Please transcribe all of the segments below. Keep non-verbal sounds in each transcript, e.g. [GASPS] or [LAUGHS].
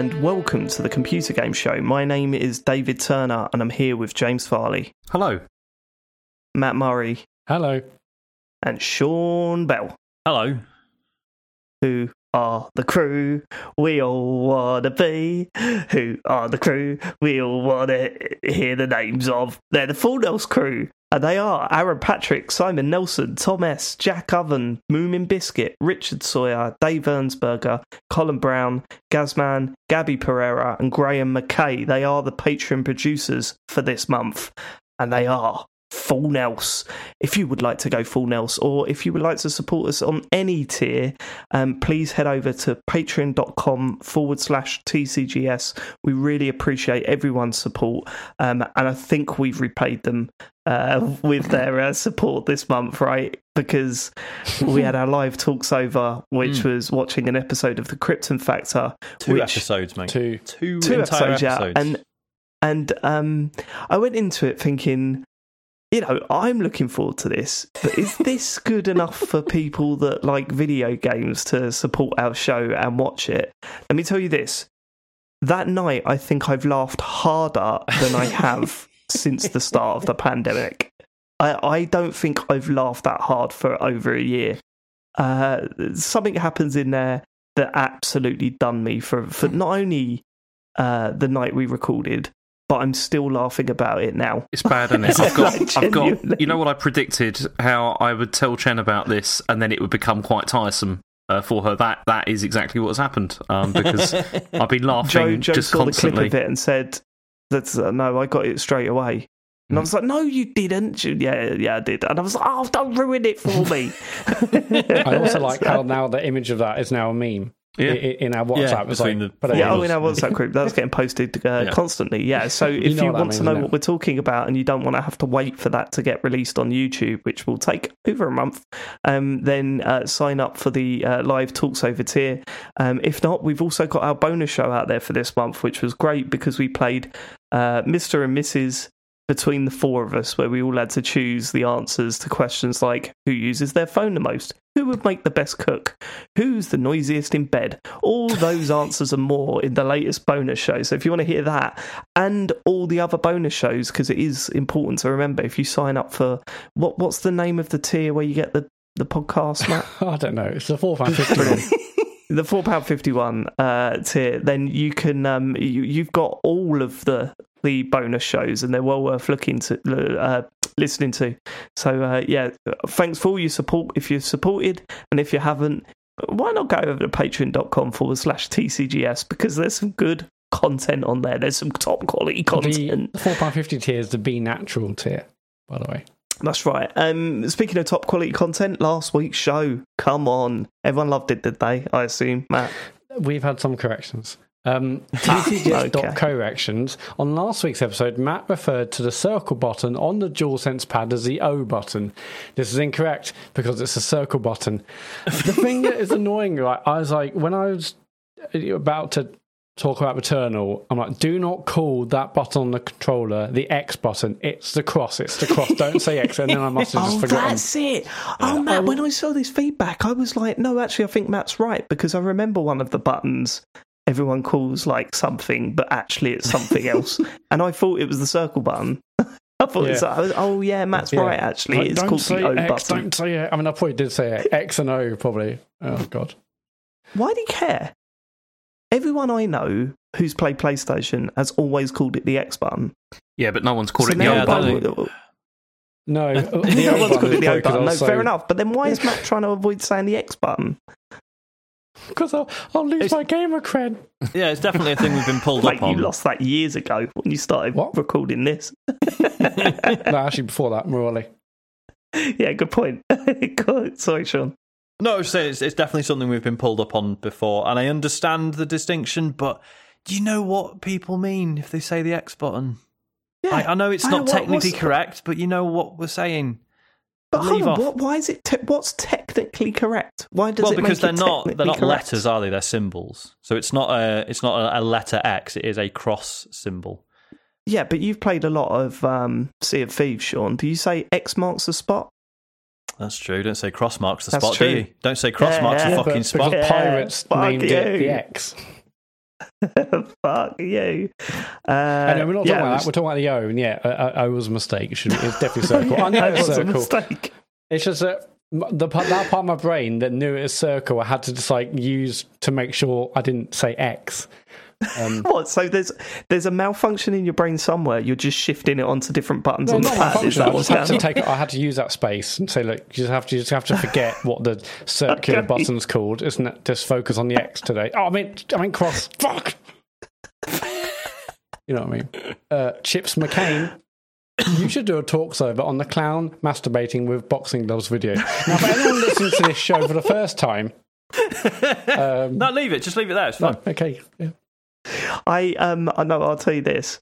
Hello and welcome to the Computer Game Show. My name is David Turner and I'm here with James Farley, Hello. Mat Murray, Hello. and Sean Bell, Hello. who are the crew we all want to be. Who are the crew we all want to hear the names of? They're the Full Nels crew. And they are Aaron Patrick, Simon Nelson, Tom S., Jack Oven, Moomin Biscuit, Richard Sawyer, Dave Ernsberger, Colin Brown, Gazman, Gabby Pereira, and Graham McKay. They are the Patreon producers for this month. And they are full Nels. If you would like to go full Nels, or if you would like to support us on any tier, um, please head over to patreon.com forward slash TCGS. We really appreciate everyone's support, um, and I think we've repaid them uh, with their uh, support this month, right? Because we had our live talks over, which Mm. was watching an episode of the Krypton Factor, Two which episodes, mate. Two. Two, two entire episodes, episodes. yeah, and and um, I went into it thinking, you know, I'm looking forward to this, but is this good enough for people that like video games to support our show and watch it? Let me tell you this: that night, I think I've laughed harder than I have [LAUGHS] since the start of the pandemic. I, I don't think I've laughed that hard for over a year. Uh, something happens in there that absolutely done me for, for not only uh, the night we recorded, but I'm still laughing about it now. It's bad, isn't it? [LAUGHS] I've got, Like, I've got. You know what I predicted? How I would tell Chen about this, and then it would become quite tiresome uh, for her. That that is exactly what's happened. Um, because [LAUGHS] I've been laughing Joe, Joe just saw the constantly. clip of it and said, "That's uh, no, I got it straight away." And I was like, "No, you didn't." She- Yeah, yeah, I did. And I was like, "Oh, don't ruin it for me." [LAUGHS] I also like how now the image of that is now a meme Yeah. i- i- in our WhatsApp. it's like, between the but Yeah, oh, in our WhatsApp group, that's getting posted uh, Yeah. constantly. Yeah, so if know you what that want to know what we're talking about and you don't want to have to wait for that to get released on YouTube, which will take over a month, um, then uh, sign up for the uh, live talks over tier. Um, if not, we've also got our bonus show out there for this month, which was great because we played uh, Mr. and Mrs. Between the four of us, where we all had to choose the answers to questions like who uses their phone the most, who would make the best cook, who's the noisiest in bed. All those [LAUGHS] answers and more in the latest bonus show. So if you want to hear that and all the other bonus shows, because it is important to remember if you sign up for what what's the name of the tier where you get the the podcast, Mat? [LAUGHS] I don't know. It's the four pound fifty [LAUGHS] the four pound fifty one uh, tier, then you can um, you, you've got all of the the bonus shows, and they're well worth looking to uh, listening to. So uh, yeah, thanks for all your support. If you've supported, and if you haven't, why not go over to patreon.com forward slash tcgs because there's some good content on there. There's some top quality content. The four pound fifty tier is the B natural tier, by the way. That's right. Um, speaking of top quality content, last week's show, come on, everyone loved it, did they? I assume, Mat. We've had some corrections. Um, [LAUGHS] Ah, TCGS.corrections. On last week's episode, Mat referred to the circle button on the DualSense pad as the O button. This is incorrect because it's a circle button. The thing that is annoying, [LAUGHS] right, I was like, when I was about to talk about Returnal, I'm like, do not call that button on the controller the X button. It's the cross. It's the cross. Don't say X. And then I must have just forgotten. [LAUGHS] oh, forgotten. that's it. Oh, Mat, when I saw this feedback, I was like, no, actually, I think Mat's right because I remember one of the buttons everyone calls like something, but actually it's something else. [LAUGHS] and I thought it was the circle button. [LAUGHS] I thought it's Yeah. like, oh, yeah, Mat's Yeah. right, actually. Like, it's called say the O X, button. Don't say it. I mean, I probably did say it. X and O, probably. Oh, God. Why do you care? Everyone I know who's played PlayStation has always called it the X button. Yeah, but no one's called So it the O button. they? No, [LAUGHS] no one's called it the O button. No, fair enough. But then why is Mat trying to avoid saying the X button? Because I'll, I'll lose It's- my gamer cred. Yeah, it's definitely a thing we've been pulled [LAUGHS] Like up you lost that years ago when you started What? recording this. [LAUGHS] no, actually, before that, morally. yeah, good point. [LAUGHS] Cool. Sorry, Sean. No, I was saying it's, it's definitely something we've been pulled up on before, and I understand the distinction, but do you know what people mean if they say the X button? Yeah, I, I know it's not know technically what's- correct, but you know what we're saying. But hold on, off. what, why is it? Te- what's technically correct? Why does well, it because make they're it not they're not correct? letters, are they? They're symbols. So it's not a it's not a, a letter X. It is a cross symbol. Yeah, but you've played a lot of um, Sea of Thieves, Sean. Do you say X marks the spot? That's true. Don't say cross marks the That's spot, true. do you? Don't say cross marks Yeah, the fucking spot. Yeah, pirates fuck named it the X. [LAUGHS] Fuck you. Uh, And no, we're not talking yeah, about that. We're talking about the O. And yeah, uh, uh, O was a mistake. It should, it's definitely [LAUGHS] circle. I know it's was a circle. mistake. It's just that the part, that part of my brain that knew it was circle, I had to just like use to make sure I didn't say X. Um, [LAUGHS] What? So there's there's a malfunction in your brain somewhere. You're just shifting it onto different buttons no, on the pad. Is that I just had to take. I had to use that space and say, look, you just have to, you just have to forget what the circular [LAUGHS] Okay. button's called. Isn't it? Just focus on the X today. Oh, I mean, I mean cross. Fuck. You know what I mean? Uh, Chips McCain. You should do a talks over on the clown masturbating with boxing gloves video. Now, for anyone listening to this show for the first time, [LAUGHS] um, No, leave it. Just leave it there. It's fine. okay, yeah. I um I know I'll tell you this.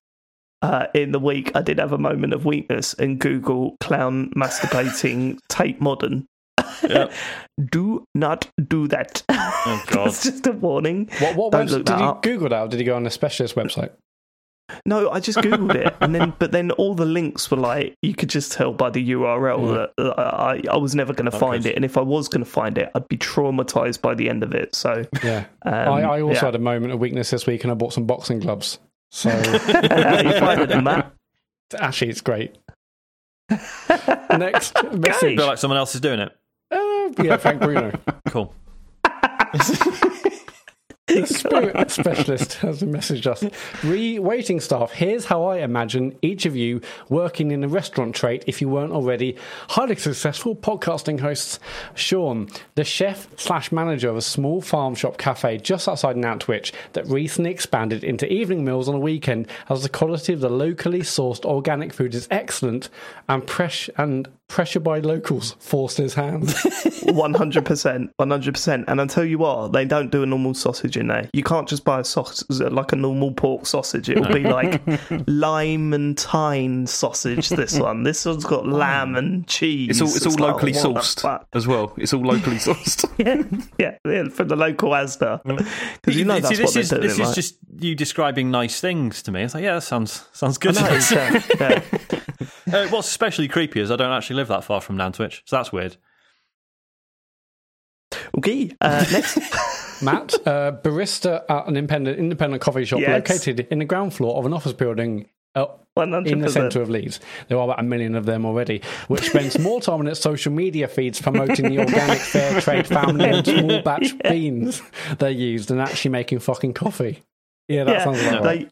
Uh, in the week, I did have a moment of weakness and Google clown masturbating [LAUGHS] Tate Modern. Yep. [LAUGHS] do not do that. Oh, God. [LAUGHS] it's just a warning. What, what Don't website did you up. Google that? Or did you go on a specialist website? No, I just googled it, and then but then all the links were like you could just tell by the URL that uh, I I was never going to find it, and if I was going to find it, I'd be traumatized by the end of it. So Yeah. um, I, I also yeah. had a moment of weakness this week and I bought some boxing gloves. So How you finding it, Mat? actually, it's great. Next [LAUGHS] message. Feel like someone else is doing it. Uh, yeah, Frank Bruno. Cool. [LAUGHS] The [LAUGHS] [LAUGHS] spirit specialist has messaged us. Re waiting staff, here's how I imagine each of you working in the restaurant trade if you weren't already highly successful podcasting hosts. Sean, the chef slash manager of a small farm shop cafe just outside Nantwich that recently expanded into evening meals on a weekend as the quality of the locally sourced organic food is excellent and press and pressure by locals forced his hand. [LAUGHS] One hundred percent, one hundred percent. And I tell you what, they don't do a normal sausage in there. You can't just buy a sausage like a normal pork sausage. It'll be like [LAUGHS] lime and thyme sausage. This [LAUGHS] one, this one's got lamb and cheese. It's all it's all like, locally what sourced as well. It's all locally sourced. yeah, yeah, yeah, from the local Asda. Because you know See, that's this what they're is doing. this right? is just you describing nice things to me. It's like, yeah, that sounds sounds good. I know, it's, uh, yeah. Uh, what's especially creepy is I don't actually live that far from Nantwich, so that's weird. Okay, uh, next. [LAUGHS] Mat, uh, barista at an independent independent coffee shop Yes. located in the ground floor of an office building uh, in the centre of Leeds. There are about a million of them already, which spends more time on its social media feeds promoting the organic, fair trade, family and [LAUGHS] small batch beans they use than actually making fucking coffee. Yeah, that sounds like about right.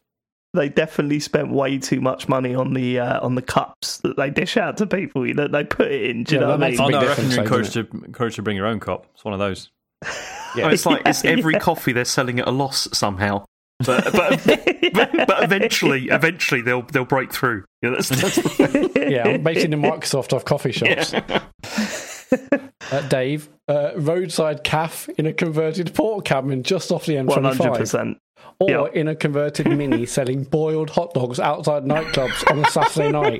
They they definitely spent way too much money on the uh, on the cups that they dish out to people. You know, they put it in. Do you Yeah, know what I makes mean? a Oh no, I reckon difference, you're encouraged to encouraged to bring your own cup. It's one of those. [LAUGHS] Yeah. It's like it's [LAUGHS] every Yeah. coffee they're selling at a loss somehow. But but, [LAUGHS] but, but eventually, eventually they'll they'll break through. Yeah, that's, that's yeah, I'm basing the Microsoft off coffee shops. Uh, Dave, uh, roadside calf in a converted pork cabin just off the One hundred M25. percent. Or Yeah. in a converted mini [LAUGHS] selling boiled hot dogs outside nightclubs on a Saturday night.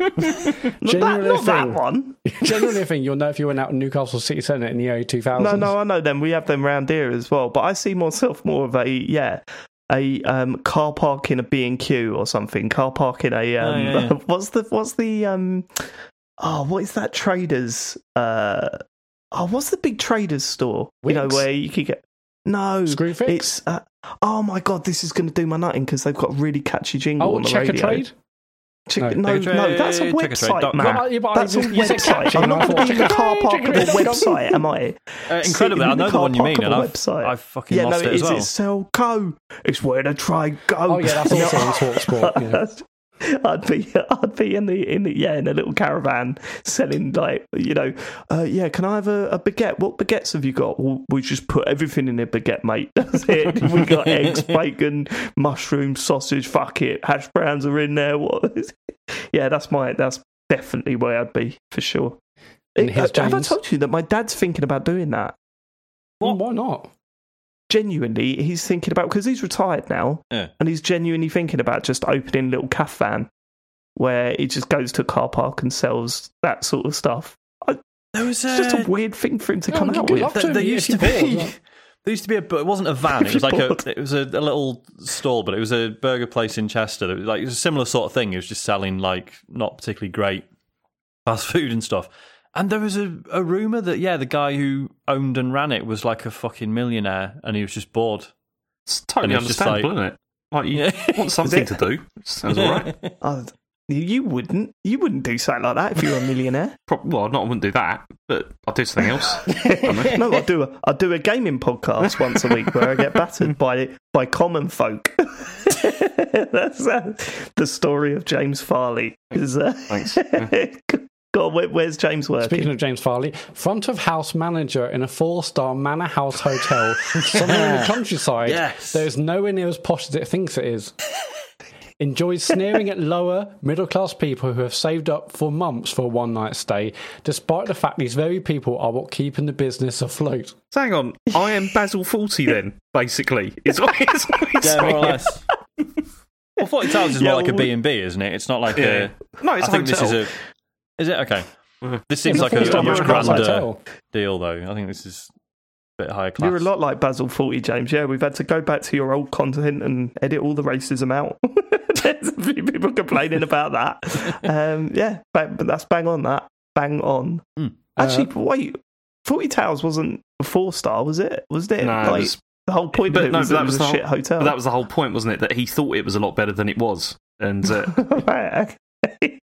Genuinely [LAUGHS] a Not that one. [LAUGHS] Generally a thing. You'll know if you went out in Newcastle City Centre in the early 2000s. No, no, I know them. We have them round here as well. But I see myself more of a yeah, a um, car park in a B and Q or something. Car park in a um, Oh, yeah, yeah. what's the what's the um, oh, what is that traders? Uh, oh, what's the big traders store? You know where you could get no Screwfix? It's uh, oh my god, this is going to do my nutting because they've got a really catchy jingle Oh, on the check a radio. trade? Check- No. no, Check no, that's a trade, check a trade website, dot com. Mat. Yeah, but That's a website. I'm and I not thought, putting the a car park of a a website, am I? Uh, Sit incredibly, in I know the car one you mean, and a I've, website. I've fucking Yeah, lost no, it it as is. well. It's sell go. It's where to try go. Oh, yeah, that's [LAUGHS] also on TalkSport. Yeah. [LAUGHS] I'd be, [LAUGHS] I'd be in the, in the, yeah, in a little caravan selling like, you know, uh, yeah. Can I have a, a baguette? What baguettes have you got? Well, we just put everything in a baguette, mate. [LAUGHS] That's it. [LAUGHS] we got eggs, bacon, mushroom, sausage. Fuck it, hash browns are in there. What? is- yeah, that's my, that's definitely where I'd be for sure. And here's have I told you that my dad's thinking about doing that? Well, why not? Genuinely he's thinking about because he's retired now Yeah. and he's genuinely thinking about just opening a little cafe van where he just goes to a car park and sells that sort of stuff I, There was it's just a weird thing for him to No, come out with. There, there used to be. There used to be a. but It wasn't a van. [LAUGHS] It was like a. It was a, a little stall, but it was a burger place in Chester. That was like it was a similar sort of thing. It was just selling like not particularly great fast food and stuff. And there was a, a rumor that yeah, the guy who owned and ran it was like a fucking millionaire, and he was just bored. It's totally And it's understandable, like- isn't it? Like you Yeah. [LAUGHS] want something to do. Sounds all right. [LAUGHS] Oh, you wouldn't. You wouldn't do something like that if you were a millionaire. [LAUGHS] Well, not I wouldn't do that, but I'll do something else. no, I do. A, I do a gaming podcast once a week where I get battered by by common folk. That's uh, the story of James Farley. Is uh, Thanks. God, where, where's James working? Speaking of James Farley, front of house manager in a four star manor house hotel [LAUGHS] somewhere in the countryside. Yes. There is nowhere near as posh as it thinks it is. Enjoys sneering at lower middle class people who have saved up for months for a one night stay, despite the fact these very people are what keeping the business afloat. So hang on, I am Basil Fawlty then, basically. It's, what, is what he's Yeah, more or saying. less. Well, Fawlty Towers is Yeah, more like a B and B, isn't it? It's not like Yeah. No, a. it's I a think this is a. Is it okay? Mhm. This seems like a, four-star a much grander deal, though. I think this is a bit higher class. You're a lot like Basil Fawlty, James. Yeah, we've had to go back to your old content and edit all the racism out. [LAUGHS] There's a few people complaining about that. [LAUGHS] Um, yeah, but, but that's bang on. That bang on. Hmm. Actually, wait. Fawlty Towers wasn't a four star, was it? Was it? No, it like, was- the whole point but of it no, was but that that it was, was a the shit whole- hotel. But that was the whole point, wasn't it? That he thought it was a lot better than it was, and uh, [LAUGHS] right, okay.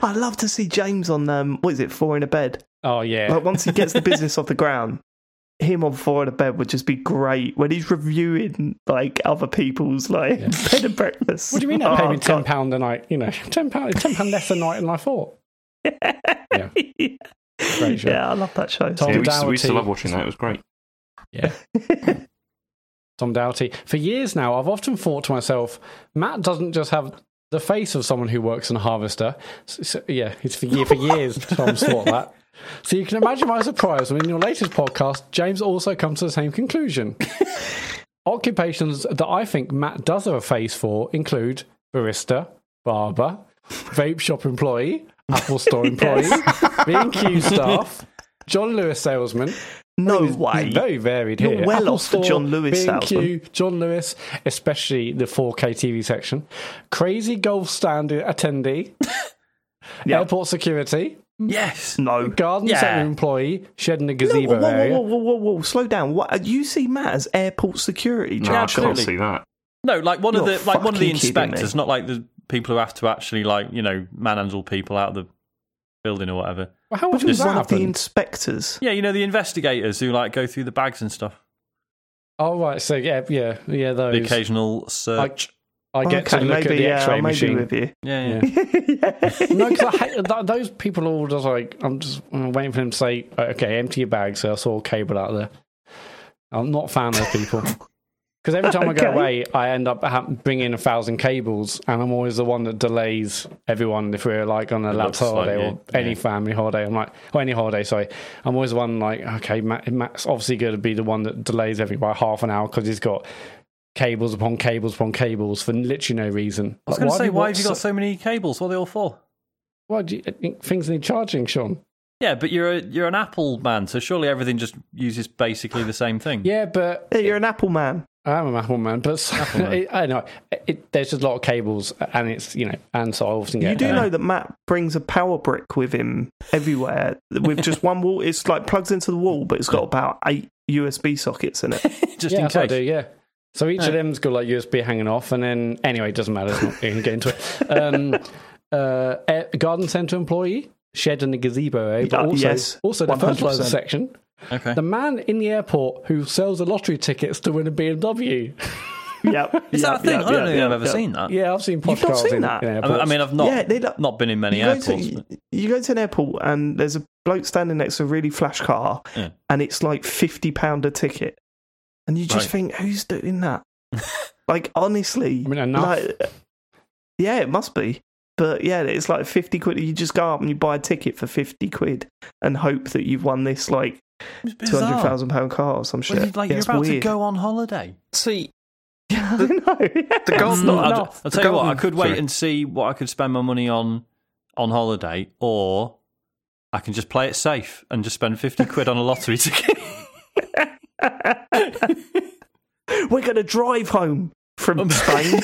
[LAUGHS] I'd love to see James on um, what is it, four in a bed. Oh, yeah. Like once he gets the business off the ground, him on four in a bed would just be great when he's reviewing like other people's like [LAUGHS] bed and breakfast. What do you mean they pay Oh, me ten God. pound a night? You know, [LAUGHS] ten pound, ten pound less a night than I thought. Yeah. Great show. Yeah, I love that show. Tom yeah, we, used to, we used love watching that. It was great. Yeah. Tom Doughty. For years now, I've often thought to myself, Mat doesn't just have the face of someone who works in a harvester. So, so- yeah, it's for, year, for years Tom's thought [LAUGHS] that. So you can imagine my surprise when in your latest podcast, James also comes to the same conclusion. [LAUGHS] Occupations that I think Mat does have a face for include barista, barber, vape shop employee, Apple store [LAUGHS] employee, B&Q staff, John Lewis salesman, no He's- way. very varied You're here. well Apple off the John Lewis B&Q, salesman. John Lewis, especially the 4K TV section. Crazy golf stand attendee. [LAUGHS] Yeah. Airport security. yes. no. Garden Yeah. centre employee. Shed in the No, gazebo whoa, whoa, area. whoa, whoa, whoa, whoa, slow down. What uh, you see Mat as airport security? No, I can't see that. No, like one of You're the like one of the fucking kidding me. inspectors, not like the people who have to actually like you know manhandle people out of the building or whatever. Well, how What much do you does one of the inspectors? Yeah, you know the investigators who like go through the bags and stuff. Oh, right. So, yeah, yeah, yeah, The occasional search. I get okay, to look maybe, at the yeah, x ray I machine. with you. yeah, yeah. Yeah. [LAUGHS] [LAUGHS] no, because th- those people. All just like I'm just waiting for them to say, "Okay, empty your bags." So I saw a cable out there. I'm not a fan of people [LAUGHS] because every time I go away, I end up ha- bringing a thousand cables, and I'm always the one that delays everyone if we're like on a It labs looks like holiday you, or any yeah. family holiday. I'm like, or any holiday, sorry. I'm always the one like, okay, Mat, Mat's obviously going to be the one that delays everything by half an hour because he's got. Cables upon cables upon cables for literally no reason. I was Like, going to say, why have you got so many cables? What are they all for? Why do you think things need charging, Sean? Yeah, but you're a, you're an Apple man, so surely everything just uses basically the same thing. Yeah, but Yeah, you're an Apple man. I am an Apple man. But [LAUGHS] man. it, I know it, there's just a lot of cables, and it's you know, and so I often get. You do uh, know that Mat brings a power brick with him everywhere with just one wall. It's like plugs into the wall, but it's got about eight USB sockets in it. [LAUGHS] just yeah, in that's what I case. do. Yeah. So each of them's got like USB hanging off, and then anyway, it doesn't matter. It's not going to get into it. Um, [LAUGHS] uh, garden centre employee, shed in the gazebo area, but Yeah, also yes, also the 100%. fertilizer section. Okay. The man in the airport who sells the lottery tickets to win a BMW. [LAUGHS] Yep. Is that a thing? I don't know think I've ever yep. seen that. Yeah, I've seen You've not seen in, that? in I mean- I mean, I've not Yeah, they don't- been in many you go, airports. to, but- you go to an airport and there's a bloke standing next to a really flash car Yeah. and it's like fifty pound a ticket, and you just Right. think, who's doing that? like honestly, I mean, enough. like, yeah, it must be. But yeah, it's like fifty quid. You just go up and you buy a ticket for fifty quid and hope that you've won this like It's two hundred bizarre. thousand pound car or some shit. Well, you- like Yeah, you're it's about to go on holiday. See, [LAUGHS] Yeah, I know. the gold- It's No, not I'll. I'll tell you what. I could wait sorry. and see what I could spend my money on on holiday, or I can just play it safe and just spend fifty quid on a lottery [LAUGHS] ticket. [LAUGHS] We're going to drive home from [LAUGHS] Spain.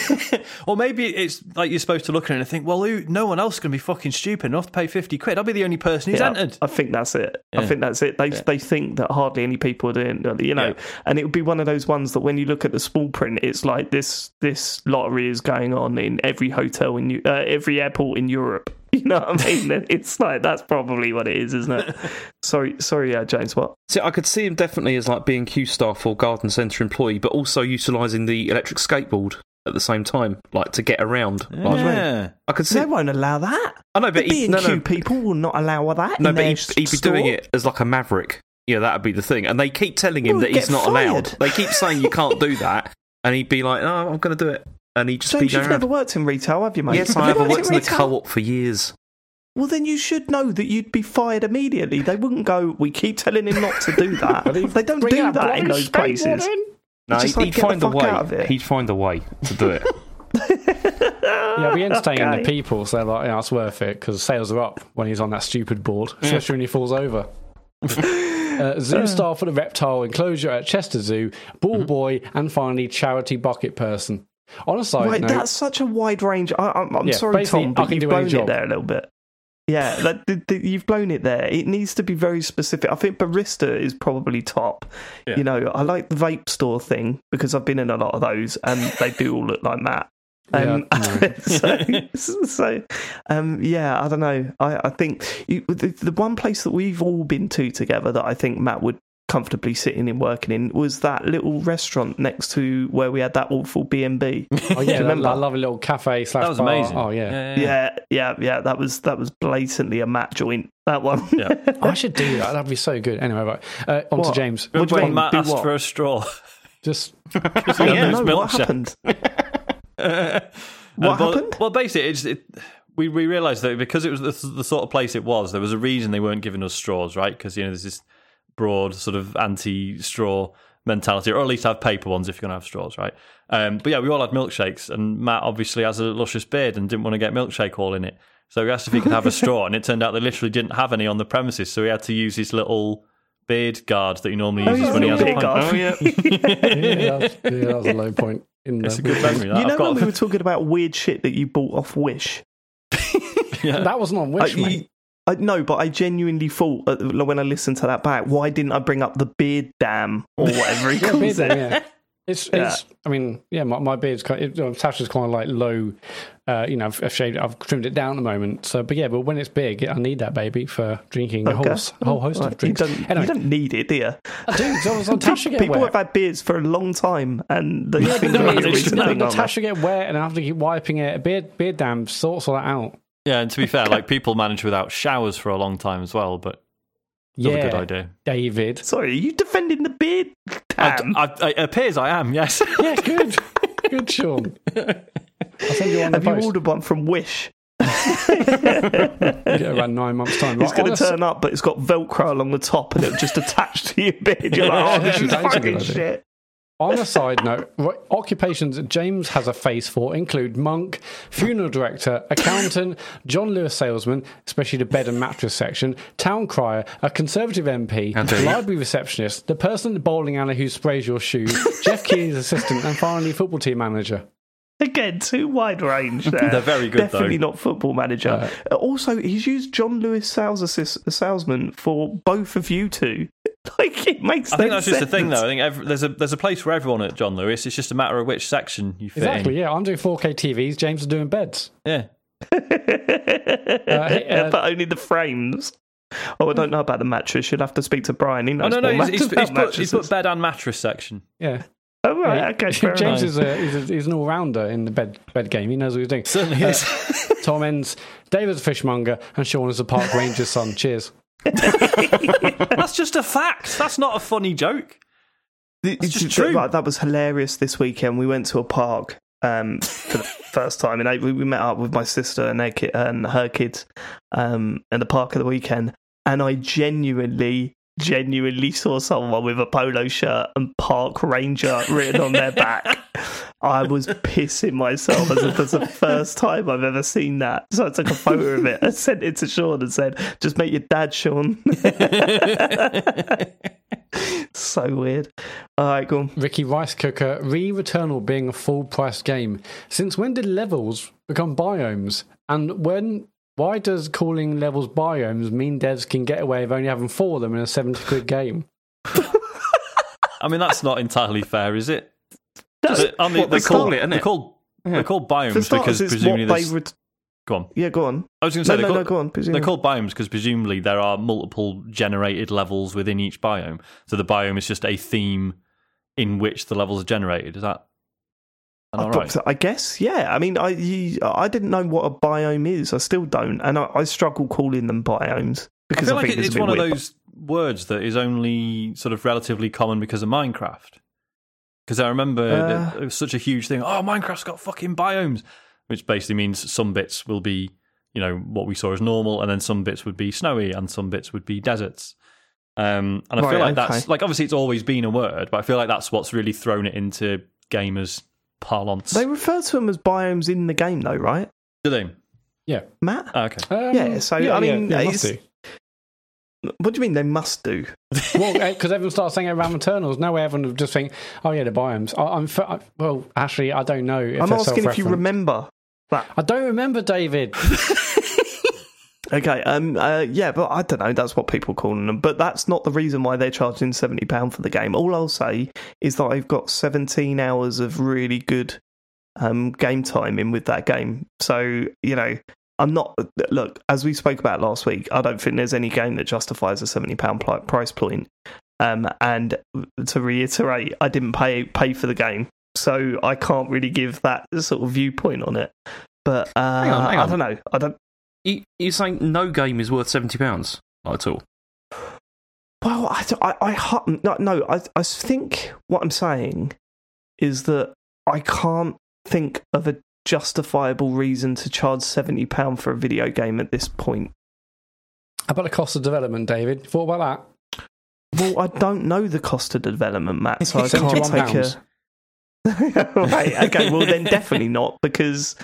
or maybe it's like you're supposed to look at it and think, well, who, no one else is going to be fucking stupid enough to pay 50 quid. I'll be the only person who's Yeah, entered. I think that's it. Yeah. I think that's it. They they think that hardly any people are doing, you know, Yeah. and it would be one of those ones that when you look at the small print, it's like this this lottery is going on in every hotel in uh, every airport in Europe. [LAUGHS] You know what I mean? it's like that's probably what it is, isn't it? [LAUGHS] sorry, sorry, uh, James. What? See, I could see him definitely as like being Q staff or garden centre employee, but also utilising the electric skateboard at the same time, like to get around. Like, Yeah. I could see. They won't allow that. I know, but The he, B&Q no, no, people will not allow that. no, in but their he'd, he'd be doing it as like a maverick. Yeah, that'd be the thing. And they keep telling him Well, that he's not fired. allowed. They keep saying you can't do [LAUGHS] that, and he'd be like, "No, I'm going to do it," and he'd just you've around. never worked in retail, have you, mate? Yes, I have. I worked worked in the co-op for years. Well, then you should know that you'd be fired immediately. They wouldn't go. We keep telling him not to do [LAUGHS] that. they don't do that in those places. No, he'd, like, he'd find a fuck out of way. He'd find a way to do it. [LAUGHS] Yeah, we entertain Okay. the people, so they're like, yeah, it's worth it because sales are up when he's on that stupid board, especially when he falls over. [LAUGHS] uh, zoo star for the reptile enclosure at Chester Zoo, ball boy, and finally charity bucket person. On a side Right, note, that's such a wide range. I, I'm, I'm Yeah, sorry, Tom, but can you've blown it there a little bit. Yeah, [LAUGHS] that, the, the, you've blown it there. It needs to be very specific. I think barista is probably top. Yeah. You know, I like the vape store thing because I've been in a lot of those, and they do all look like that. Um, Yeah, [LAUGHS] so, so um, yeah, I don't know. I, I think you, the, the one place that we've all been to together that I think Matt would comfortably sitting and working in was that little restaurant next to where we had that awful B and B. [LAUGHS] oh yeah, Do you that, remember? that lovely little cafe slash That was bar. amazing. Oh yeah. Yeah, yeah, yeah. That was that was blatantly a mat joint. That one. Yeah. [LAUGHS] I should do that. That'd be so good. Anyway, right. Uh, on to James. What do you When mean? Mat Do asked what? for a straw. Just [LAUGHS] Oh, yeah, no, what milkshake. happened? what What happened? Well, basically, it's, it, we we realised that because it was the, the sort of place it was, there was a reason they weren't giving us straws, right? Because you know there's this broad sort of anti-straw mentality, or at least have paper ones if you're going to have straws, right? Um, but yeah, we all had milkshakes, and Mat obviously has a luscious beard and didn't want to get milkshake all in it, so he asked if he could have a straw, and it turned out they literally didn't have any on the premises, so he had to use his little beard guard that he normally Oh, uses his when he has a beard pint. guard. Oh yeah, [LAUGHS] yeah, that was, yeah, that was a low point in it's a good memory. That. You know I've got when we were talking about weird shit that you bought off Wish? [LAUGHS] yeah. That wasn't on I, Wish, mate. I, no, but I genuinely thought uh, when I listened to that back, why didn't I bring up the beard dam or [LAUGHS] whatever he Yeah, calls beard it? dam, yeah. It's, [LAUGHS] Yeah. it's. I mean, yeah, my, my beard's kind. It, uh, Tasha's kind of like low. Uh, you know, I've, I've shaved. I've trimmed it down at the moment. So, but yeah, but when it's big, I need that baby for drinking a whole, Okay. a whole host Right, of drinks. You don't, Anyway, you don't need it, do you? I do. So I was [LAUGHS] on Tasha get People wet. have had beards for a long time, and the Yeah, no, no, thing, but aren't they? Tasha get wet, and I have to keep wiping it. A beard, beard dam sorts all that out. Yeah, and to be fair, like people manage without showers for a long time as well, but still yeah, a good idea. David. Sorry, are you defending the beard I. I, I, it appears I am, yes. [LAUGHS] Yeah, good, good, Sean. I'll send you one the have you ordered one from Wish? Yeah, around nine months' time. It's Right, going to a- turn up, but it's got Velcro along the top, and it'll just attach to your beard. You're like, oh, this is That is a good fucking shit. On a side note, right, occupations that James has a face for include monk, funeral director, accountant, John Lewis salesman, especially the bed and mattress section, town crier, a conservative MP, How library receptionist, the person at the bowling alley who sprays your shoes, Geoff Keighley's assistant, and finally football team manager. Again, too wide range there. [LAUGHS] They're very good, Definitely though. not football manager. Uh, also, he's used John Lewis sales assist, salesman for both of you two. [LAUGHS] Like it makes. I think no that's just the thing, sense. though. I think every, there's a there's a place for everyone at John Lewis. It's just a matter of which section you fit Exactly, in. yeah. I'm doing 4K TVs, James is doing beds. Yeah. [LAUGHS] hey, uh, but only the frames. Oh, I don't know about the mattress. You'd have to speak to Brian. He knows Oh no, no, more he's, he's, he's, put, he's put bed and mattress section. Yeah. Oh right, Yeah, okay. [LAUGHS] Fair James enough. is, a, he's, a, he's an all rounder in the bed bed game. He knows what he's doing. Certainly is. Tom ends, David's a fishmonger, and Sean is a park ranger's son. Cheers. [LAUGHS] That's just a fact. That's not a funny joke. It's just true. Right, that was hilarious this weekend. We went to a park um, for the [LAUGHS] first time, and I, we we met up with my sister and, ki- and her kids um, at the park of the weekend. And I genuinely, genuinely saw someone with a polo shirt and Park Ranger written on their back. I was pissing myself as if it's the first time I've ever seen that. So I took a photo of it. I sent it to Sean and said, "Just make your dad, Sean." [LAUGHS] so weird. All right, go on. Ricky Rice Cooker, uh, Re Returnal being a full price game. Since when did levels become biomes? And when why does calling levels biomes mean devs can get away with only having four of them in a 70 quid game? [LAUGHS] I mean, that's not entirely fair, is it? That's- I mean, what they they're called, call it, isn't they're it? called, they're called biomes because starters, it's presumably they would. Go on. Yeah, go on. I was going to say no, they're, no, called, go on. they're called biomes because presumably there are multiple generated levels within each biome. So the biome is just a theme in which the levels are generated. Is that am I I, right? I guess, yeah. I mean, I you, I didn't know what a biome is. I still don't, and I, I struggle calling them biomes I because feel I, like think it- it's, it's a bit one of weird. those words that is only sort of relatively common because of Minecraft. Because I remember Uh. that it was such a huge thing. Oh, Minecraft's got fucking biomes, which basically means some bits will be, you know, what we saw as normal, and then some bits would be snowy, and some bits would be deserts. Um, and I feel Right, like that's like obviously it's always been a word, but I feel like that's what's really thrown it into gamers' parlance. They refer to them as biomes in the game, though, right, Do they? Yeah. Mat? Ah, okay. Um, Yeah, so, I mean, yeah, it's- must do. What do you mean they must do? [LAUGHS] well, because everyone starts saying it around Eternals. Now everyone would just think, oh yeah, the biomes. I, I'm f- I, well, actually, I don't know. If I'm asking if you remember that. I don't remember, David. [LAUGHS] Okay, um, uh, yeah, but I don't know. That's what people call them. But that's not the reason why they're charging seventy pound for the game. All I'll say is that I've got seventeen hours of really good um, game time in with that game. So you know, I'm not. Look, as we spoke about last week, I don't think there's any game that justifies a seventy pound price point. Um, and to reiterate, I didn't pay pay for the game, so I can't really give that sort of viewpoint on it. But uh, on, hang I don't know. I don't. You, you're saying no game is worth seventy pounds at all? Well, I, I, I no, no I, I think what I'm saying is that I can't think of a justifiable reason to charge seventy pound for a video game at this point. How about the cost of development, David? Thought about that? Well, I don't know the cost of development, Mat, so I [LAUGHS] can't £71. a. [LAUGHS] right, okay, well then definitely not because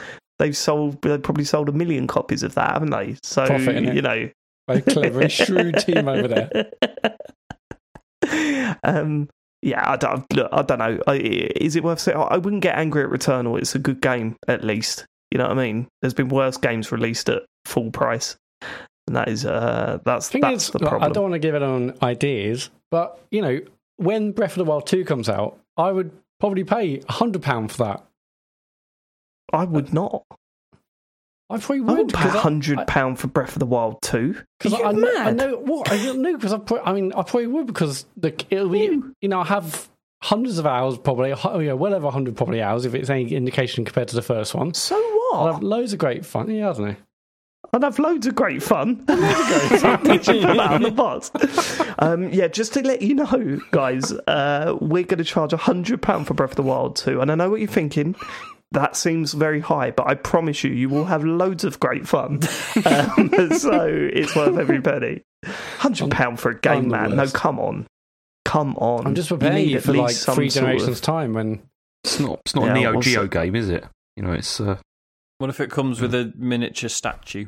they've sold. They've probably sold a million copies of that, haven't they? So Profit, you know. Very clever and shrewd team over there. [LAUGHS] um, yeah, I don't, look, I don't know. I, is it worth saying? I wouldn't get angry at Returnal. It's a good game, at least. You know what I mean? There's been worse games released at full price, and that is uh, that's Thing that's is, the problem. I don't want to give it on ideas, but you know, when Breath of the Wild two comes out, I would probably pay hundred pound for that. I would not. I probably would. I would wouldn't pay because I- hundred pound for Breath of the Wild two. Because Are I, you know, I mad? know what I don't know because I, pro- I mean I probably would because the it'll be You. you know I have hundreds of hours probably oh, yeah well over hundred probably hours if it's any indication compared to the first one. So what? I'll have loads of great fun. Yeah, I don't know. I'd have loads of great fun. [LAUGHS] Put [LAUGHS] that the box. Um, yeah, just to let you know, guys, uh, we're going to charge hundred pound for Breath of the Wild two, and I know what you're thinking. That seems very high, but I promise you, you will have loads of great fun. Um, [LAUGHS] so it's worth every penny. Hundred pound for a game, man. No, come on, come on. I'm just You preparing need you at for like least some three sort of- generations time when It's not. It's not Yeah, a Neo also- Geo game, is it? You know, it's. Uh, What if it comes with a miniature statue?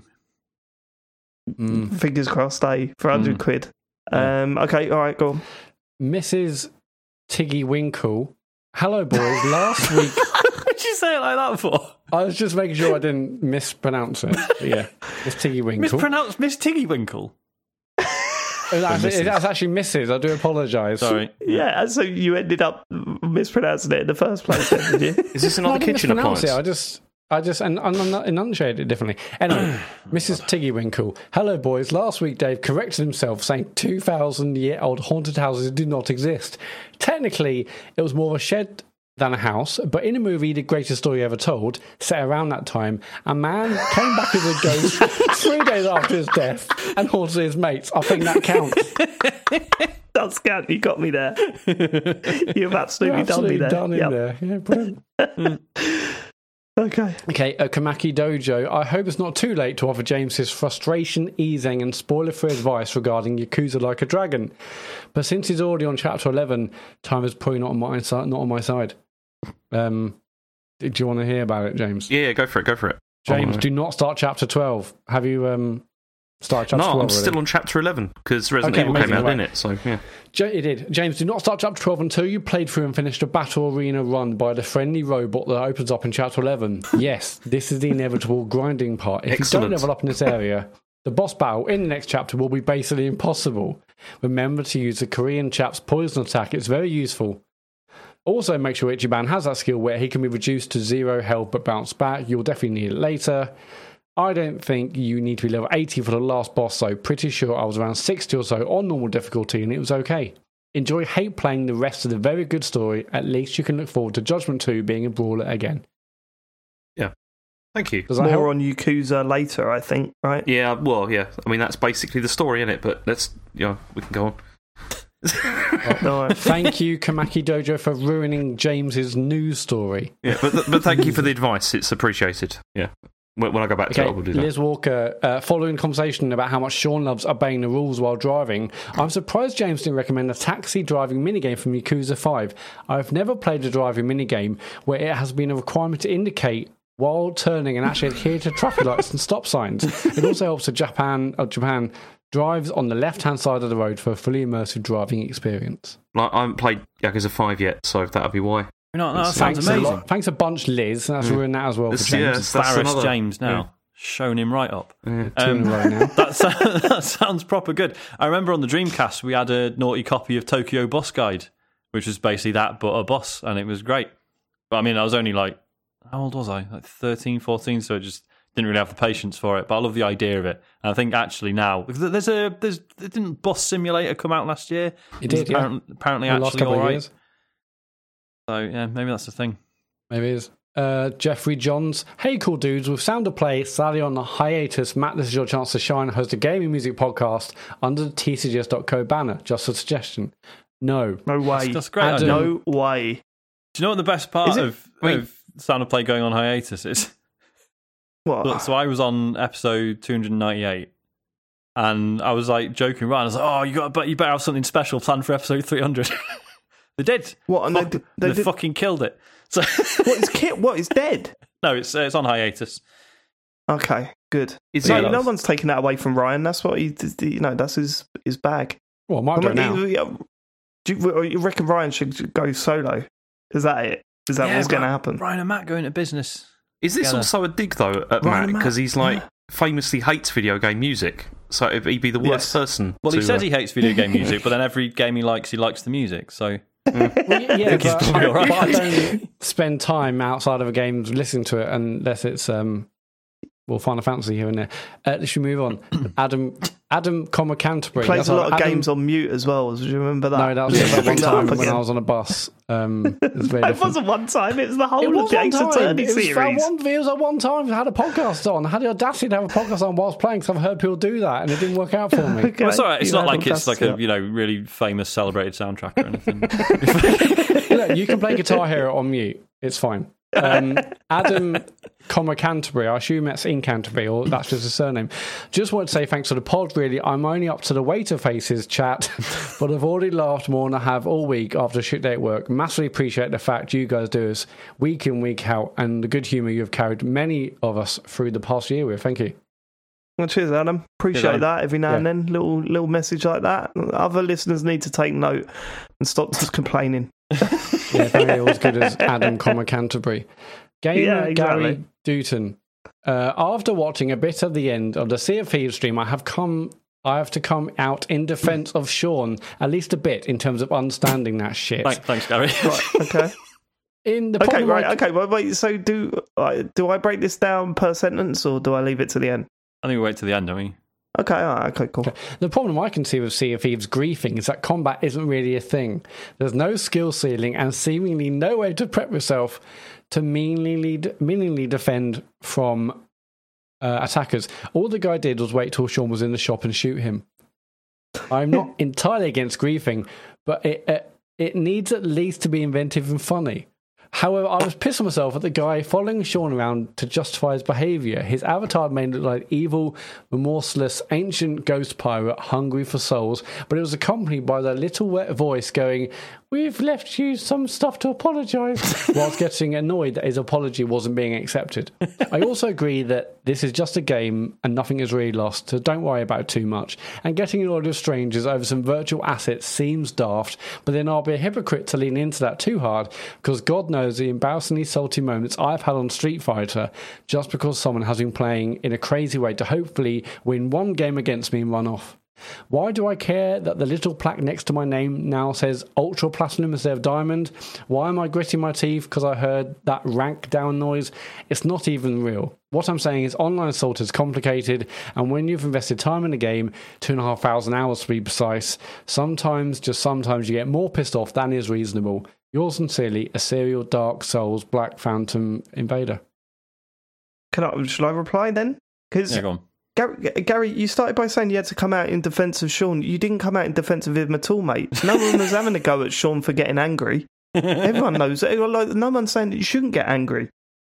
mm, Fingers crossed, eh? For hundred Mm. quid. Yeah. Um, okay, all right, go on. Mrs. Tiggy Winkle. Hello, boys. Last [LAUGHS] week What'd you say it like that for? I was just making sure I didn't mispronounce it. But yeah, Miss Tiggy Winkle. Mispronounced Miss Tiggy Winkle. It's actually, that's actually Mrs. I do apologise. Sorry. Yeah, so you ended up mispronouncing it in the first place, then, did you? [LAUGHS] is this No, I another didn't kitchen mispronounce appliance? it. I just, I just, and and I enunciated it differently. Anyway, [CLEARS THROAT] Mrs. Tiggy Winkle. Hello, boys. Last week, Dave corrected himself, saying 2,000 year old haunted houses do not exist. Technically, it was more of a shed than a house, but in a movie, The Greatest Story Ever Told, set around that time, a man came back as a ghost [LAUGHS] three days after his death and haunted his mates. I think that counts. [LAUGHS] That's count. You got me there. [LAUGHS] You've absolutely, Absolutely done me there. done in there. Yeah, brilliant. Okay. Okay, uh, Kamaki Dojo. I hope it's not too late to offer James his frustration easing and spoiler free advice regarding Yakuza Like a Dragon. But since he's already on chapter 11, time is probably not on my side. Not on my side. Um, do you want to hear about it, James? Yeah, yeah, go for it. Go for it. James, Oh, do not start chapter 12. Have you um, Start chapter No, 12 I'm still on chapter 11 because Resident Okay, Evil came out, right. didn't it? So, yeah. Ja- it did. James, do not start chapter 12 until you played through and finished a battle arena run by the friendly robot that opens up in chapter 11. Yes, this is the inevitable grinding part. If you don't level up in this area, the boss battle in the next chapter will be basically impossible. Remember to use the Korean chap's poison attack, it's very useful. Also, make sure Ichiban has that skill where he can be reduced to zero health but bounce back. You'll definitely need it later. I don't think you need to be level 80 for the last boss, so pretty sure I was around 60 or so on normal difficulty and it was okay. Enjoy hate playing the rest of the very good story. At least you can look forward to Judgment 2 being a brawler again. Yeah. Thank you. Does that More help? on Yakuza later, I think. Right? Yeah, well, yeah. I mean, that's basically the story, in it? But let's, you know, we can go on. No, [LAUGHS] Thank you, Kamaki Dojo, for ruining James's news story. Yeah, but, but thank you for the advice. It's appreciated. Yeah. When, when I go back to Okay, it, I will do that. Liz Walker, uh, following conversation about how much Sean loves obeying the rules while driving, I'm surprised James didn't recommend a taxi driving minigame from Yakuza 5. I've never played a driving minigame where it has been a requirement to indicate while turning and actually adhere to traffic lights and stop signs. It also helps that Japan, uh, Japan drives on the left hand side of the road for a fully immersive driving experience. Like, I haven't played Yakuza 5 yet, so that'll be why. No, no, that sounds Thanks a, amazing. lot, thanks a bunch, Liz. That's ruined that as well for It's- James. yeah, it's- that's Embarrassed another- James now. Shown him right up. Two in Um, a row [LAUGHS] now. that, so- [LAUGHS] that sounds proper good. I remember on the Dreamcast we had a naughty copy of Tokyo Bus Guide, which was basically that but a bus, and it was great. But I mean, I was only like, how old was I? Like 13, 14, so I just didn't really have the patience for it. But I love the idea of it, and I think actually now there's a there's didn't Bus Simulator come out last year? It did, yeah. apparently, apparently The actually couple of years. So yeah, maybe that's the thing. Maybe it is. Uh, Jeffrey Johns. Hey, cool dudes. With Sound of Play sadly on a hiatus, Mat, this is your chance to shine and host a gaming music podcast under the TCGS.co banner. Just a suggestion. No. no way. That's great. Adam- No way. Do you know what the best part it- of, wait. of Sound of Play going on hiatus is? [LAUGHS] What? Look, so I was on episode 298, and I was like joking around. I was like, "Oh, you got, but you better have something special planned for episode 300." they did. What? And they, Fuck, did- they they did, fucking killed it. So [LAUGHS] what is Kit? What is dead? no, it's uh, it's on hiatus. Okay, good. Is No, it- no one's taking that away from Ryan. That's what he, you know. That's his his bag. Well, it might I go mean, now. he- do you, you reckon Ryan should go solo? Is that it? Is that Yeah, what's going to happen? Ryan and Mat going to business. Is this together. also a dig, though, at Ryan Mat? Mat, Because he's like yeah. famously hates video game music. So it'd he'd be the worst Yes. person. Well, he to, says uh, he hates video game [LAUGHS] music, but then every game he likes, he likes the music. So Well, yeah, [LAUGHS] think he's but, probably I, all right. but I don't spend time outside of a game listening to it unless it's um, well, Final Fantasy here and there. Uh, let's move on. [CLEARS THROAT] Adam, Adam, comma Canterbury. Plays That's a lot of Adam- games on mute as well. Do you remember that? No, that was just [LAUGHS] that one time when. I was on a bus. Um, [LAUGHS] it was it wasn't one time. It was the whole It of the one Ace time. Attorney It was, series. one, it was at one time I had a podcast on. I had the audacity to have a podcast on whilst playing because I've heard people do that and it didn't work out for me. [LAUGHS] Okay, well, it's all right. It's you not like it's like a you know really famous celebrated soundtrack or anything. Look, you can play Guitar Hero on mute. It's fine. Um, Adam, comma Canterbury. I assume that's in Canterbury, or that's just a surname. Just want to say thanks to the pod. Really, I'm only up to the waiter faces chat, [LAUGHS] but I've already laughed more than I have all week after a shit day at work. Massively appreciate the fact you guys do us week in week out, and the good humour you have carried many of us through the past year with. Thank you. Well, cheers, Adam. Appreciate Adam. that every now and then. Little little message like that. Other listeners need to take note and stop just [LAUGHS] complaining. [LAUGHS] Yeah, very as good as Adam, comma Canterbury. Gamer Yeah, exactly. Gary Dutton. Uh, after watching a bit of the end of the Sea of Thieves stream, I have come. I have to come out in defence of Sean, at least a bit, in terms of understanding that shit. Thanks, thanks, Gary. Right. Okay. [LAUGHS] In the okay. Right. Okay. Well, wait. So do uh, do I break this down per sentence or do I leave it to the end? I think we wait to the end, don't we? Okay. All right, okay. Cool. The problem I can see with Sea of Thieves griefing is that combat isn't really a thing. There's no skill ceiling and seemingly no way to prep yourself to meaningly, meaningly defend from uh, attackers. All the guy did was wait till Sean was in the shop and shoot him. I'm not [LAUGHS] entirely against griefing, but it, it it needs at least to be inventive and funny. However, I was pissed at myself at the guy following Sean around to justify his behaviour. His avatar made it look like evil, remorseless, ancient ghost pirate hungry for souls, but it was accompanied by the little wet voice going, we've left you some stuff to apologise, [LAUGHS] whilst getting annoyed that his apology wasn't being accepted. I also agree that this is just a game and nothing is really lost, so don't worry about it too much. And getting annoyed with strangers over some virtual assets seems daft, but then I'll be a hypocrite to lean into that too hard, because God knows the embarrassingly salty moments I've had on Street Fighter just because someone has been playing in a crazy way to hopefully win one game against me and run off. Why do I care that the little plaque next to my name now says Ultra Platinum instead of Diamond? Why am I gritting my teeth because I heard that rank down noise? It's not even real. What I'm saying is online assault is complicated, and when you've invested time in a game, two and a half thousand hours to be precise, sometimes, just sometimes, you get more pissed off than is reasonable. Yours sincerely, a serial Dark Souls Black Phantom Invader. Can I? Shall I reply then? Because Yeah, go on. Gary, Gary, you started by saying you had to come out in defence of Sean. You didn't come out in defence of him at all, mate. No one was having a go at Sean for getting angry. Everyone knows. Like, no one's saying that you shouldn't get angry.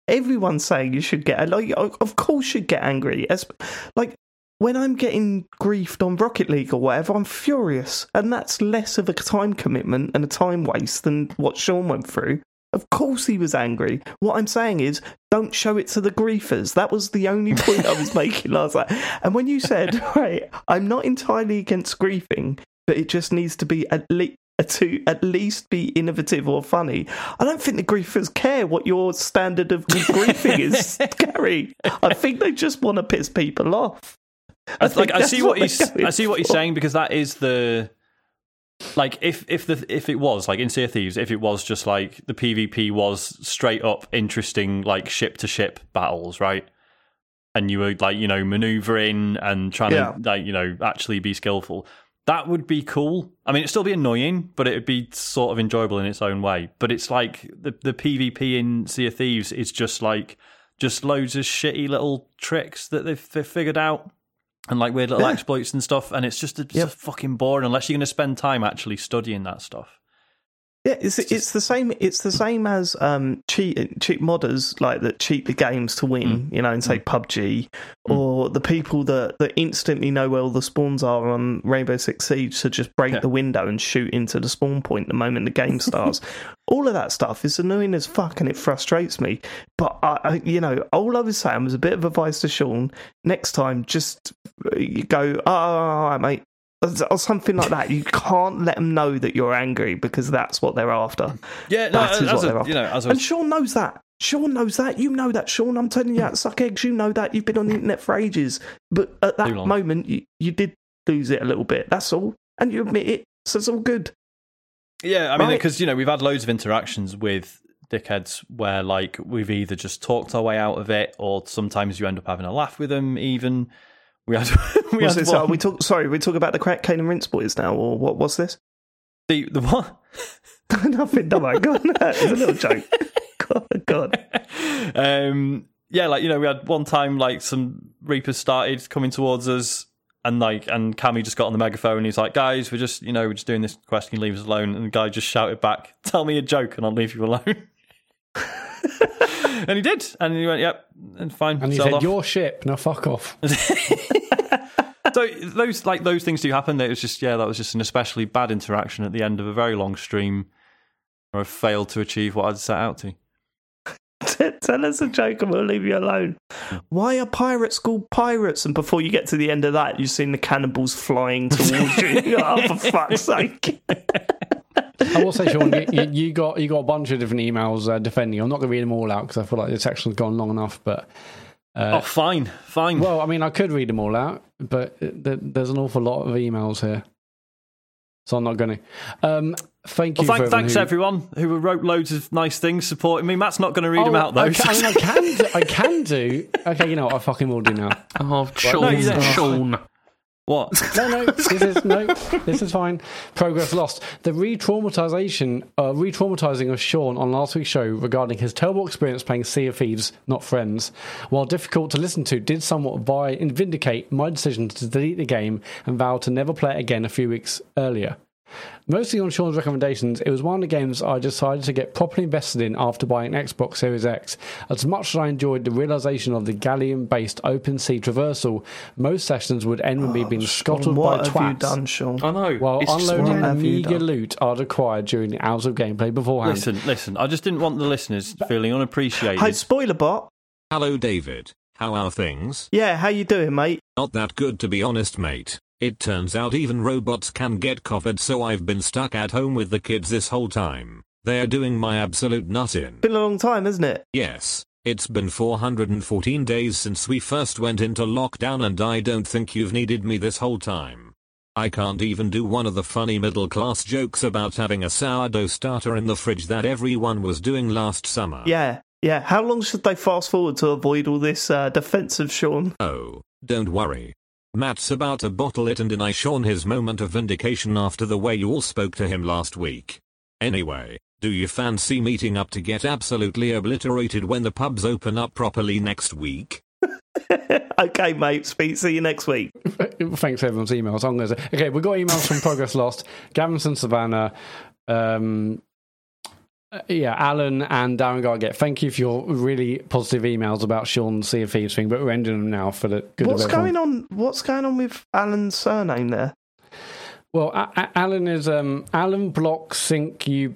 Everyone's saying you should get. Like, of course, you should get angry. As, like when I'm getting griefed on Rocket League or whatever, I'm furious, and that's less of a time commitment and a time waste than what Sean went through. Of course he was angry. What I'm saying is, don't show it to the griefers. That was the only [LAUGHS] point I was making last night. And when you said, [LAUGHS] right, I'm not entirely against griefing, but it just needs to be at least uh, to at least be innovative or funny. I don't think the griefers care what your standard of [LAUGHS] griefing is, Gary. I think they just want to piss people off. I, think like I see what he's I see what he's saying because that is the like if if the if it was like in Sea of Thieves if it was just like the PvP was straight up interesting like ship to ship battles right? And you were like you know maneuvering and trying Yeah. to like you know actually be skillful that would be cool. I mean it'd still be annoying but it would be sort of enjoyable in its own way. But it's like the the PvP in Sea of Thieves is just like just loads of shitty little tricks that they've, they've figured out and like weird little Yeah. exploits and stuff, and it's just it's Yep. just fucking boring unless you're going to spend time actually studying that stuff. Yeah, it's it's, the same. It's the same as um, cheat cheat modders like that cheat the games to win. Mm. You know, and say mm. PUBG, mm. or the people that, that instantly know where all the spawns are on Rainbow Six Siege to just break Yeah. the window and shoot into the spawn point the moment the game starts. [LAUGHS] all of that stuff is annoying as fuck, and it frustrates me. But I, I, you know, all I was saying was a bit of advice to Sean. Next time, just uh, go, oh, all right, mate or something like that. You can't let them know that you're angry because that's what they're after. Yeah, no, That is what a- they're after. you know, as and Sean knows that. Sean knows that. You know that, Sean. I'm telling you, that suck eggs. You know that. You've been on the internet for ages. But at that moment, you, you did lose it a little bit. That's all. And you admit it. So it's all good. yeah, I mean, Right. because you know we've had loads of interactions with dickheads where like we've either just talked our way out of it, or sometimes you end up having a laugh with them. Even we had [LAUGHS] we Was had it, one- we talk, sorry, we talk about the crack cane and rinse boys now, or what was this? the the what? [LAUGHS] Nothing. Don't worry. Go. It's a little joke. God, God. um, yeah, like you know, we had one time like some reapers started coming towards us, and like and Cammy just got on the megaphone. and He's like, "Guys, we're just you know we're just doing this quest. Can you leave us alone?" And the guy just shouted back, [LAUGHS] "Tell me a joke, and I'll leave you alone." and he did, and he went, "Yep, and fine." And he said, off. Your ship, now fuck off. So those like those things do happen. It was just yeah, that was just an especially bad interaction at the end of a very long stream, where I failed to achieve what I'd set out to. [LAUGHS] Tell us a joke and we'll leave you alone. Why are pirates called pirates? And before you get to the end of that, you've seen the cannibals flying towards you. [LAUGHS] [LAUGHS] oh, for fuck's sake. I will say, Sean, you, you, you got you got a bunch of different emails uh, defending. you. I'm not going to read them all out because I feel like this section's gone long enough. But oh, fine, fine. well, I mean, I could read them all out, but it- there's an awful lot of emails here, so I'm not going to. Um, thank you. Well, thank, for thanks everyone everyone who wrote loads of nice things supporting me. Mat's not going to read who... them out though. I, can, I, mean, I can. Do, I can do. [LAUGHS] Okay, you know what? I fucking will do now. Oh, Sean, no. Sean. What? [LAUGHS] No, no, this is no, [LAUGHS] this is fine. Progress lost. The re-traumatization, uh, re-traumatizing of Sean on last week's show regarding his terrible experience playing Sea of Thieves, not Friends, while difficult to listen to, did somewhat vi- vindicate my decision to delete the game and vow to never play it again a few weeks earlier. Mostly on Sean's recommendations, it was one of the games I decided to get properly invested in after buying Xbox Series X. As much as I enjoyed the realization of the galleon based open sea traversal, most sessions would end with me oh, being scottled what by have twats. you done, Sean? I know. While it's just unloading what have you meager done? loot are required during the hours of gameplay beforehand. Listen, listen. I just didn't want the listeners feeling unappreciated. Hey, spoiler bot. Hello, David. How are things? Yeah, how you doing, mate? Not that good to be honest, mate. It turns out even robots can get Covid, so I've been stuck at home with the kids this whole time. They are doing my absolute nut in. Been a long time, hasn't it? Yes, it's been 414 days since we first went into lockdown, and I don't think you've needed me this whole time. I can't even do one of the funny middle class jokes about having a sourdough starter in the fridge that everyone was doing last summer. Yeah, yeah. How long should they fast forward to avoid all this uh, defensive, Sean? Oh, don't worry. Mat's about to bottle it and deny Sean his moment of vindication after the way you all spoke to him last week. Anyway, do you fancy meeting up to get absolutely obliterated when the pubs open up properly next week? [LAUGHS] okay, mate. Speak. See you next week. [LAUGHS] Thanks for everyone's emails. I'm gonna say, okay, we've got emails from Progress Lost, Gavinson Savannah, um, uh, yeah, Alan and Darren Gargett. Thank you for your really positive emails about Sean's Sea of Thieves thing, but we're ending them now for the good What's of everyone. going on? What's going on with Alan's surname there? Well, A- A- Alan is um, Alan Block Sync You.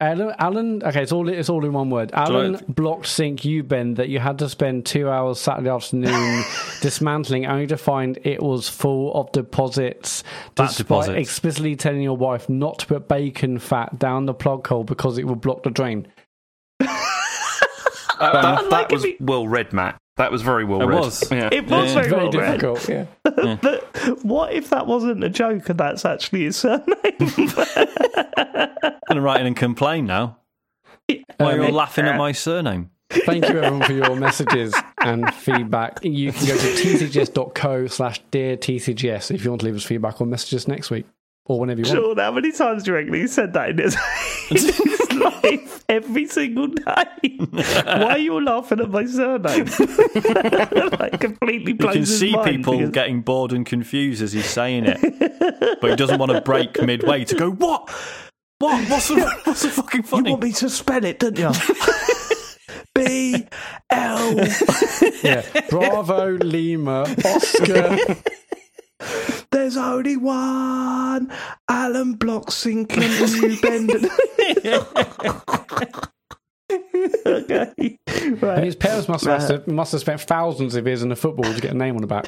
Alan, Alan, okay, it's all it's all in one word. Alan Right. blocked sync you Ben that you had to spend two hours Saturday afternoon [LAUGHS] dismantling, only to find it was full of deposits. Fat despite explicitly telling your wife not to put bacon fat down the plug hole because it would block the drain. [LAUGHS] Uh, that like that was be- well read, Mat. That was very well It read. was. Yeah. It was Yeah. very, Very well read. difficult, yeah. [LAUGHS] But what if that wasn't a joke and that's actually his surname? [LAUGHS] I'm going to write in and complain now. Why are you all Um, laughing at my surname? Thank you everyone for your [LAUGHS] messages and feedback. You can go to tcgs.co slash dear tcgs if you want to leave us feedback or messages next week or whenever you want. Sean, how many times do you reckon he said that in his, in his [LAUGHS] life? Every single day. [LAUGHS] Why are you laughing at my surname? [LAUGHS] like completely You blows can his see mind people because- getting bored and confused as he's saying it, but he doesn't want to break midway to go, What? What? What's the, what's the fucking funny? You want me to spell it, don't you? B L. Yeah. Bravo, Lima, Oscar. There's only one Alan Block sinking you bend. [LAUGHS] okay. And his parents must have, must have spent thousands of years in the football to get a name on the back.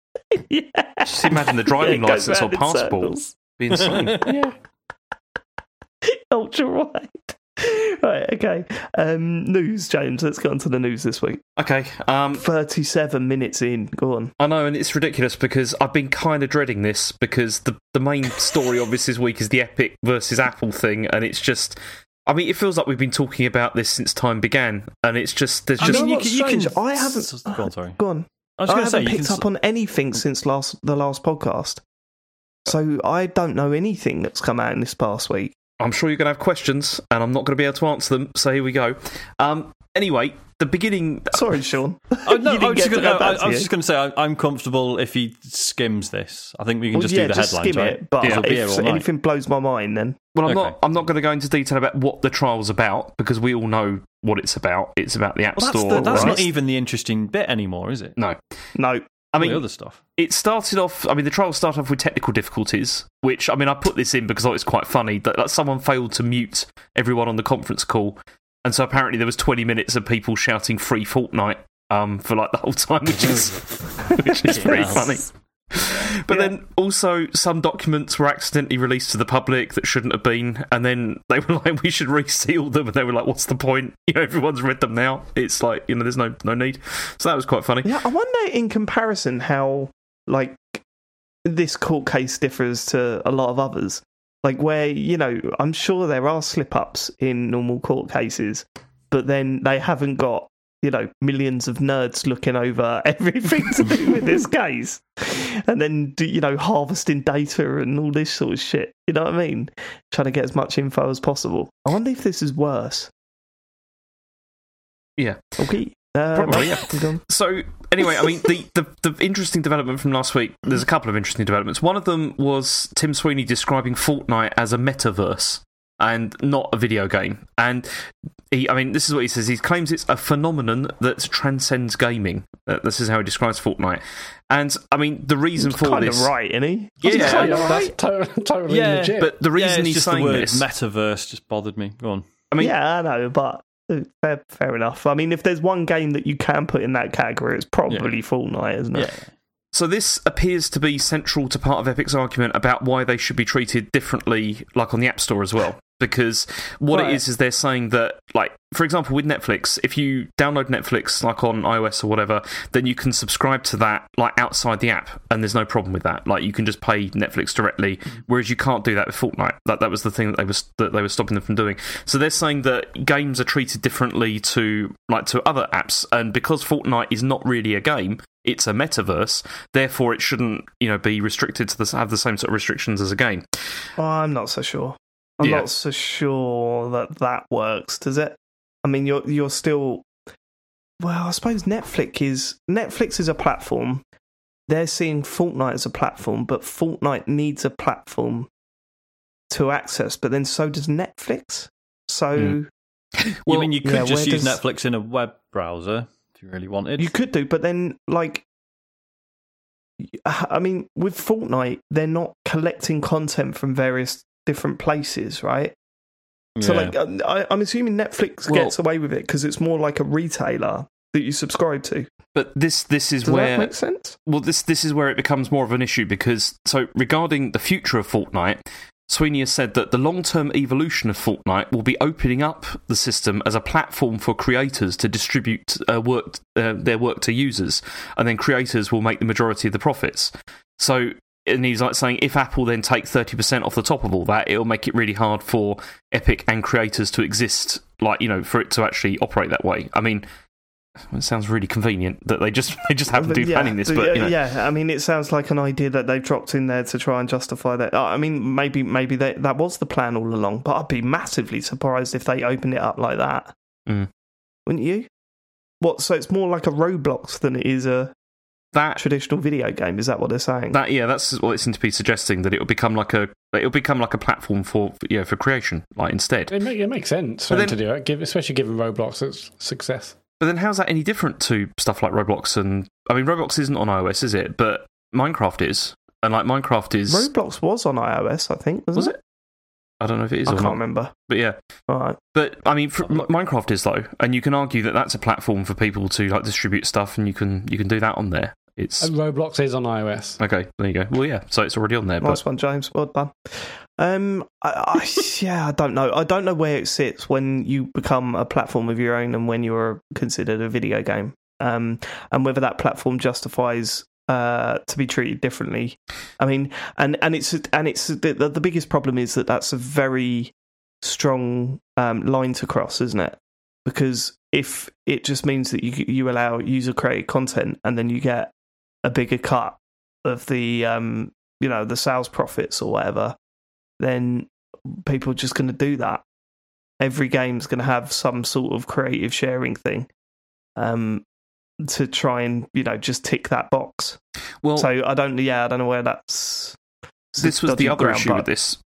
[LAUGHS] yeah. Just imagine the driving It license or passport. circles. Be insane. [LAUGHS] Yeah. Ultra wide. [LAUGHS] Right, okay. Um, news, James. Let's get on to the news this week. okay. Um, 37 minutes in. Go on. I know, and it's ridiculous because I've been kind of dreading this because the the main story of this this week is the Epic versus Apple thing, and it's just. I mean, it feels like we've been talking about this since time began, and it's just there's I just mean, you can- you can- I haven't- Go on, sorry. Go on. I was I going to say, haven't you picked can, up on anything since last the last podcast. So I don't know anything that's come out in this past week. I'm sure you're going to have questions, and I'm not going to be able to answer them. So here we go. Um, anyway, the beginning. [LAUGHS] Sorry, Sean. [LAUGHS] [LAUGHS] Oh, no, I was just gonna, go I, to I was you. just going to say I'm, I'm comfortable if he skims this. I think we can Well, just yeah, do the just headlines, skim right? it. But Because we'll be here if all anything blows my mind, then Well, I'm Okay. not. I'm not going to go into detail about what the trial's about because we all know what it's about. It's about the App Well, that's Store. the, that's right? not even the interesting bit anymore, is it? no. no. I All the mean, other stuff. it started off. I mean, the trial started off with technical difficulties, which I mean, I put this in because I thought it's quite funny that, that someone failed to mute everyone on the conference call, and so apparently there was 20 minutes of people shouting "Free Fortnite" um, for like the whole time, which is [LAUGHS] which is pretty Yes. funny. [LAUGHS] But then also some documents were accidentally released to the public that shouldn't have been, and then they were [LAUGHS] like, "We should reseal them," and they were like, "What's the point? [LAUGHS] You know, everyone's read them now. It's like you know, there's no no need." So that was quite funny. Yeah, I wonder in comparison how like this court case differs to a lot of others. Like where you know, I'm sure there are slip ups in normal court cases, but then they haven't got you know millions of nerds looking over [LAUGHS] everything to do with this [LAUGHS] case, and then do- you know harvesting data and all this sort of shit. You know what I mean? Trying to get as much info as possible. I wonder if this is worse. Yeah. Okay. Uh, Probably, yeah. So anyway, I mean the, [LAUGHS] the the interesting development from last week. There's a couple of interesting developments. One of them was Tim Sweeney describing Fortnite as a metaverse and not a video game. And he, I mean, this is what he says. He claims it's a phenomenon that transcends gaming. Uh, This is how he describes Fortnite. And I mean, the reason for kind this, of right, isn't he? Yeah, Kind yeah, of, that's to- [LAUGHS] totally Yeah, legit. but the reason it's he's just the saying word this, metaverse just bothered me. Go on. I mean, yeah, I know, but uh, fair, fair enough. I mean, if there's one game that you can put in that category, it's probably Fortnite, isn't it? Yeah. So this appears to be central to part of Epic's argument about why they should be treated differently, like on the App Store as well. Because what Right. it is is they're saying that, like, for example, with Netflix, if you download Netflix, like on iOS or whatever, then you can subscribe to that like outside the app, and there's no problem with that. Like, you can just pay Netflix directly, mm-hmm. whereas you can't do that with Fortnite. That that was the thing that they was that they were stopping them from doing. So they're saying that games are treated differently to like to other apps, and because Fortnite is not really a game, it's a metaverse. Therefore, it shouldn't you know be restricted to the, have the same sort of restrictions as a game. Oh, I'm not so sure. I'm Yeah. not so sure that that works. Does it? I mean, you're you're still. Well, I suppose Netflix is Netflix is a platform. They're seeing Fortnite as a platform, but Fortnite needs a platform to access. But then so does Netflix. So Mm. [LAUGHS] you mean you could yeah, just use does- Netflix in a web browser if you really wanted? You could do, but then like, I mean, with Fortnite, they're not collecting content from various different places, right? So, like, uh, I, I'm assuming Netflix Well- gets away with it because it's more like a retailer that you subscribe to. But this this is Does where that make sense? well this this is where it becomes more of an issue because so regarding the future of Fortnite. Sweeney has said that the long term evolution of Fortnite will be opening up the system as a platform for creators to distribute uh, work, uh, their work to users, and then creators will make the majority of the profits. So, and he's like saying if Apple then take 30% off the top of all that, it'll make it really hard for Epic and creators to exist, like, you know, for it to actually operate that way. I mean, it sounds really convenient that they just [LAUGHS] they just happen to be yeah, planning this, but you know. yeah, I mean, it sounds like an idea that they've dropped in there to try and justify that. I mean, maybe maybe they, that was the plan all along, but I'd be massively surprised if they opened it up like that. Mm. Wouldn't you? What? So it's more like a Roblox than it is a that traditional video game. Is that what they're saying? That yeah, that's what it seems to be suggesting that it'll become like a it'll become like a platform for yeah for creation like instead. it, make, it makes sense for them to do it, give, especially given Roblox its success. But then how's that any different to stuff like Roblox and I mean Roblox isn't on iOS, is it? But Minecraft is, and like Minecraft is Roblox was on iOS, I think. Wasn't was it? it? I don't know if it is I or can't not. remember. But yeah, All right. but I mean fr- M- Minecraft is though, and you can argue that that's a platform for people to like distribute stuff, and you can you can do that on there. It's And Roblox is on iOS. okay. There you go. Well, yeah, so it's already on there. Nice But one, James. Well done. Um, I, I, [LAUGHS] yeah, I don't know. I don't know where it sits when you become a platform of your own and when you're considered a video game. Um, and whether that platform justifies uh to be treated differently. I mean, and and it's and it's the, the biggest problem is that that's a very strong um, line to cross, isn't it? Because if it just means that you you allow user created content and then you get a bigger cut of the um you know the sales profits or whatever, then people are just going to do that. Every game's going to have some sort of creative sharing thing, um, to try and you know just tick that box. well, so I don't, yeah, I don't know where that's. this was the other ground, issue but- with this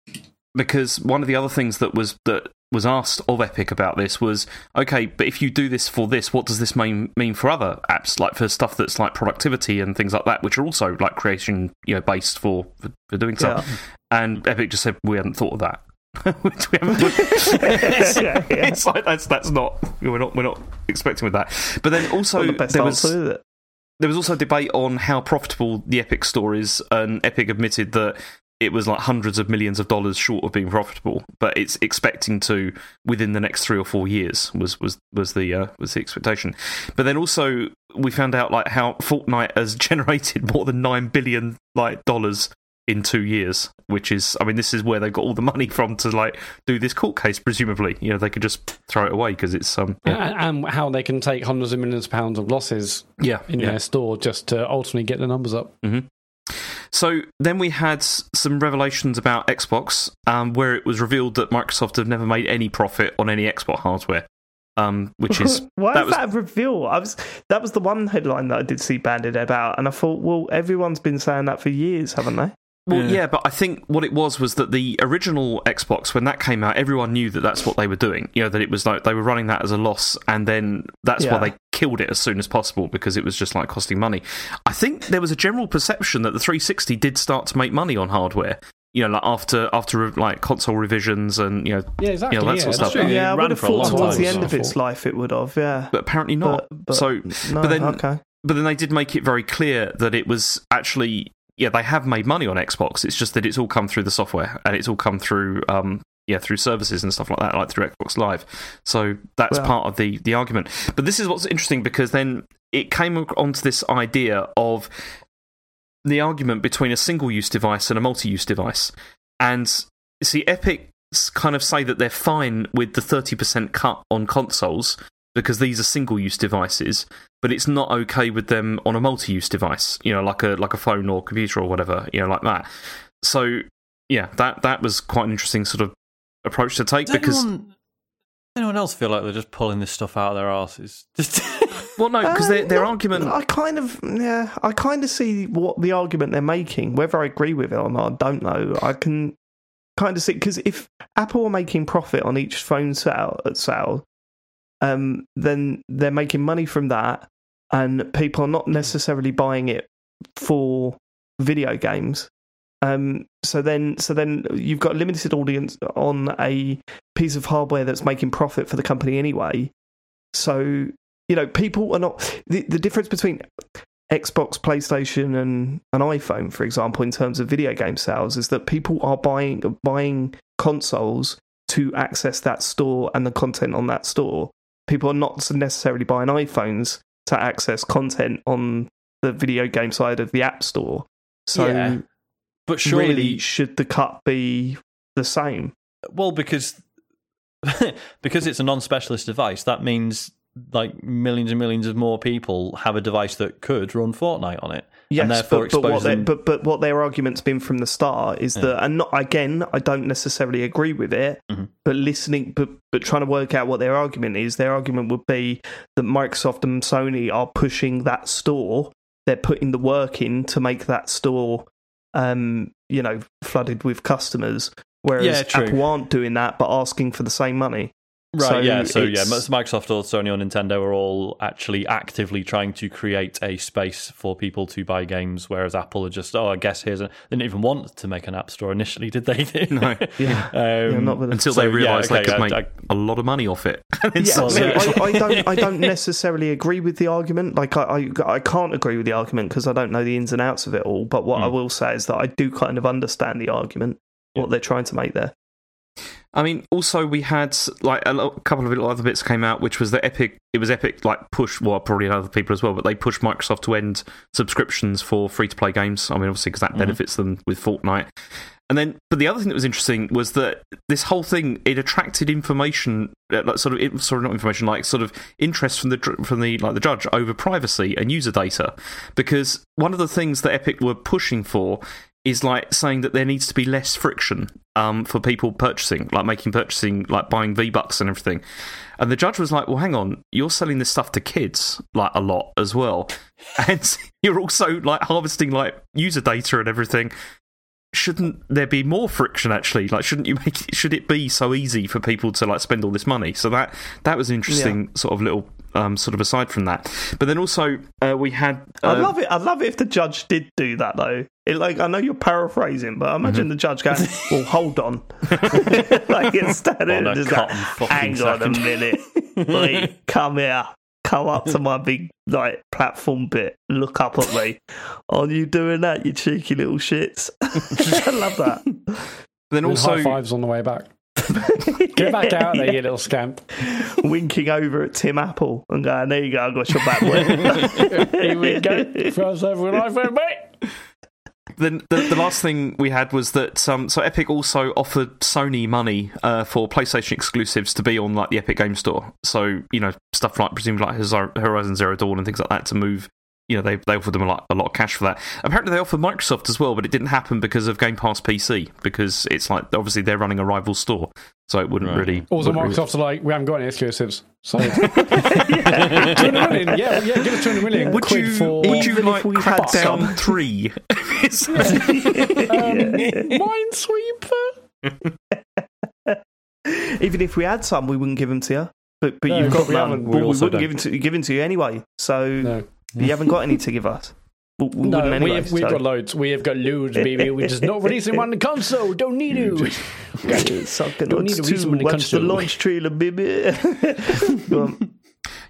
because one of the other things that was that was asked of Epic about this was okay, but if you do this for this, what does this mean mean for other apps, like for stuff that's like productivity and things like that, which are also like creation, you know, based for for, for doing stuff. And Epic just said we hadn't thought of that. Which [LAUGHS] we haven't- it's, [LAUGHS] Yeah, yeah. [LAUGHS] it's like that's that's not we're not we're not expecting with that. But then also the there was there was also debate on how profitable the Epic store is, and Epic admitted that it was like hundreds of millions of dollars short of being profitable, but it's expecting to within the next three or four years was was was the uh, was the expectation. But then also we found out like how Fortnite has [LAUGHS] generated more than nine billion like dollars in two years, which is I mean this is where they got all the money from to like do this court case. Presumably, you know they could just throw it away because it's um yeah And, how they can take hundreds of millions of pounds of losses yeah, in yeah. their store just to ultimately get the numbers up. So then we had some revelations about Xbox, um, where it was revealed that Microsoft have never made any profit on any Xbox hardware. um, which is [LAUGHS] why that is was that a reveal? I was that was the one headline that I did see banded about, and I thought, well, everyone's been saying that for years, haven't they? Well, Yeah. yeah. but I think what it was was that the original Xbox, when that came out, everyone knew that that's what they were doing. You know, that it was like they were running that as a loss, and then that's why they killed it as soon as possible because it was just like costing money. I think there was a general perception that the 360 did start to make money on hardware. You know, like after after like console revisions and you know, Yeah, exactly. that yeah, sort of that's stuff. true. Yeah, I would have for a long thought towards time, the end of its life it would have. Yeah, but apparently not. But- but- so, no, but then okay. but then they did make it very clear that it was actually yeah they have made money on Xbox. It's just that it's all come through the software and it's all come through um yeah through services and stuff like that, like through Xbox Live. So that's Well- part of the the argument. But this is what's interesting because then it came onto this idea of the argument between a single use device and a multi use device. And see, Epic kind of say that they're fine with the 30% cut on consoles because these are single use devices, but it's not okay with them on a multi use device, you know, like a like a phone or computer or whatever, you know, like that. So yeah, that that was quite an interesting sort of approach to take Does because anyone, anyone else feel like they're just pulling this stuff out of their asses? [LAUGHS] Just well no, because their Uh, their no, argument I kind of, yeah, I kind of see what the argument they're making. Whether I agree with it or not, I don't know. I can kind of see because if Apple are making profit on each phone sale, at sale, um, then they're making money from that, and people are not necessarily buying it for video games. Um, so then, so then you've got a limited audience on a piece of hardware that's making profit for the company anyway. So you know, people are not the, the difference between Xbox, PlayStation, and an iPhone, for example, in terms of video game sales, is that people are buying buying consoles to access that store and the content on that store. People are not necessarily buying iPhones to access content on the video game side of the App Store. So, Yeah. but surely, really, should the cut be the same? well, because [LAUGHS] because it's a non-specialist device, that means like millions and millions of more people have a device that could run Fortnite on it. Yes, and therefore but, but what their, but but what their argument's been from the start is that, and not again, I don't necessarily agree with it, Mhm. but listening, but but trying to work out what their argument is, their argument would be that Microsoft and Sony are pushing that store, they're putting the work in to make that store, um, you know, flooded with customers, whereas Yeah. Apple aren't doing that, but asking for the same money. Right, So yeah. So, yeah, Microsoft or Sony or Nintendo are all actually actively trying to create a space for people to buy games, whereas Apple are just, oh, I guess here's a. They didn't even want to make an app store initially, did they? [LAUGHS] No. Yeah. [LAUGHS] um, Yeah, not with until So, they yeah, realised okay, they could I- make I- a lot of money off it. [LAUGHS] Yeah, Well, yeah. I, I don't. I don't necessarily agree with the argument. Like I, I, I can't agree with the argument because I don't know the ins and outs of it all. But what I Mm. will say is that I do kind of understand the argument, what they're trying to make there. I mean, also we had like a couple of little other bits came out, which was that Epic. It was Epic like push, well, probably other people as well, but they pushed Microsoft to end subscriptions for free to play games. I mean, obviously because that Mhm. benefits them with Fortnite. And then, but the other thing that was interesting was that this whole thing it attracted information, uh, like sort of sorry, not information, like sort of interest from the from the like the judge over privacy and user data, because one of the things that Epic were pushing for is like saying that there needs to be less friction um, for people purchasing, like making purchasing, like buying V Bucks and everything. And the judge was like, "Well, hang on, you're selling this stuff to kids like a lot as well, [LAUGHS] and you're also like harvesting like user data and everything. Shouldn't there be more friction actually? Like, shouldn't you make it, should it be so easy for people to like spend all this money? So that that was an interesting sort of little um, sort of aside from that. But then also uh, we had I'd uh, love it. I'd love it if the judge did do that though. It, like I know you're paraphrasing, but I Mm-hmm. imagine the judge going, [LAUGHS] "Well, hold on," [LAUGHS] like instead standing On a and just like, cotton fucking "Hang on a minute, [LAUGHS] Wait, come here." Come up to my big like platform bit. Look up at me. Are you doing that, you cheeky little shits? I love that. then And also high fives on the way back. [LAUGHS] Get back out there, you little scamp. [LAUGHS] winking over at Tim Apple and going, "There you go, I've got your back." boy." [LAUGHS] Here we go. Throw us over an iPhone, mate. then the, the last thing we had was that um, so Epic also offered Sony money uh, for PlayStation exclusives to be on like the Epic Game Store. So you know stuff like presumably like Horizon Zero Dawn and things like that to move you know they they offered them a lot a lot of cash for that. Apparently they offered Microsoft as well, but it didn't happen because of Game Pass PC because it's like obviously they're running a rival store, so it wouldn't Right. really. Also, wouldn't really- Microsoft's are like, we haven't got any exclusives. So, [LAUGHS] [LAUGHS] 200 million, yeah, yeah, give us 200 million Would quid you for would you Even if like we had Crackdown some. three? It's- um, [LAUGHS] Minesweeper? Even if we had some, we wouldn't give them to you. But but No, you've got we none. haven't. Well, We we, wouldn't give don't. them to give them to you anyway. So No. You haven't got any to give us. We, we No, anyway. we have, we've got loads. We have got loads, baby. We're just not releasing one on console. Don't need to. [LAUGHS] Sucking Don't need to to read some of the watch the launch trailer, baby. [LAUGHS] Go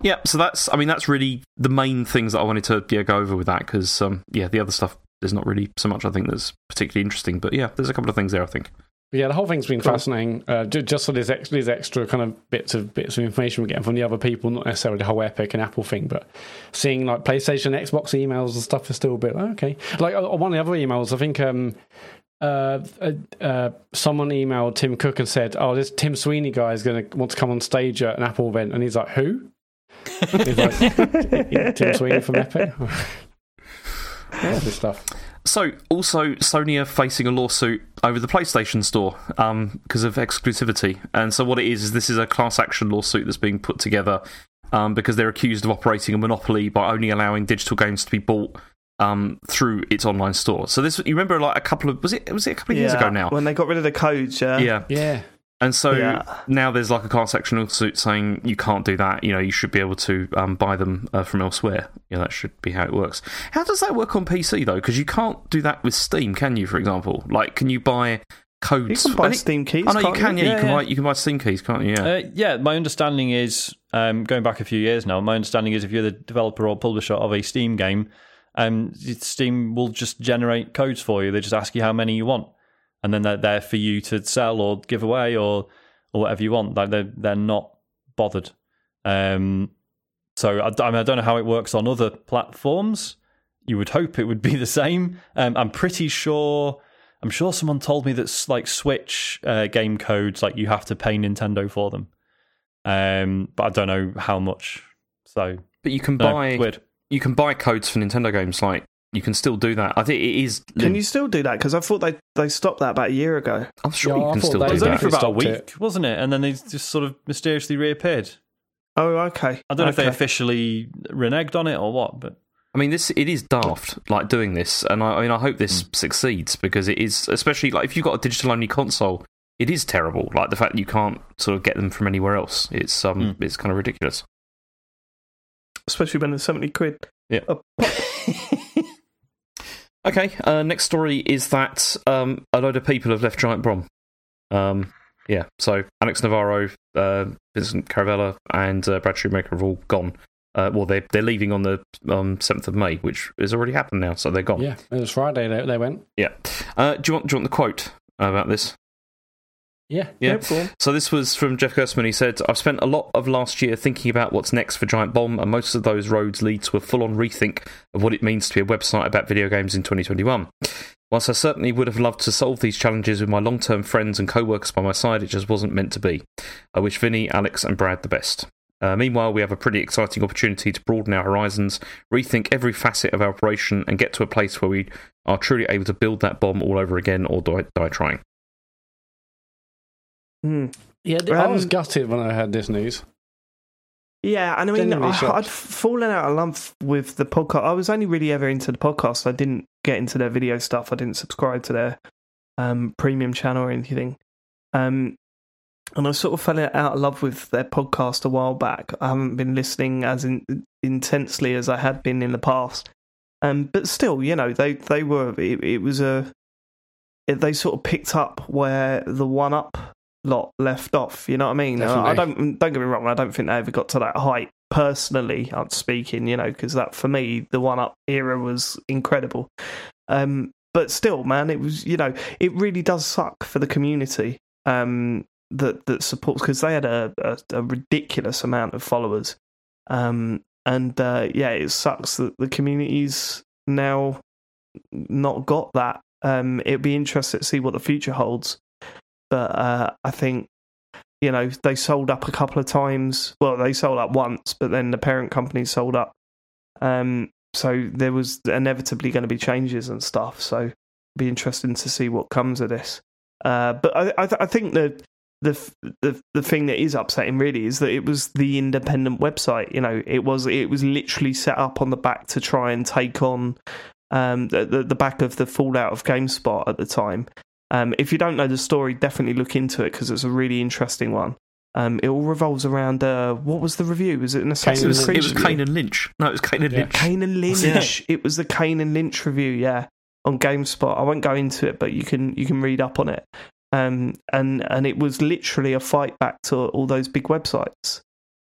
yeah, so that's I mean that's really the main things that I wanted to yeah, go over with that because um, yeah the other stuff there's not really so much I think that's particularly interesting, but yeah there's a couple of things there I think. Yeah, the whole thing's been fascinating. Uh, just for these, ex- these extra kind of bits of bits of information we're getting from the other people, not necessarily the whole Epic and Apple thing, but seeing like PlayStation, Xbox emails and stuff is still a bit okay. Like uh, one of the other emails, I think um, uh, uh, uh, someone emailed Tim Cook and said, "Oh, this Tim Sweeney guy is going to want to come on stage at an Apple event," and he's like, "Who?" he's like, [LAUGHS] "Tim Sweeney from Epic." [LAUGHS] yeah, this stuff. So, also, Sony are facing a lawsuit over the PlayStation Store um, because of exclusivity. And so, what it is is this is a class action lawsuit that's being put together um, because they're accused of operating a monopoly by only allowing digital games to be bought um, through its online store. So, this you remember like a couple of was it was it a couple of years ago now? when they got rid of the codes, yeah. yeah, Yeah. And so Yeah. now there's like a class action lawsuit saying you can't do that. You know, you should be able to um, buy them uh, from elsewhere. You know, that should be how it works. How does that work on PC though? Because you can't do that with Steam, can you? For example, like, can you buy codes? You can buy I think- Steam keys. I know you can't can. Yeah, you can yeah. buy. You can buy Steam keys, can't you? Yeah. Uh, yeah, my understanding is, um, going back a few years now, my understanding is if you're the developer or publisher of a Steam game, um, Steam will just generate codes for you. They just ask you how many you want, and then they're there for you to sell or give away or or whatever you want. Like they're they're not bothered. Um, so I, I mean, I don't know how it works on other platforms. You would hope it would be [LAUGHS] the same. Um, I'm pretty sure. I'm sure someone told me that like Switch uh, game codes, like you have to pay Nintendo for them. Um, but I don't know how much. So but you can no, buy. weird. You can buy codes for Nintendo games. Like you can still do that. I think it is. Can you still do that? Because I thought they, they stopped that about a year ago. I'm sure Yeah, you I can thought still they- It do was only that. for about a week, it. wasn't it? And then they just sort of mysteriously reappeared. Oh, okay. I don't know if they Okay. officially reneged on it or what, but I mean, this it is daft, like doing this, and I, I mean, I hope this succeeds because it is, especially like if you've got a digital only console, it is terrible. Like the fact that you can't sort of get them from anywhere else, it's um, it's kind of ridiculous. Especially when it's 70 quid. Yeah. A pop. [LAUGHS] Okay, uh, next story is that um, a load of people have left Giant Bomb. Um, yeah, so Alex Navarro, uh, Vincent Caravella, and uh, Brad Shoemaker have all gone. Uh, well, they're they're leaving on the um, seventh of May, which has already happened now, so they're gone. Yeah, it was Friday they, they went. Yeah. Uh, do you want do you want the quote about this? Yeah. Yeah. On. So this was from Jeff Gerstmann. He said, "I've spent a lot of last year thinking about what's next for Giant Bomb, and most of those roads lead to a full-on rethink of what it means to be a website about video games in 2021. Whilst I certainly would have loved to solve these challenges with my long-term friends and co-workers by my side, it just wasn't meant to be. I wish Vinny, Alex, and Brad the best." Uh, meanwhile, we have a pretty exciting opportunity to broaden our horizons, rethink every facet of our operation, and get to a place where we are truly able to build that bomb all over again or die, die trying. Hmm. Yeah, I was Um, gutted when I heard this news. Yeah, and I mean, I, shocked. I'd fallen out of love with the podcast. I was only really ever into the podcast. I didn't get into their video stuff. I didn't subscribe to their um, premium channel or anything. Um, and I sort of fell out of love with their podcast a while back. I haven't been listening as in, intensely as I had been in the past. Um, but still, you know, they they were. It, it was a. It, they sort of picked up where the one up lot left off. You know what I mean? Uh, I don't don't get me wrong. I don't think they ever got to that height. Personally, I'm speaking. You know, because that for me, the one up era was incredible. Um, but still, man, it was. You know, it really does suck for the community. Um, that that supports because they had a, a, a ridiculous amount of followers. Um, and uh, yeah, it sucks that the community's now not got that. Um, it'd be interesting to see what the future holds. But uh, I think you know they sold up a couple of times. Well, they sold up once, but then the parent company sold up. Um, so there was inevitably going to be changes and stuff. So be interesting to see what comes of this. Uh, but I, I, th- I think that the, the the thing that is upsetting really is that it was the independent website. You know, it was it was literally set up on the back to try and take on um, the, the the back of the fallout of GameSpot at the time. Um, if you don't know the story, definitely look into it because it's a really interesting one. Um, it all revolves around uh, what was the review? Was it an It Assassin's was, Creed? it was review? Kane and Lynch. No, it was Kane and Yeah. Lynch. Kane and Lynch. Yeah. It was the Kane and Lynch review, yeah, on GameSpot. I won't go into it, but you can you can read up on it. Um, and and it was literally a fight back to all those big websites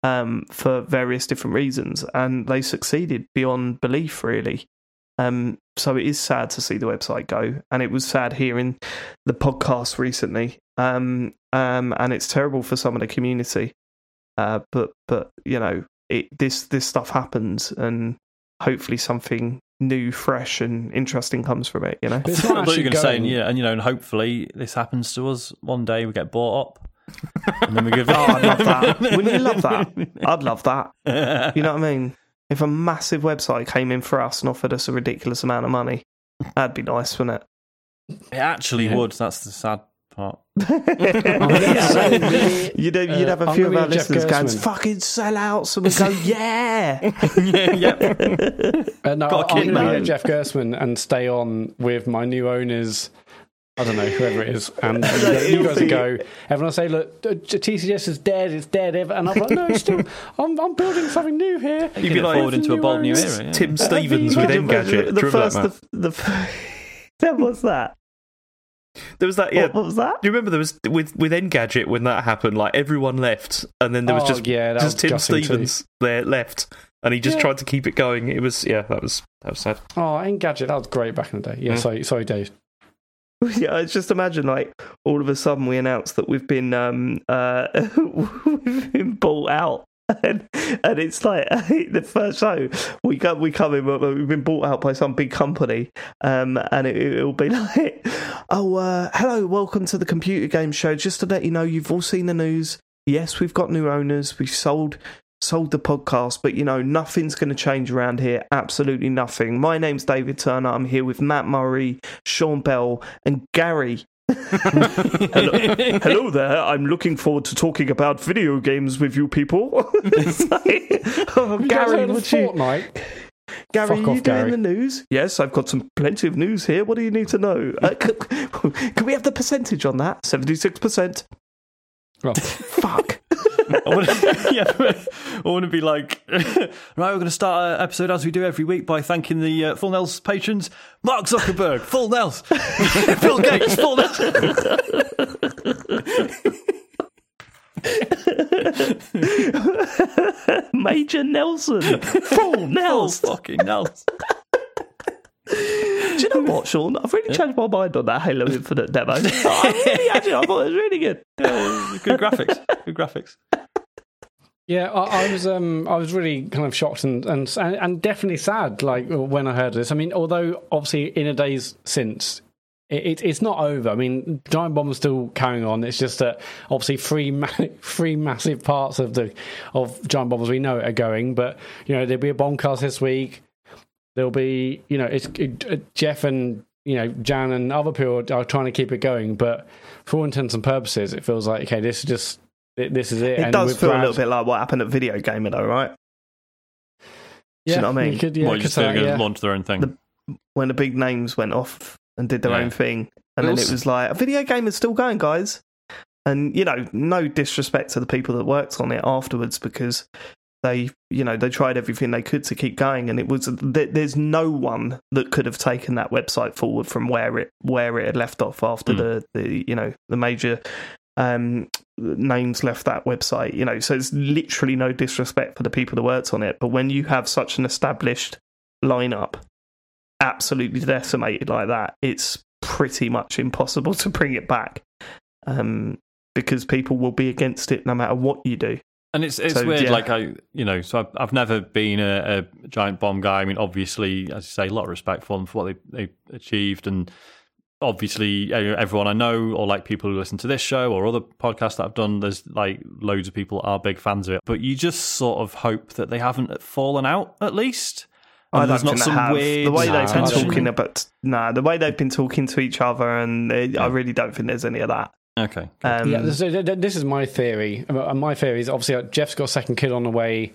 um, for various different reasons, and they succeeded beyond belief, really. Um, so it is sad to see the website go, and it was sad hearing the podcast recently. Um, um, and it's terrible for some of the community. Uh, but but you know, it this this stuff happens, and hopefully something new, fresh, and interesting comes from it. You know, it's [LAUGHS] not actually going to say, going. yeah, and you know, and hopefully this happens to us one day. We get bought up, [LAUGHS] and then we give. oh, I'd love that. [LAUGHS] Wouldn't you love that? I'd love that. You know what I mean? If a massive website came in for us and offered us a ridiculous amount of money, that'd be nice, wouldn't It It actually Yeah. would. That's the sad part. [LAUGHS] you'd, you'd have a Uh, few of our be Jeff listeners going, fucking sell out. So we go, [LAUGHS] [LAUGHS] yeah. yeah, yeah. Uh, no, Got a I'm kid, going to man. be Jeff Gerstmann and stay on with my new owners. I don't know, whoever it is. And [LAUGHS] you it'll guys be- will go, everyone will say, look, uh, TCS is dead, it's dead. And I'm like, no, it's still, I'm, I'm building something new here. You get like- forward into a bold new era. Yeah. Tim Stevens with Engadget. The, Do you remember first, that, the, the, [LAUGHS] that was that. There was that. Yeah. What, what was that? Do you remember there was with with Engadget when that happened? Like everyone left, and then there was Oh, just yeah, that just was Tim gutting too. Stevens there left, and he just Yeah. tried to keep it going. It was yeah, that was that was sad. Oh, Engadget, that was great back in the day. Yeah, Yeah. sorry, sorry, Dave. [LAUGHS] Yeah, just imagine like all of a sudden we announce that we've been um uh [LAUGHS] we've been bought out. [LAUGHS] And, and it's like the first show we come we come in we've been bought out by some big company. Um and it, it'll be like oh uh hello welcome to the computer game show. Just to let you know you've all seen the news. Yes we've got new owners. We've sold sold the podcast but you know nothing's going to change around here absolutely nothing my name's david turner i'm here with mat murray sean bell and gary [LAUGHS] hello, hello there. I'm looking forward to talking about video games with you people. [LAUGHS] Like, oh, You Gary, what you, Fortnite? Gary, Fuck are you off, doing Gary. the news? Yes, I've got some plenty of news here. What do you need to know? Uh, can, [LAUGHS] can we have the percentage on that? Seventy-six percent. Fuck. [LAUGHS] I want to, yeah, I want to be like, [LAUGHS] right, we're going to start an episode as we do every week by thanking the uh, Full Nels patrons Mark Zuckerberg, Full Nels, [LAUGHS] Bill Gates, Full Nels. Major Nelson. Full Nels. fucking Nels. Do you know what, Sean? I've really changed my mind on that Halo Infinite demo. [LAUGHS] I really actually, I thought it was really good. Yeah, good [LAUGHS] graphics. Good graphics. Yeah, I, I was um I was really kind of shocked and, and and and definitely sad like when I heard this. I mean, although obviously in a days since it, it, it's not over. I mean, Giant Bomb is still carrying on. It's just that obviously three ma- [LAUGHS] three massive parts of the of Giant Bomb as we know it are going. But you know, there'll be a bombcast this week. There'll be you know it's it, uh, Jeff and you know Jan and other people are trying to keep it going. But for all intents and purposes, it feels like okay, this is just this is it. It and does with feel a little bit like what happened at Video Gamer, though, right? Do you know what I mean? You could, yeah, Well, could just say they're going to yeah. launch their own thing. The- When the big names went off and did their Yeah. own thing, and It then was- it was like a video game is still going, guys. And you know, no disrespect to the people that worked on it afterwards because they, you know, they tried everything they could to keep going, and it was there's no one that could have taken that website forward from where it where it had left off after Mm. the the you know the major um names left that website you know so it's literally no disrespect for the people that worked on it but when you have such an established lineup absolutely decimated like that it's pretty much impossible [LAUGHS] to bring it back um because people will be against it no matter what you do And it's it's So, weird, yeah. like I, you know, so I've, I've never been a, a giant bomb guy. I mean, obviously, as you say, a lot of respect for them for what they they achieved, and obviously, everyone I know or like people who listen to this show or other podcasts that I've done, there's like loads of people are big fans of it. But you just sort of hope that they haven't fallen out at least. I And there's don't not think some they have. weird the way Nah, they've been talking about nah, the way they've been talking to each other, and uh, I really don't think there's any of that. Okay. Um, yeah, this, this is my theory. Uh, My theory is obviously uh, Jeff's got a second kid on the way.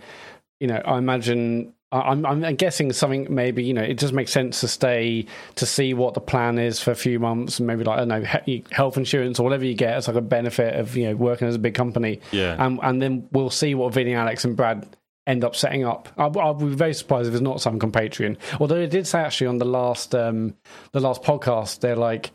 You know, I imagine. I- I'm, I'm guessing something maybe you know it just makes sense to stay to see what the plan is for a few months and maybe like I don't know he- health insurance or whatever you get as like a benefit of you know working as a big company Yeah. and and then we'll see what Vinny, Alex, and Brad end up setting up. I'll, I'll be very surprised if it's not some compatriot. Although it did say actually on the last um, the last podcast, they're like,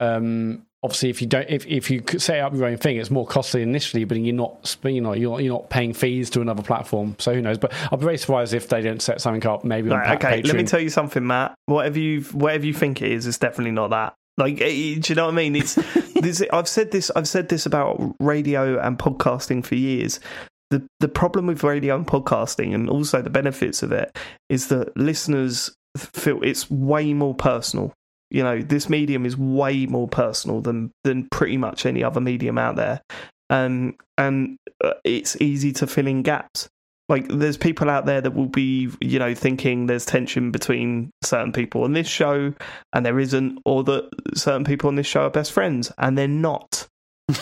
um, obviously if you don't if, if you set up your own thing, it's more costly initially, but you're not you know you're you're not paying fees to another platform. So who knows? But I'll be very surprised if they don't set something up maybe on Right, Pa- okay, let me tell you something, Mat. Whatever you whatever you think it is, it's definitely not that. Like, do you know what I mean? It's [LAUGHS] this, I've said this. I've said this about radio and podcasting for years. The the problem with radio and podcasting, and also the benefits of it, is that listeners feel it's way more personal. You know, this medium is way more personal than than pretty much any other medium out there, um, and uh, it's easy to fill in gaps. Like there's people out there that will be you know thinking there's tension between certain people on this show and there isn't or that certain people on this show are best friends and they're not. [LAUGHS]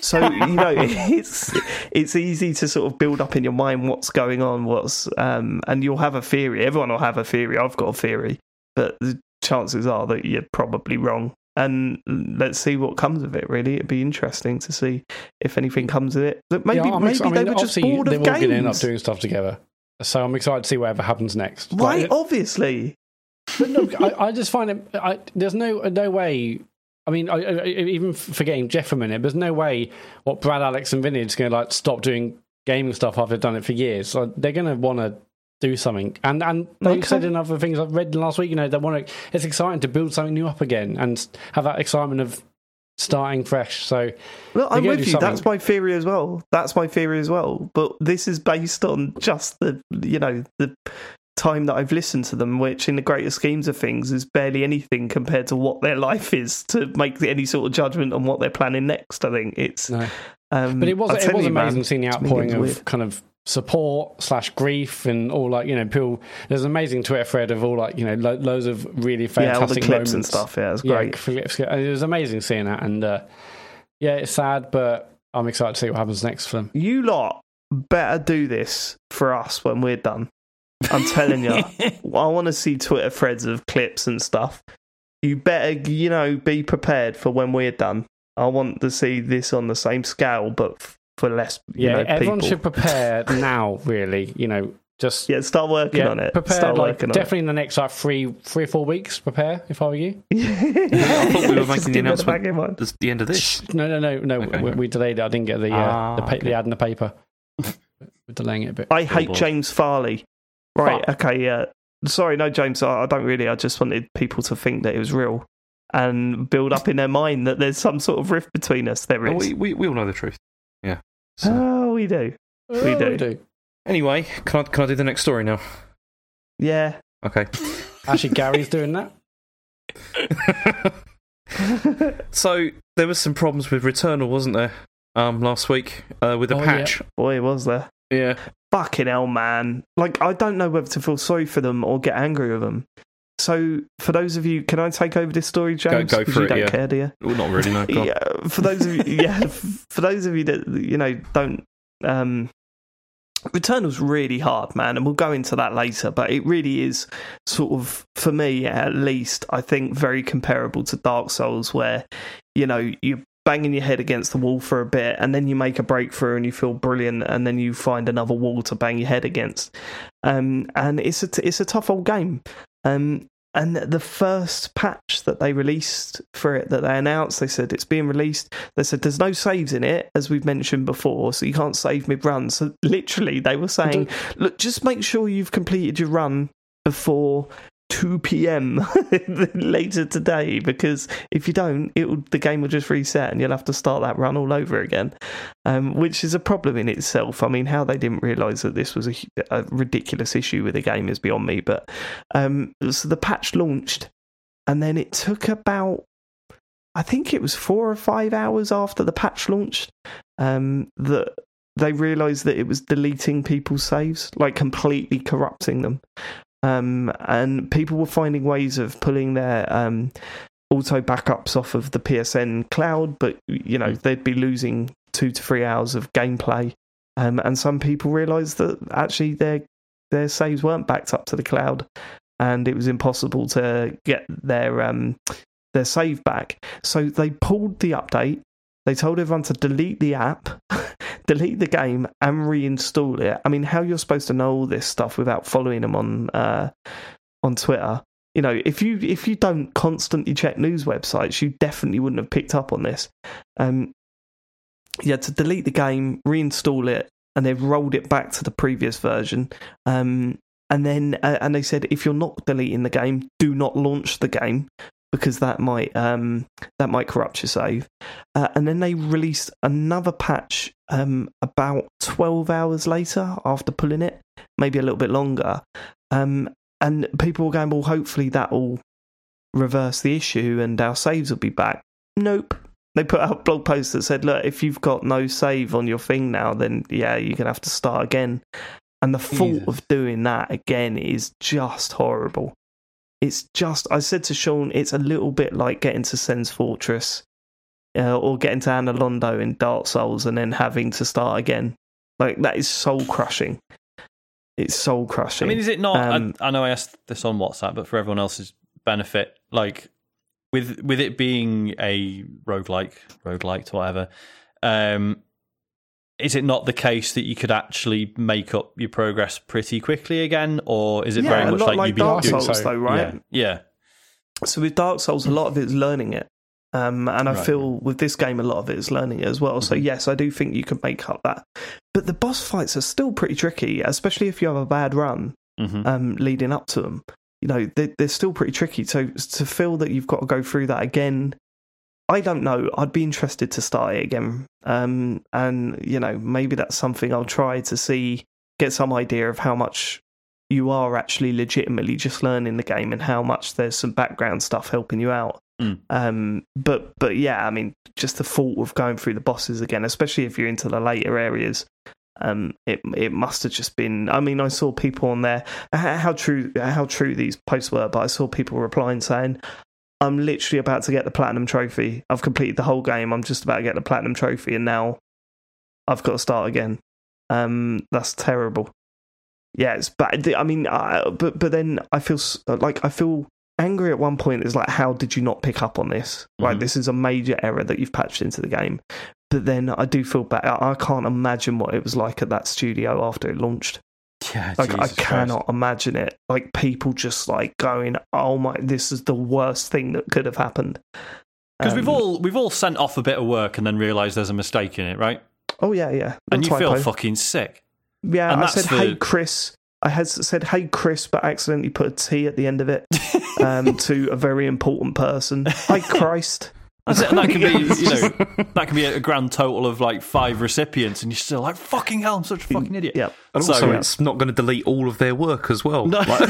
So you know it's it's easy to sort of build up in your mind what's going on what's um and you'll have a theory. Everyone will have a theory. I've got a theory. But chances are that you're probably wrong and let's see what comes of it. Really, it'd be interesting to see if anything comes of it. Look, maybe Yeah, maybe ex- I they mean, were just bored they of games. going to end up doing stuff together. So I'm excited to see whatever happens next. Right, Like, obviously. But no, [LAUGHS] I, I just find it. I, there's no no way. I mean, I, I, even forgetting Jeff for a minute, there's no way what Brad, Alex, and Vinny is going to like stop doing gaming stuff after they've done it for years. So they're going to want to do something. And and they Okay. said in other things I've read last week, you know, they want to. It's exciting to build something new up again and have that excitement of starting fresh. So Look, I'm with you. That's my theory as well. That's my theory as well. But this is based on just the, you know, the time that I've listened to them, which in the greater schemes of things is barely anything compared to what their life is [LAUGHS] to make any sort of judgment on what they're planning next. I think it's. no. Um, But it was it was you, man, amazing seeing the outpouring of weird. kind of support slash grief and all like you know people. There's an amazing Twitter thread of all like you know lo- loads of really yeah, fantastic clips moments and stuff. Yeah, it's Yeah, great. clips. and It was amazing seeing that, and uh, yeah, it's sad, but I'm excited to see what happens next for them. You lot better do this for us when we're done. I'm telling you, [LAUGHS] I want to see Twitter threads of clips and stuff. You better, you know, be prepared for when we're done. I want to see this on the same scale, but for less, you Yeah, know, everyone people. should prepare [LAUGHS] now. Really, you know, just Yeah, start working yeah, on it. prepare start like working definitely in the next like three, three or four weeks. Prepare if I were you. [LAUGHS] I thought we were making the keep it announcement. back. That's the end of this. No, no, no, no. Okay. We, we delayed it. I didn't get the uh, Ah, the, pa- okay. the ad in the paper. We're delaying it a bit. I hate boy. James Farley. Right, Fuck. okay, yeah. Sorry, no, James, I, I don't really. I just wanted people to think that it was real and build up in their mind that there's some sort of rift between us. There Oh, we, we, we all know the truth. Yeah. So, Oh, we do. we Oh, do. anyway, can I, can I do the next story now? Yeah. Okay. Actually, Gary's doing that. [LAUGHS] [LAUGHS] so there was some problems with Returnal, wasn't there? Um, last week uh, with the Oh, patch. Boy, was there. Yeah. Fucking hell, man. Like, I don't know whether to feel sorry for them or get angry with them. So, for those of you, can I take over this story, James? go 'Cause for you it, don't yeah. care, do you? Well, not really. No. [LAUGHS] Yeah, for those of you, [LAUGHS] yeah, for those of you that you know don't, um, Returnal's really hard, man, and we'll go into that later. But it really is sort of, for me at least, I think very comparable to Dark Souls, where you know you're banging your head against the wall for a bit, and then you make a breakthrough and you feel brilliant, and then you find another wall to bang your head against. Um, and it's a t- it's a tough old game. Um, and the first patch that they released for it that they announced, they said it's being released. They said there's no saves in it, as we've mentioned before, so you can't save mid run. So literally, they were saying, look, just make sure you've completed your run before 2 p.m. [LAUGHS] later today, because if you don't, it will, the game will just reset and you'll have to start that run all over again, um, which is a problem in itself. I mean, how they didn't realise that this was a, a ridiculous issue with the game is beyond me. But um, so the patch launched, and then it took about, I think it was four or five hours after the patch launched, um, that they realised that it was deleting people's saves, like completely corrupting them. Um, and people were finding ways of pulling their um, auto backups off of the PSN cloud, but you know they'd be losing two to three hours of gameplay. Um, and some people realised that actually their their saves weren't backed up to the cloud, and it was impossible to get their um, their save back. So they pulled the update. They told everyone to delete the app, [LAUGHS] delete the game, and reinstall it. I mean, how you're supposed to know all this stuff without following them on uh, on Twitter? You know, if you if you don't constantly check news websites, you definitely wouldn't have picked up on this. Um, you had to delete the game, reinstall it, and they've rolled it back to the previous version. Um, and then uh, and they said if you're not deleting the game, do not launch the game because that might um, that might corrupt your save. Uh, and then they released another patch um, about 12 hours later after pulling it, maybe a little bit longer. Um, and people were going, well, hopefully that will reverse the issue and our saves will be back. Nope. They put out a blog post that said, look, if you've got no save on your thing now, then yeah, you're going to have to start again. And the thought of doing that again is just horrible. It's just, I said to Sean, it's a little bit like getting to Sen's Fortress uh, or getting to Anor Londo in Dark Souls and then having to start again. Like, that is soul crushing. It's soul crushing. I mean, is it not? Um, I, I know I asked this on WhatsApp, but for everyone else's benefit, like with with it being a roguelike, roguelike, to whatever, um, is it not the case that you could actually make up your progress pretty quickly again, or is it yeah, very much like, like you've been Dark doing? Souls, so. though, right? Yeah, So with Dark Souls, a lot of it is learning it. Um, and I Right. feel with this game, a lot of it is learning it as well. So yes, I do think you can make up that. But the boss fights are still pretty tricky, especially if you have a bad run hmm um, leading up to them. You know, they, they're still pretty tricky. So to feel that you've got to go through that again, I don't know. I'd be interested to start it again. Um, and you know, maybe that's something I'll try to see, get some idea of how much you are actually legitimately just learning the game and how much there's some background stuff helping you out. Mm. Um, but but yeah, I mean, just the thought of going through the bosses again, especially if you're into the later areas, um, it it must have just been. I mean, I saw people on there. How true how true these posts were, but I saw people replying saying, "I'm literally about to get the platinum trophy. I've completed the whole game. I'm just about to get the platinum trophy, and now I've got to start again." Um, that's terrible. Yeah, it's bad. I mean, I, but but then I feel like I feel angry at one point. Is like, how did you not pick up on this? Right, Mhm. this is a major error that you've patched into the game. But then I do feel bad. I I can't imagine what it was like at that studio after it launched. yeah. Like I Jesus Christ. cannot imagine it. Like people just like going, "Oh my, this is the worst thing that could have happened." because we've Um, all we've all sent off a bit of work and then realised there's a mistake in it, right? Oh yeah, yeah. And you feel fucking sick. Yeah, and I said, "Hey, Chris." I had said, "Hey, Chris," but accidentally put a T at the end of it um, [LAUGHS] to a very important person. Hi, Christ. [LAUGHS] That's it, and that can be, [LAUGHS] you know, that can be a grand total of like five recipients, and you're still like, "Fucking hell, I'm such a fucking idiot." Yep. And So- also, it's not going to delete all of their work as well. No. Like-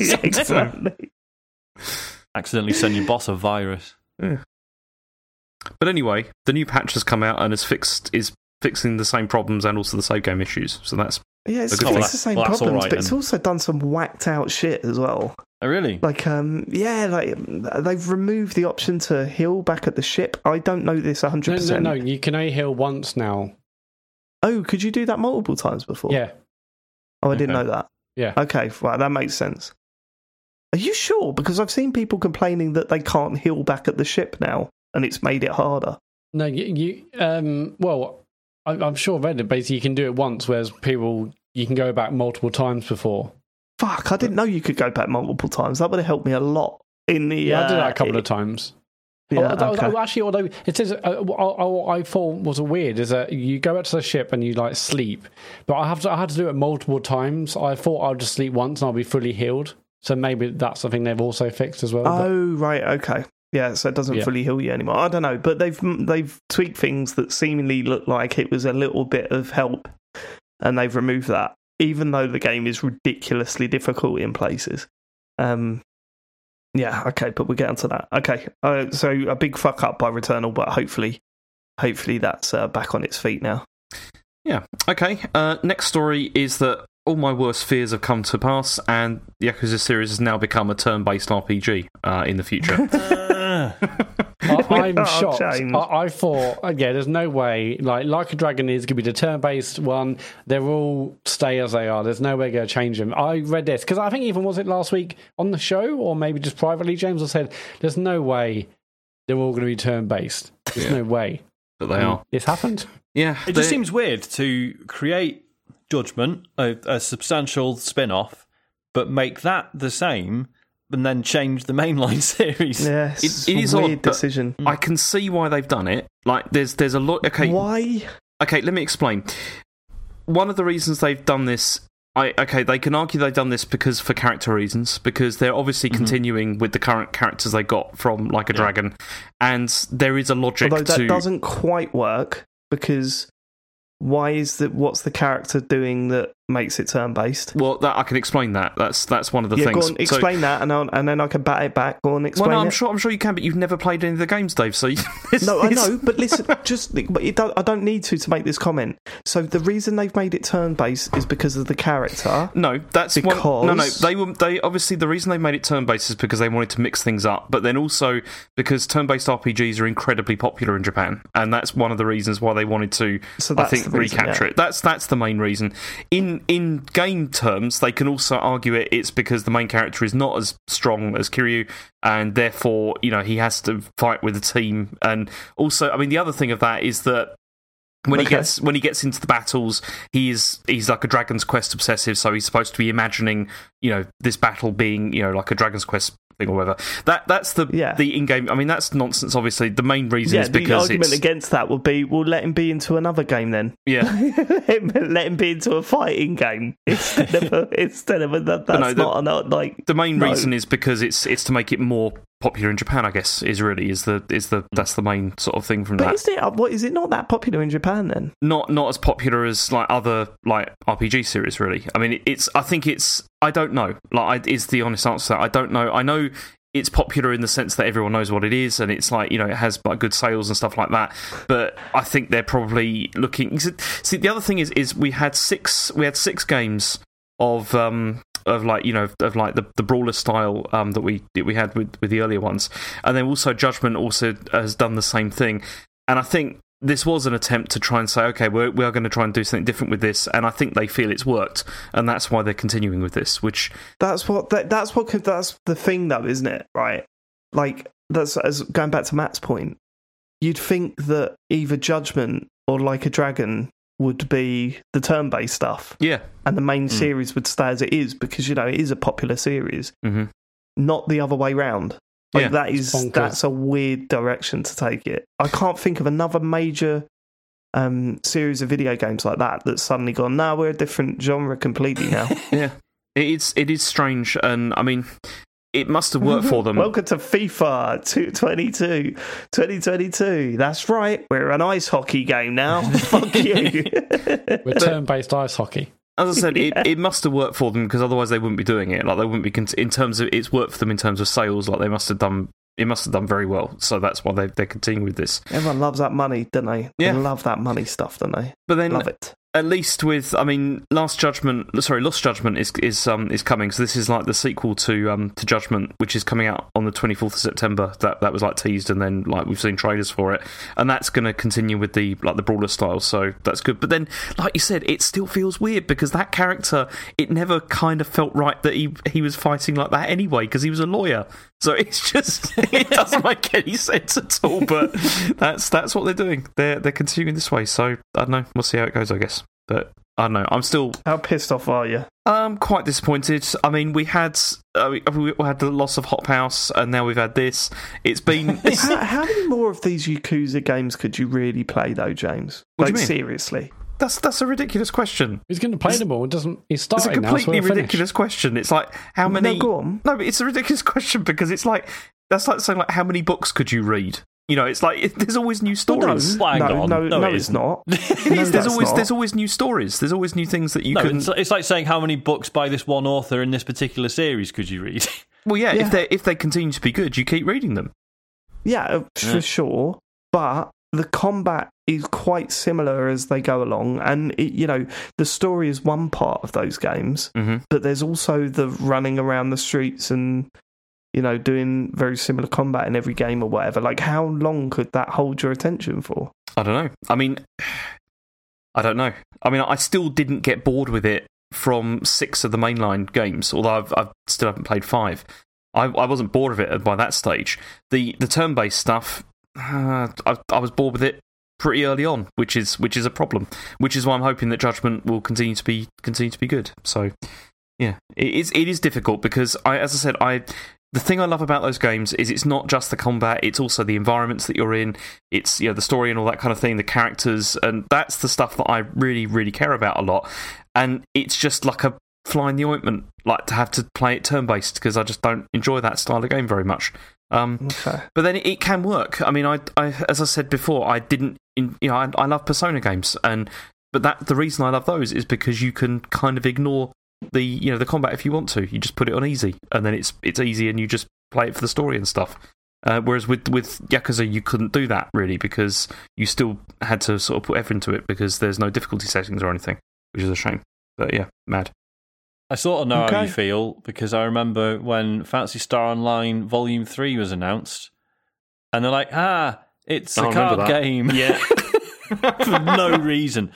Yeah, exactly. Accidentally send your boss a virus. but anyway, the new patch has come out and has fixed is fixing the same problems and also the save game issues. So that's Yeah, it's, it's well, the same well, problems, right but it's also done some whacked out shit as well. Oh, really? Like, um, yeah, like they've removed the option to heal back at the ship. I don't know this No, hundred no, percent. no. You can only heal once now. Oh, could you do that multiple times before? Yeah, Oh, I didn't know that. yeah. Okay, right, that makes sense. Are you sure? Because I've seen people complaining that they can't heal back at the ship now, and it's made it harder. No, you. you um, well, I, I'm sure I've read it. Basically, you can do it once, whereas people you can go back multiple times before. Fuck, I didn't know you could go back multiple times. That would have helped me a lot in the. Yeah, I did uh, that a couple of times. Yeah, although, okay. actually, although it says, uh, what I thought was weird is that you go back to the ship and you like sleep, but I have to, I had to do it multiple times. I thought I'd just sleep once and I'll be fully healed. So maybe that's something they've also fixed as well. but- Oh right, okay. Yeah, so it doesn't Yeah. fully heal you anymore. I don't know, but they've they've tweaked things that seemingly look like it was a little bit of help, and they've removed that, even though the game is ridiculously difficult in places. Um, yeah, okay, but we'll get onto that. Okay, uh, so a big fuck up by Returnal, but hopefully, hopefully that's uh, back on its feet now. Yeah. Okay. Uh, next story is that all my worst fears have come to pass, and the Yakuza series has now become a turn-based RPG uh, in the future. [LAUGHS] I, [LAUGHS] I'm Oh, shocked. I, I thought, uh, yeah, there's no way. Like, like a dragon is going to be the turn-based one. They're all stay as they are. There's no way going to change them. I read this because I think even was it last week on the show or maybe just privately. James, I said, there's no way they're all going to be turn-based. There's no way. but they are. This happened. Yeah, It they- just seems weird to create Judgment, a, a substantial spin off, but make that the same and then change the mainline [LAUGHS] series. Yes, It- it is a odd, weird but- decision. I can see why they've done it. Like, there's there's a lot. Okay, Why? okay. Let me explain. One of the reasons they've done this. I, okay, they can argue they've done this because for character reasons, because they're obviously mm-hmm. continuing with the current characters they got from Like a Dragon, and there is a logic Although that to. doesn't quite work because why is that? What's the character doing that makes it turn based? Well, that I can explain that. That's that's one of the Yeah, things. go on, So- explain that, and I'll, and then I can bat it back. Go on, well, explain no, I'm it. sure I'm sure you can, but you've never played any of the games, Dave. So [LAUGHS] you, No, I know, but listen, [LAUGHS] just but it don't, I don't need to to make this comment. So the reason they've made it turn based is because of the character. No, that's one, no, no. They were they obviously the reason they made it turn based is because they wanted to mix things up, but then also because turn based RPGs are incredibly popular in Japan, and that's one of the reasons why they wanted to. So I think reason, recapture yeah. it. That's that's the main reason. In in game terms, they can also argue it. It's because the main character is not as strong as Kiryu, and therefore you know he has to fight with a team. And also, I mean, the other thing of that is that when he gets when he gets into the battles, he's he's like a Dragon's Quest obsessive, so he's supposed to be imagining, you know, this battle being, you know, like a Dragon's Quest thing or whatever. That that's the Yeah. the in game. I mean, that's nonsense. Obviously, the main reason Yeah, is the because argument it's against that would be, well, let him be into another game then. yeah. let, [LAUGHS] him, let him be into a fighting game instead of a, [LAUGHS] instead of a, that, that's no, the- not, not like The main No. reason is because it's it's to make it more popular in Japan. I guess is really is the is the that's the main sort of thing from that But that. is it what is it not that popular in Japan then? not not as popular as like other like RPG series. Really, I mean, it's. I think it's. I don't know. Like, I, is the honest answer. that. I don't know. I know it's popular in the sense that everyone knows what it is, and it's like you know it has like good sales and stuff like that. But I think they're probably looking. See, the other thing is is we had six we had six games of um of like you know of like the, the brawler style um that we that we had with with the earlier ones, and then also Judgment also has done the same thing, and I think this was an attempt to try and say, okay, we're, we are going to try and do something different with this, and I think they feel it's worked, and that's why they're continuing with this. Which That's what that, that's what could- that's the thing though, isn't it? Right? Like that's as going back to Mat's point. You'd think that either Judgment or Like a Dragon would be the turn-based stuff, yeah, and the main Mm. series would stay as it is because you know it is a popular series, hmm not the other way round. Like Yeah. that is that's a weird direction to take it. I can't think of another major um, series of video games like that that's suddenly gone. Now we're a different genre completely now. [LAUGHS] yeah, it is it is strange, and I mean, it must have worked for them. [LAUGHS] Welcome to FIFA 2022. 2022. That's right. We're an ice hockey game now. [LAUGHS] Fuck you. [LAUGHS] With turn-based ice hockey. As I said, Yeah. it, it must have worked for them because otherwise they wouldn't be doing it. Like they wouldn't be con- in terms of it's worked for them in terms of sales. Like they must have done. It must have done very well. So that's why they they're continuing with this. Everyone loves that money, don't they? Yeah. They love that money stuff, don't they? But then Love it. At least with I mean Last Judgment sorry Lost Judgment is is um is coming. So this is like the sequel to um to Judgment which is coming out on the 24th of September. That that was like teased and then like we've seen trailers for it. And that's going to continue with the like the brawler style. So that's good. But then like you said it still feels weird because that character it never kind of felt right that he he was fighting like that anyway because he was a lawyer so it's just it doesn't make any sense at all but that's that's what they're doing they're they're continuing this way so I don't know we'll see how it goes I guess but I don't know. I'm still How pissed off are you? um quite disappointed. I mean, we had uh, we, we had the loss of Hop House, and now we've had this. It's been [LAUGHS] how, how many more of these Yakuza games could you really play, though, James? What like, seriously. That's that's a ridiculous question. He's going to play them all. It doesn't. He's It's a starting now. So completely ridiculous question. It's like how many? No, go on. No, but it's a ridiculous [LAUGHS] question because it's like that's like saying like how many books could you read? You know, it's like it, there's always new stories. Well, hang no, on. no, No, no, it it's isn't. [LAUGHS] It is. No, there's always not. there's always new stories. There's always new things that you No, can. it's, it's like saying how many books by this one author in this particular series could you read? [LAUGHS] well, yeah, Yeah. if they if they continue to be good, you keep reading them. Yeah, for Yeah. sure. But the combat is quite similar as they go along, and it, you know the story is one part of those games, hmm but there's also the running around the streets and you know doing very similar combat in every game or whatever. Like, how long could that hold your attention for? I don't know. I mean, [SIGHS] I don't know. I mean, I still didn't get bored with it from six of the mainline games, although I've, I've still haven't played five. I, I wasn't bored of it by that stage. The the turn based stuff, uh, [SIGHS] I, I was bored with it pretty early on, which is which is a problem. Which is why I'm hoping that Judgment will continue to be continue to be good. So, yeah, it is it is difficult because I, as I said, I the thing I love about those games is it's not just the combat; it's also the environments that you're in. It's you know the story and all that kind of thing, the characters, and that's the stuff that I really really care about a lot. And it's just like a fly in the ointment, like to have to play it turn based because I just don't enjoy that style of game very much. Um, Okay. but then it, it can work. I mean, I, I, as I said before, I didn't, in, you know, I, I love Persona games, and but that the reason I love those is because you can kind of ignore the, you know, the combat if you want to. You just put it on easy, and then it's it's easy, and you just play it for the story and stuff. Uh, whereas with with Yakuza, you couldn't do that really because you still had to sort of put effort into it because there's no difficulty settings or anything, which is a shame. But yeah, mad. I sort of know how you feel because I remember when Phantasy Star Online Volume 3 was announced, and they're like, ah, it's I a card game. Yeah. [LAUGHS] For no reason.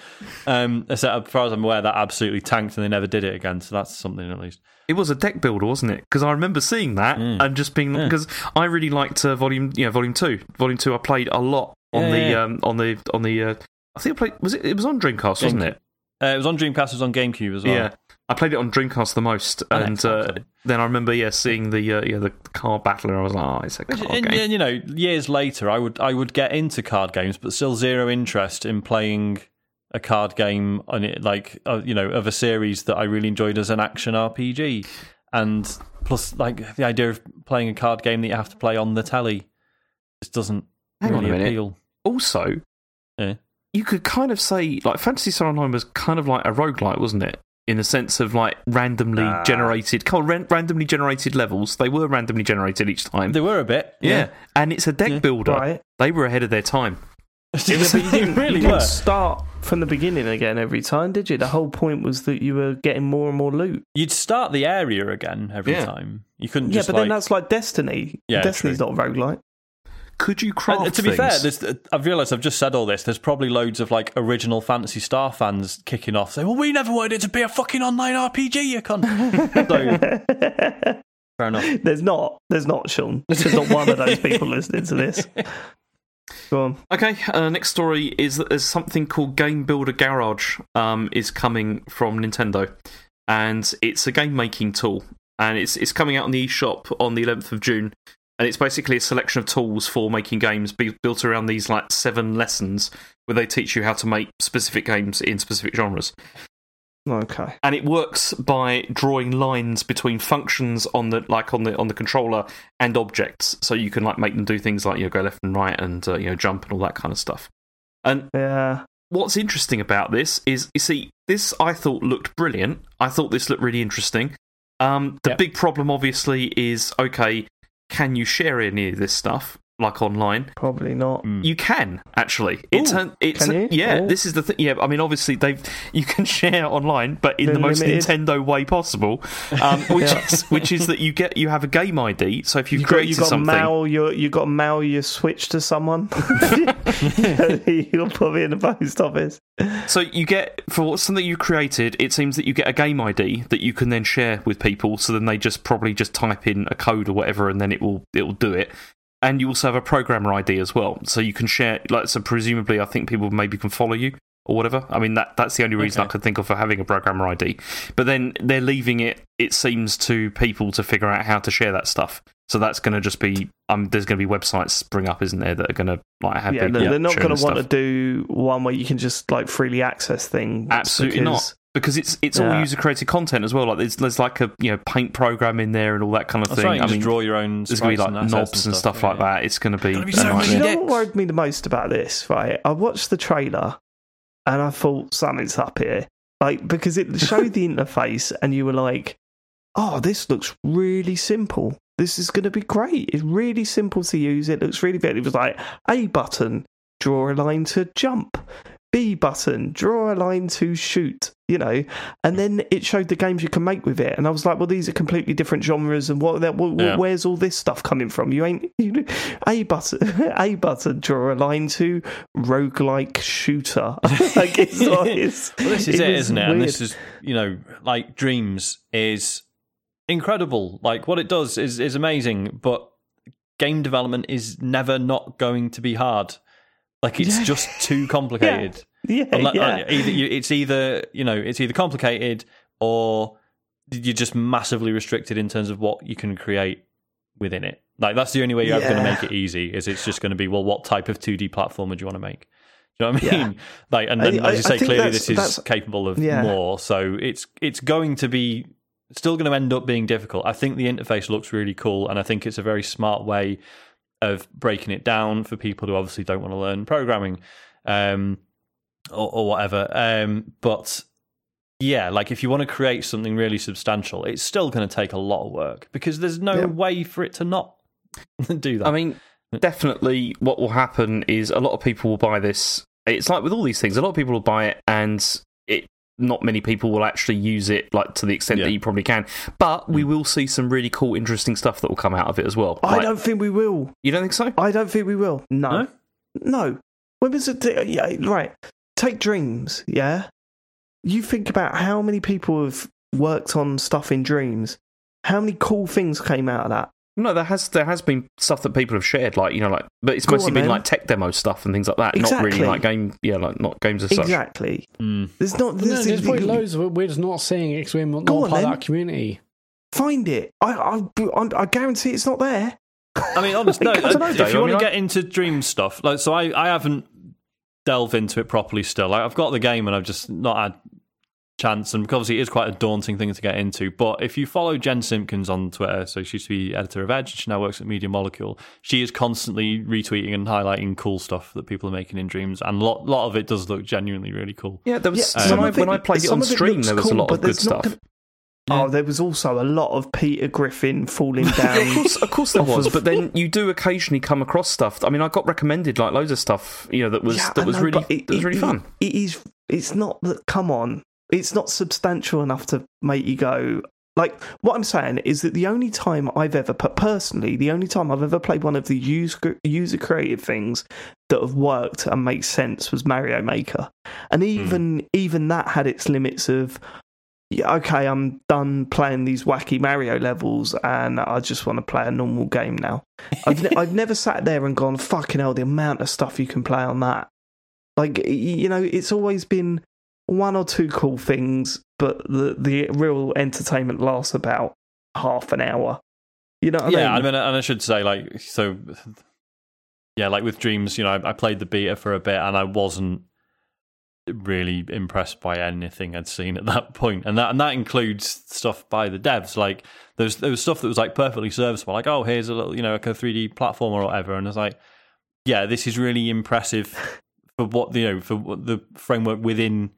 Um, as far as I'm aware, that absolutely tanked and they never did it again. So that's something at least. It was a deck builder, wasn't it? Because I remember seeing that Mm. and just being Yeah. because I really liked uh, volume, you know, volume two. Volume two, I played a lot on Yeah, the yeah, yeah. um on the on the. Uh, I think I played. Was it? It was on Dreamcast, wasn't it? Uh, it was on Dreamcast, it was on GameCube as well. Yeah, I played it on Dreamcast the most, And and uh, then I remember yeah seeing the uh, yeah the car battle, and I was like, oh, it's a card and, game. and, you know, years later, I would I would get into card games, but still zero interest in playing a card game on it, like uh, you know, of a series that I really enjoyed as an action RPG, and plus like the idea of playing a card game that you have to play on the telly just doesn't Hang really appeal. Also, Yeah. you could kind of say like Phantasy Star Online was kind of like a roguelike, wasn't it? In the sense of like randomly Nah. generated, come on, ran- randomly generated levels. They were randomly generated each time. They were a bit, Yeah, and it's a deck Yeah. builder. Right. They were ahead of their time. [LAUGHS] yeah. but you didn't [LAUGHS] really you didn't start from the beginning again every time, did you? The whole point was that you were getting more and more loot. You'd start the area again every Yeah. time. You couldn't Yeah, but like, then that's like Destiny. Yeah, Destiny's not a roguelike. Could you craft And to be things? fair, uh, I've realised I've just said all this. There's probably loads of like original Phantasy Star fans kicking off, saying, "Well, we never wanted it to be a fucking online RPG, you cunt." [LAUGHS] so fair enough. There's not. There's not, Sean. There's not one of those people listening to this. Go on. Okay, uh, next story is that there's something called Game Builder Garage um, is coming from Nintendo, and it's a game making tool, and it's it's coming out on the eShop on the 11th of June, and it's basically a selection of tools for making games built around these like seven lessons where they teach you how to make specific games in specific genres. Okay. and it works by drawing lines between functions on the like on the on the controller and objects so you can like make them do things like you know go left and right and uh, you know jump and all that kind of stuff and Yeah. what's interesting about this is you see this i thought looked brilliant i thought this looked really interesting um, the Yep. big problem obviously is okay can you share any of this stuff like online Probably not. Mm. you can actually. It's Ooh, an, it's can you? yeah. Oh. This is the thing. Yeah, I mean, obviously they've [LAUGHS] you can share online, but in They're the most limited. Nintendo way possible, um, [LAUGHS] which Yeah. is which is that you get you have a game ID. So if you've You got, created you got to something, mail your you got to mail your Switch to someone. You'll put me in the post office. so you get for something you created. It seems that you get a game ID that you can then share with people. So then they just probably just type in a code or whatever, and then it will it will do it. And you also have a programmer ID as well, so you can share. Like, so presumably, I think people maybe can follow you or whatever. I mean, that that's the only reason Okay. I could think of for having a programmer ID. But then they're leaving it. It seems to people to figure out how to share that stuff. So that's going to just be. Um, there's going to be websites spring up, isn't there, that are going to like have Yeah, they're, they're not going to want to do one where you can just like freely access things. Absolutely not. Because it's it's all user created content as well. Like there's there's like a you know paint program in there and all that kind of That's thing. right. You I just mean, draw your own. there's going to be like and knobs and stuff, yeah, like yeah. that. It's going to be, Gonna be so you know what worried me the most about this? Right, I watched the trailer and I thought something's up here. Like because it [LAUGHS] showed the interface and you were like, "Oh, this looks really simple. This is going to be great. It's really simple to use. It looks really good." It was like a button, draw a line to jump. B button, draw a line to shoot, you know, and then it showed the games you can make with it. And I was like, well, these are completely different genres, and what, what Yeah. where's all this stuff coming from? You ain't [LAUGHS] you, A button, [LAUGHS] A button, draw a line to roguelike shooter. [LAUGHS] like it's, it's Well, this is it, was is not it? And this is, you know, like Dreams is incredible. Like what it does is is amazing, but game development is never not going to be hard. Like it's Yeah. just too [LAUGHS] complicated. yeah, yeah. uh, either you, it's either you know it's either complicated or you're just massively restricted in terms of what you can create within it. Like that's the only way you're ever going to make it easy. Is it's just going to be well, what type of 2D platformer do you want to make? Do you know what I Yeah. mean? Like, and then I- as you say, clearly this is capable of Yeah. more. So it's it's going to be still going to end up being difficult. I think the interface looks really cool, and I think it's a very smart way of breaking it down for people who obviously don't want to learn programming um, or, or whatever. Um, but yeah, like if you want to create something really substantial, it's still going to take a lot of work because there's no Yeah. way for it to not [LAUGHS] do that. I mean, definitely what will happen is a lot of people will buy this. It's like with all these things, a lot of people will buy it and it not many people will actually use it like to the extent Yeah. that you probably can. But we mm. will see some really cool, interesting stuff that will come out of it as well. I Like- don't think we will. You don't think so? I don't think we will. No. No? No. When was it? Yeah, right. Take Dreams, yeah? You think about how many people have worked on stuff in Dreams. How many cool things came out of that? No, there has there has been stuff that people have shared, like you know, like but it's Go mostly on, been then. like tech demo stuff and things like that. Not really like game, yeah, like not games as such. Exactly. Mm. There's not. No, There's, there's probably loads of it we're just not seeing it because we're not Go part on, of then. that community. Find it. I, I, I, I guarantee it's not there. I mean, honestly, no, [LAUGHS] I know, if Dave. you I want mean, to I- get into dream stuff, like so, I, I haven't delved into it properly still. Like, I've got the game and I've just not had chance, and because obviously it is quite a daunting thing to get into. But if you follow Jen Simpkins on Twitter, so she used to be editor of Edge, she now works at Media Molecule. She is constantly retweeting and highlighting cool stuff that people are making in Dreams, and a lot, lot of it does look genuinely really cool. Yeah, there was Yeah, some um, when, I, it- when I played it on of it stream, there was a lot of good there's not stuff. Oh, there was also a lot of Peter Griffin falling [LAUGHS] Yeah, of down. course, of course there was, but then you do occasionally come across stuff. I mean, I got recommended like loads of stuff, you know, that was Yeah, that I was know, really it- that was it- really it- fun. It is. It's not that. Come on, it's not substantial enough to make you go. Like what I'm saying is that the only time I've ever, personally, the only time I've ever played one of the user user created things that have worked and make sense was Mario Maker, and Hmm. even even that had its limits of. Okay, I'm done playing these wacky Mario levels, and I just want to play a normal game now. I've ne- I've never sat there and gone, fucking hell, the amount of stuff you can play on that. Like you know, it's always been one or two cool things, but the the real entertainment lasts about half an hour. You know what yeah, I I mean? mean, and I should say, like, so, yeah, like with Dreams, you know, I, I played the beta for a bit, and I wasn't really impressed by anything I'd seen at [LAUGHS] that point, and that and that includes stuff by the devs. Like, there's there was stuff that was like perfectly serviceable, like, oh, here's a little, you know, like a 3D platform or whatever, and it's like, yeah, this is really impressive [LAUGHS] for what you know for what the framework within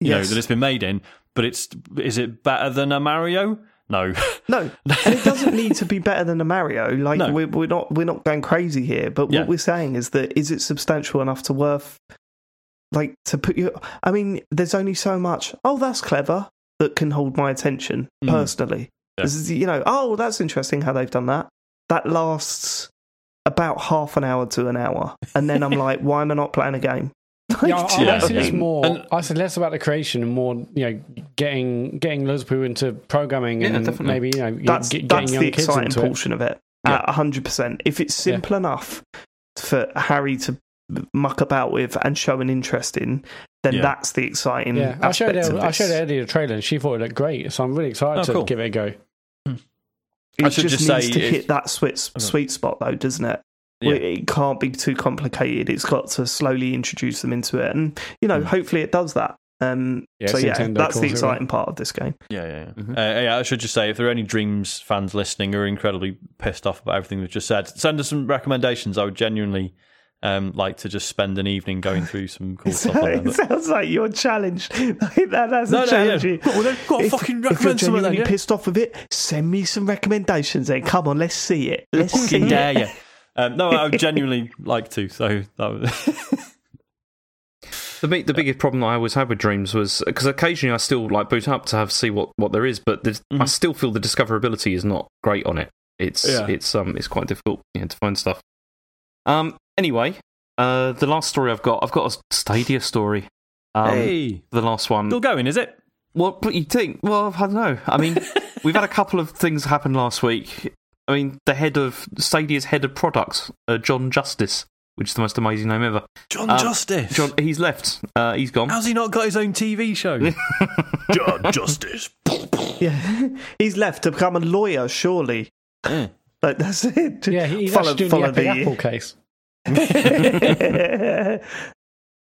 you know that it's been made in. But it's is it better than a Mario? No. No, [LAUGHS] and it doesn't need to be better than a Mario. Like No. we're, we're not we're not going crazy here. But Yeah. what we're saying is that is it substantial enough to worth like to put you? I mean, there's only so much. Oh, that's clever. That can hold my attention Mm. personally. Yeah. Is, you know, oh, that's interesting how they've done that. That lasts about half an hour to an hour, and then I'm [LAUGHS] like, why am I not playing a game? [LAUGHS] Yeah, I, I Yeah. see I mean, more. and- I see less about the creation and more, you know, getting getting loads of people into programming Yeah, and definitely. maybe you know that's get, that's getting young the kids exciting into it. portion of it. Yeah. At hundred percent. If it's simple enough for Harry to muck about with and show an interest in, then Yeah. that's the exciting. Yeah, I showed aspect her, of I showed Eddie the trailer and she thought it looked great. So I'm really excited Oh, to cool. give it a go. Hmm. It I should just, just needs to if- hit that sweet oh, sweet spot though, doesn't it? Yeah. It can't be too complicated. It's got to slowly introduce them into it, and you know, Mm. hopefully, it does that. Um, Yeah, so yeah, Nintendo, that's the course it exciting part of this game. Yeah, yeah, yeah. Mhm. Uh, yeah. I should just say, if there are any Dreams fans listening who are incredibly pissed off about everything we've just said, send us some recommendations. I would genuinely um, like to just spend an evening going through some [LAUGHS] cool stuff. on there, it sounds like your challenge. [LAUGHS] Like that, that's No, a no, challenge. yeah. Well, then go on, if, fucking if you're recommend some of that, genuinely yeah. pissed off with it, send me some recommendations. Then come on, let's see it. Let's see Fucking it. dare you. [LAUGHS] Um, no, I would genuinely like to. So that was The big, the biggest problem that I always had with Dreams was because occasionally I still like boot up to have see what, what there is, but there's I still feel the discoverability is not great on it. It's Yeah. it's um it's quite difficult yeah, to find stuff. Um. Anyway, uh, the last story I've got, I've got a Stadia story. Um, hey, the last one. still going, is it? Well, you think? Well, I don't know. I mean, [LAUGHS] we've had a couple of things happen last week. I mean, the head of Stadia's head of products, uh, John Justice, which is the most amazing name ever. John Um, Justice. John, he's left. Uh, he's gone. How's he not got his own TV show? [LAUGHS] John Justice. [LAUGHS] Yeah, he's left to become a lawyer. Surely, Yeah. like that's it. [LAUGHS] Yeah, he's Follow- actually doing follow the the- Apple case.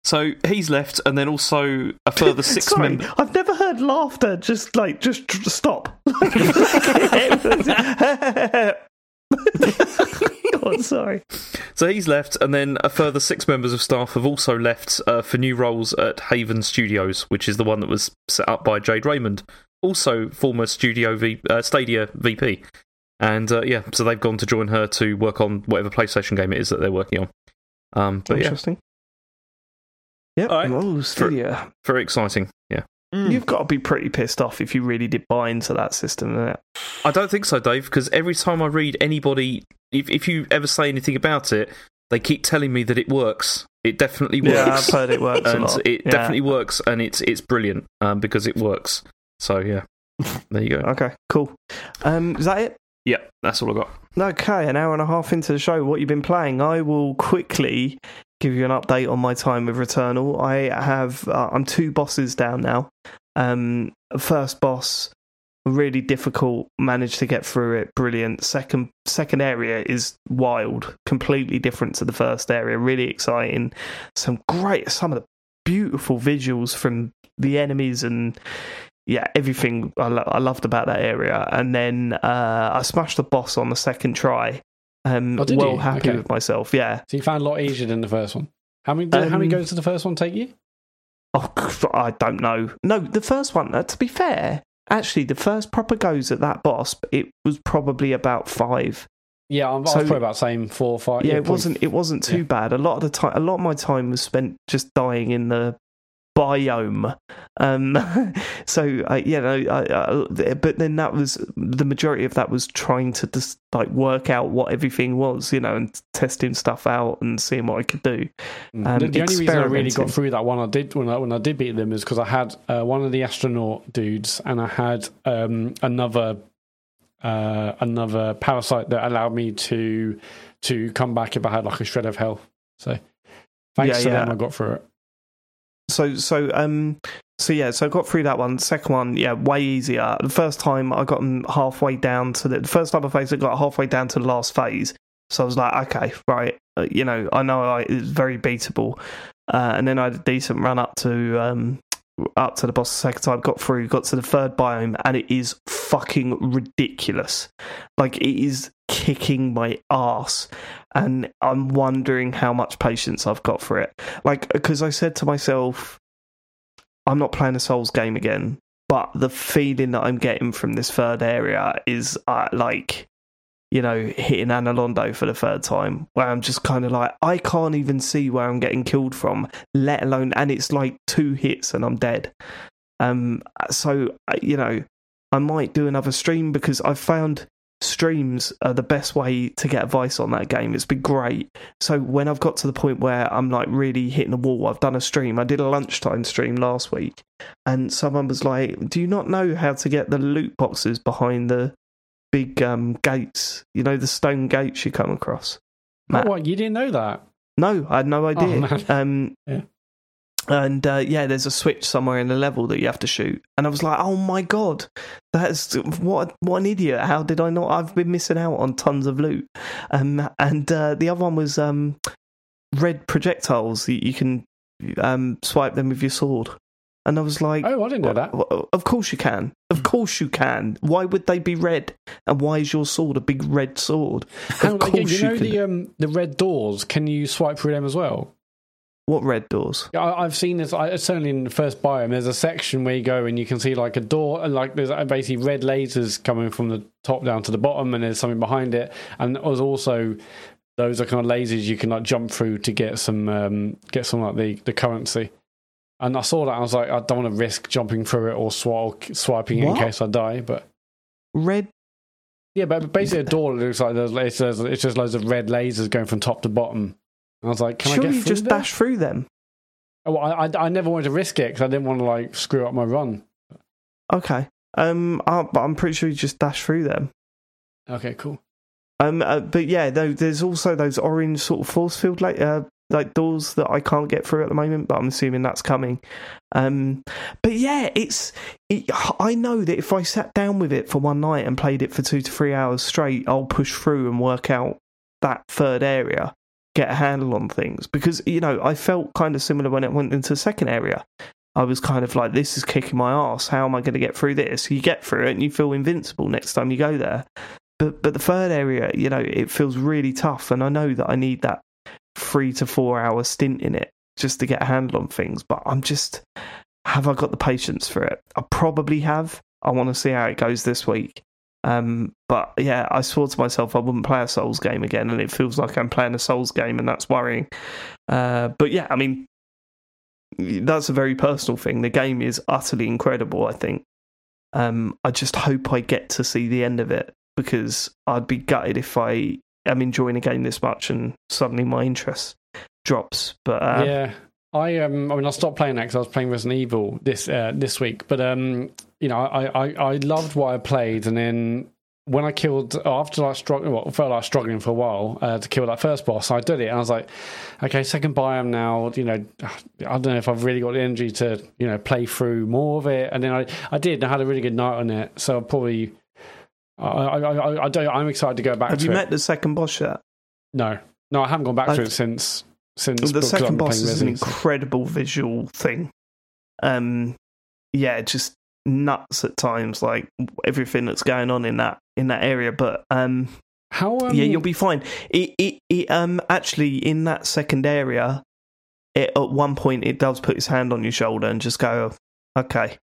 So he's left, and then also a further six Sorry, members. I've never heard laughter. Just like, just tr- stop. [LAUGHS] God, sorry. So he's left, and then a further six members of staff have also left uh, for new roles at Haven Studios, which is the one that was set up by Jade Raymond, also former Studio v- uh, Stadia VP. And uh, yeah, so they've gone to join her to work on whatever PlayStation game it is that they're working on. Um, but yeah, Interesting. Yep. All right. Oh, Stadia. very exciting. Mm. You've got to be pretty pissed off if you really did buy into that system. I don't think so, Dave, because every time I read anybody, if if you ever say anything about it, they keep telling me that it works. It definitely works. Yeah, I've heard it works a and lot. it Yeah. definitely works, and it's it's brilliant um, because it works. So yeah, [LAUGHS] there you go. Okay, cool. Um, is that it? Yeah, that's all I got. Okay, an hour and a half into the show, what you've been playing? I will quickly give you an update on my time with Returnal. I have, uh, I'm two bosses down now. Um, first boss, really difficult, managed to get through it, brilliant. Second, second area is wild, completely different to the first area, really exciting. Some great, some of the beautiful visuals from the enemies and yeah, everything I, lo- I loved about that area. And then uh, I smashed the boss on the second try. Um, Oh, well you? happy Okay. with myself. Yeah. So you found a lot easier than the first one. How many? how many Um, goes to the first one take you? Oh, [LAUGHS] I don't know. No, the first one. Uh, to be fair, actually, the first proper goes at that boss. But it was probably about five. Yeah, I'm, I was probably about same four or five. yeah, it wasn't. It wasn't too yeah. bad. A lot of the time, a lot of my time was spent just dying in the biome. Um, [LAUGHS] so uh, you know, I, I, but then that was the majority of that was trying to just like work out what everything was, you know, and testing stuff out and seeing what I could do. Mm. um, the, the only reason I really got through that one I did when I when I did beat them is because I had uh, one of the astronaut dudes and I had um, another uh, another parasite that allowed me to to come back if I had like a shred of health. So thanks Yeah, to yeah. them, I got through it. So so um so yeah, so I got through that one second one, yeah, way easier. The first time I got halfway down to the, the first time I faced it, got halfway down to the last phase. So I was like, okay, right, uh, you know, I know I, it's very beatable. Uh, and then I had a decent run up to um up to the boss the second time, got through, got to the third biome, and it is fucking ridiculous. Like it is kicking my ass, and I'm wondering how much patience I've got for it. Like because I said to myself, I'm not playing a Souls game again, but the feeling that I'm getting from this third area is uh, like. You know, hitting Anor Londo for the third time, where I'm just kind of like, I can't even see where I'm getting killed from, let alone, and it's like two hits and I'm dead. Um, so uh, you know, I might do another stream because I've found streams are the best way to get advice on that game. It's been great. So when I've got to the point where I'm like really hitting the wall, I've done a stream. I did a lunchtime stream last week, and someone was like, "Do you not know how to get the loot boxes behind the big um, gates? You know, the stone gates you come across." Oh, what you didn't know that? No, I had no idea. man. [LAUGHS] um, [LAUGHS] Yeah. And uh, yeah, there's a switch somewhere in the level that you have to shoot, and I was like, "Oh my god, that's what what an idiot! How did I not? I've been missing out on tons of loot." Um, and uh, the other one was um, red projectiles. You, you can um, swipe them with your sword, and I was like, Oh, I didn't know that. Of course you can. Of course you can. Why would they be red? And why is your sword a big red sword? Hang Of on, course you know can. the um, the red doors. Can you swipe through them as well? What red doors? Yeah, I, I've seen this. I, certainly in the first biome, there's a section where you go and you can see like a door, and like there's uh, basically red lasers coming from the top down to the bottom, and there's something behind it. And there's also those are kind of lasers you can like jump through to get some um, get some like the, the currency. And I saw that I was like, I don't want to risk jumping through it or swi- swiping it in case I die. But Red. yeah, but basically a door [LAUGHS] looks like there's it's, there's, it's just loads of red lasers going from top to bottom. And I was like, can I get you just there? dash through them. Oh, I, I I never wanted to risk it because I didn't want to like screw up my run. Okay. Um, uh, but I'm pretty sure you just dash through them. Okay, cool. Um, uh, but yeah, though there's also those orange sort of force field like uh, like doors that I can't get through at the moment, but I'm assuming that's coming. Um, but yeah, it's it, I know that if I sat down with it for one night and played it for two to three hours straight, I'll push through and work out that third area, get a handle on things. Because you know, I felt kind of similar when it went into the second area. I was kind of like, this is kicking my ass. How am I going to get through this? You get through it and you feel invincible next time you go there. But but the third area, you know, it feels really tough, and I know that I need that three to four hour stint in it just to get a handle on things. But I'm just, have I got the patience for it? I probably have. I want to see how it goes this week. Um, but yeah, I swore to myself I wouldn't play a Souls game again, and it feels like I'm playing a Souls game, and that's worrying. Uh, but yeah, I mean, that's a very personal thing. The game is utterly incredible. I think. Um, I just hope I get to see the end of it because I'd be gutted if I am enjoying a game this much and suddenly my interest drops. But uh, yeah, I um, I mean, I stopped playing that because I was playing Resident Evil this uh, this week. But um, you know, I, I I loved what I played, and then when I killed after like struggling, well, felt like struggling for a while uh, to kill that first boss, I did it, and I was like, okay, second biome now. You know, I don't know if I've really got the energy to you know play through more of it, and then I I did, and I had a really good night on it. So I'll probably. I, I, I, I don't, I'm excited to go back have to you it. met the second boss yet? No, no, I haven't gone back to I've- it since since the second boss is an incredible visual thing. Um, yeah, just nuts at times, like everything that's going on in that in that area. But um, How um, yeah, you'll be fine. It, it, it, um, actually, in that second area, it, at one point, it does put its hand on your shoulder and just go, okay,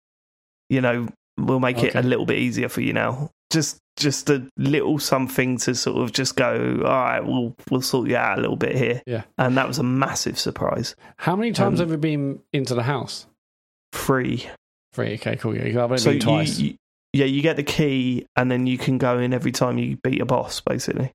you know, we'll make it a little bit easier for you now. Just, just a little something to sort of just go, all right, we'll we'll sort you out a little bit here. Yeah. and that was a massive surprise. How many times Um, have you been into the house? Free. Three. Okay, cool. Yeah, I've only So been you, you, yeah, you get the key, and then you can go in every time you beat a boss. Basically,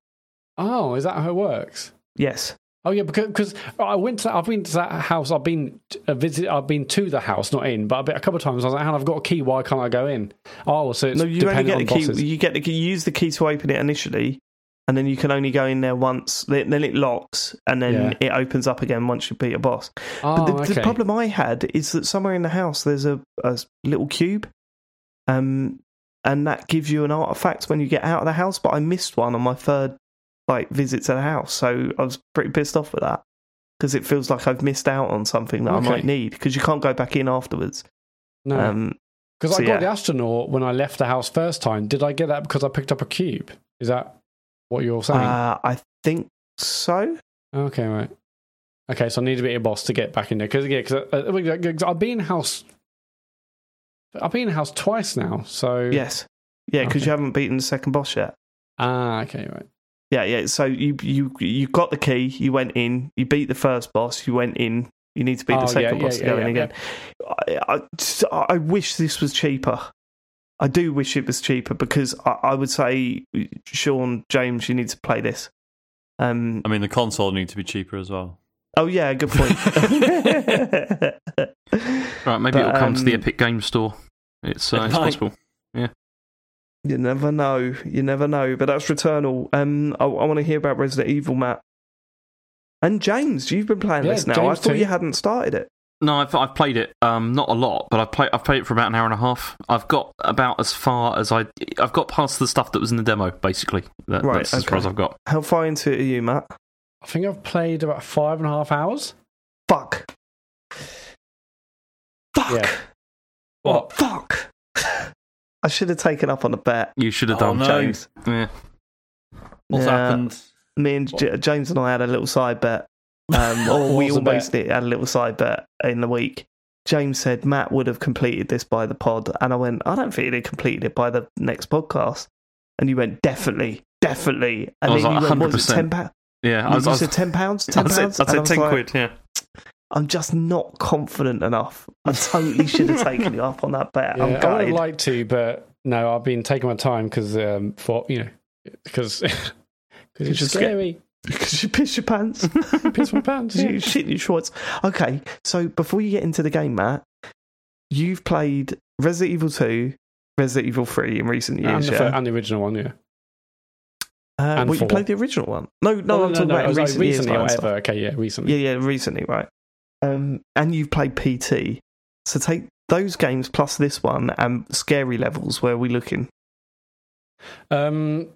oh, is that how it works? yes. Oh yeah, because because I went to I've been to that house. I've been a visit. I've been to the house, not in, but a, bit, a couple of times. I was like, "Hang I've got a key. Why can't I go in?" Oh, so it's no, you only get the key. bosses. You get the key. You use the key to open it initially, and then you can only go in there once. Then then it locks, and then Yeah. it opens up again once you beat a boss. Oh, But the, okay. the problem I had is that somewhere in the house there's a, a little cube, um, and that gives you an artifact when you get out of the house. But I missed one on my third like visit to the house, so I was pretty pissed off with that because it feels like I've missed out on something that Okay. I might need because you can't go back in afterwards. no, Um, because so I got yeah. the astronaut when I left the house first time. Did I get that because I picked up a cube? Is that what you're saying? uh, I think so. Okay, right. Okay, so I need to be a boss to get back in there because yeah, because uh, I've been in house. I've been in house twice now, so Yes, yeah, because Okay. you haven't beaten the second boss yet. Ah, okay, right. Yeah, yeah. So you you you got the key. You went in. You beat the first boss. You went in. You need to beat Oh, the second yeah, boss yeah, to go yeah, in yeah, again. I, I, I wish this was cheaper. I do wish it was cheaper because I, I would say, Sean James, you need to play this. Um. I mean, the console needs to be cheaper as well. Oh yeah, good point. [LAUGHS] [LAUGHS] Right, maybe But, it'll come to the um, Epic Game Store. It's, uh, it's [LAUGHS] possible. You never know. You never know. But that's Returnal. Um, I, I want to hear about Resident Evil, Mat. And James, you've been playing Yeah, this now. I thought too. you hadn't started it. No, I've I've played it. Um, not a lot, but I've played I've played it for about an hour and a half. I've got about as far as I I've got past the stuff that was in the demo. Basically, that, Right, that's as far as I've got. How far into it are you, Mat? I think I've played about five and a half hours. Fuck. Fuck. Yeah. What? Fuck. I should have taken up on the bet, You should have Oh, done. no. James. Yeah. What's Yeah. happened? Me and J- James and I had a little side bet. Um, [LAUGHS] or we was bet? almost did, had a little side bet in the week. James said Mat would have completed this by the pod, and I went, I don't think he'd completed it by the next podcast. And you went, definitely, definitely. And I was then like, you went, what was it, 100%. ten pounds? Yeah, I You was, I was, said ten pounds. Ten pounds. I And said was 10 like, quid, yeah. I'm just not confident enough. I totally should have taken you up on that bet. Yeah, I'm I would have liked to, but no, I've been taking my time because um, for you know [LAUGHS] because because it's scared. scary. [LAUGHS] because you piss your pants. [LAUGHS] Piss my pants. you shit in your shorts. Okay, so before you get into the game, Mat, you've played Resident Evil 2, Resident Evil 3 in recent And years, the, yeah? fir- and the original one, yeah. uh, and well, you played the original one. No, no, Oh, I'm talking about oh, in sorry, recent years. recently of whatever. Okay, yeah, recently. Yeah, yeah, recently, right. Um, and you've played PT. So take those games plus this one and scary levels. Where are we looking? Um,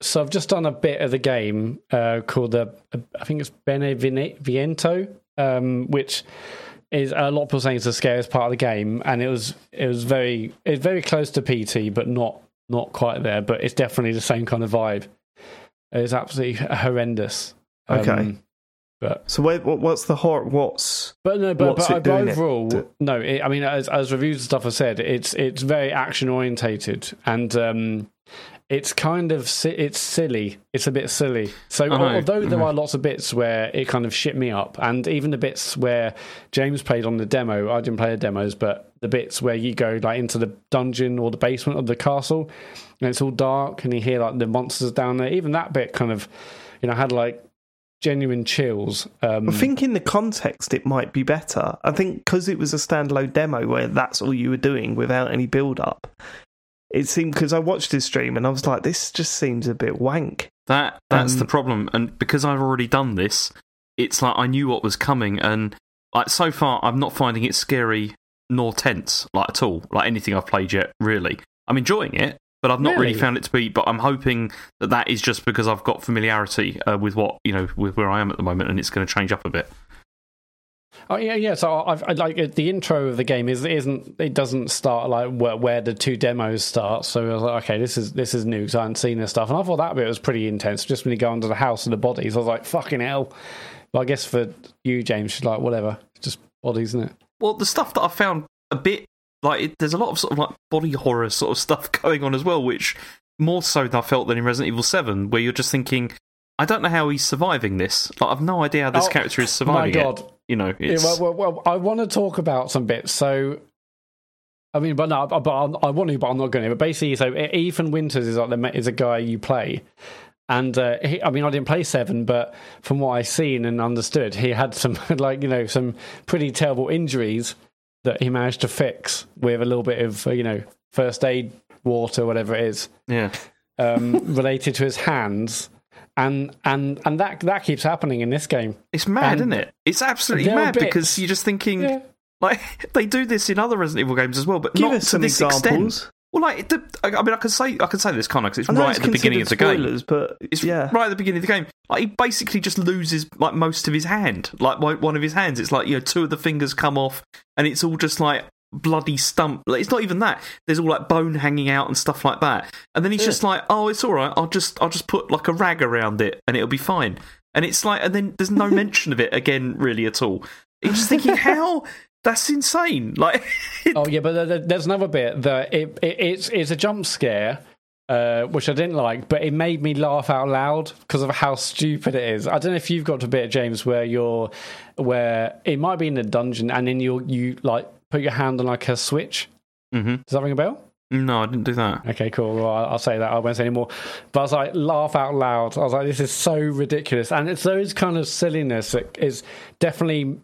so I've just done a bit of the game uh, called the I think it's Beneviento, um, which is a lot of people saying it's the scariest part of the game, and it was it was very it's very close to PT, but not not quite there. But it's definitely the same kind of vibe. It's absolutely horrendous. Um, Okay. But So where, what, what's the horror? What's but no, but, but, it but doing it overall, no. It, I mean, as, as reviews and stuff have said, it's it's very action orientated, and um, it's kind of si- it's silly. It's a bit silly. So I know. although there Mhm. are lots of bits where it kind of shit me up, and even the bits where James played on the demo, I didn't play the demos, but the bits where you go like into the dungeon or the basement of the castle, and it's all dark, and you hear like the monsters down there. Even that bit kind of, you know, had like genuine chills. Um, I think in the context it might be better. I think because it was a standalone demo where that's all you were doing without any build up. It seemed because I watched his stream and I was like, this just seems a bit wank. That that's Um, the problem, and because I've already done this, it's like I knew what was coming, and like so far, I'm not finding it scary nor tense, like at all. Like anything I've played yet, really. I'm enjoying it, but I've not really, Really? found it to be. But I'm hoping that that is just because I've got familiarity uh, with what you know with where I am at the moment, and it's going to change up a bit. Oh yeah, yeah. So I've, I like the intro of the game is isn't it doesn't start like where, where the two demos start. So I was like, okay, this is this is new because I hadn't seen this stuff, and I thought that bit was pretty intense. Just when you go under the house and the bodies, I was like, fucking hell. But I guess for you, James, like whatever, it's just bodies, isn't it? Well, the stuff that I found a bit like it, there's a lot of sort of like body horror sort of stuff [LAUGHS] going on as well, which more so than I felt than in Resident Evil Seven, where you're just thinking, I don't know how he's surviving this. Like I've no idea how this Oh, character is My surviving it. God, You know, Yeah, well, well, well, I want to talk about some bits. So, I mean, but no, but I'm- I want to, but I'm not going to. But basically, so Ethan Winters is like the is a guy you play, and uh, he, I mean, I didn't play seven, but from what I've seen and understood, he had some [LAUGHS] like you know some pretty terrible injuries that he managed to fix with a little bit of uh, you know first aid water, whatever it is yeah. um, [LAUGHS] related to his hands. And and and that that keeps happening in this game. It's mad, And isn't it? It's absolutely mad bits- because you're just thinking Yeah. like [LAUGHS] they do this in other Resident Evil games as well, but Give not us to some this examples. extent. Well, like the, I mean, I can say I can say this kind of because it's right it's at the beginning of the considered game. spoilers, but It's yeah, right at the beginning of the game. Like he basically just loses like most of his hand, like one of his hands. It's like you know two of the fingers come off, and it's all just like bloody stump. Like, it's not even that. There's all like bone hanging out and stuff like that. And then he's just like, oh, it's all right. I'll just I'll just put like a rag around it, and it'll be fine. And it's like, and then there's no [LAUGHS] mention of it again, really at all. You're just thinking, [LAUGHS] how? That's insane. Like, [LAUGHS] Oh yeah, but there- there- there's another bit that it, it it's it's a jump scare, uh, which I didn't like, but it made me laugh out loud because of how stupid it is. I don't know if you've got to a bit, James, where you're where it might be in a dungeon and then you you like put your hand on like a switch. Mm-hmm. Does that ring a bell? no, I didn't do that. Okay, cool. Well, I'll I'll say that. I won't say anymore. But I was like, laugh out loud. I was like, this is so ridiculous, and it's those kind of silliness that is definitely.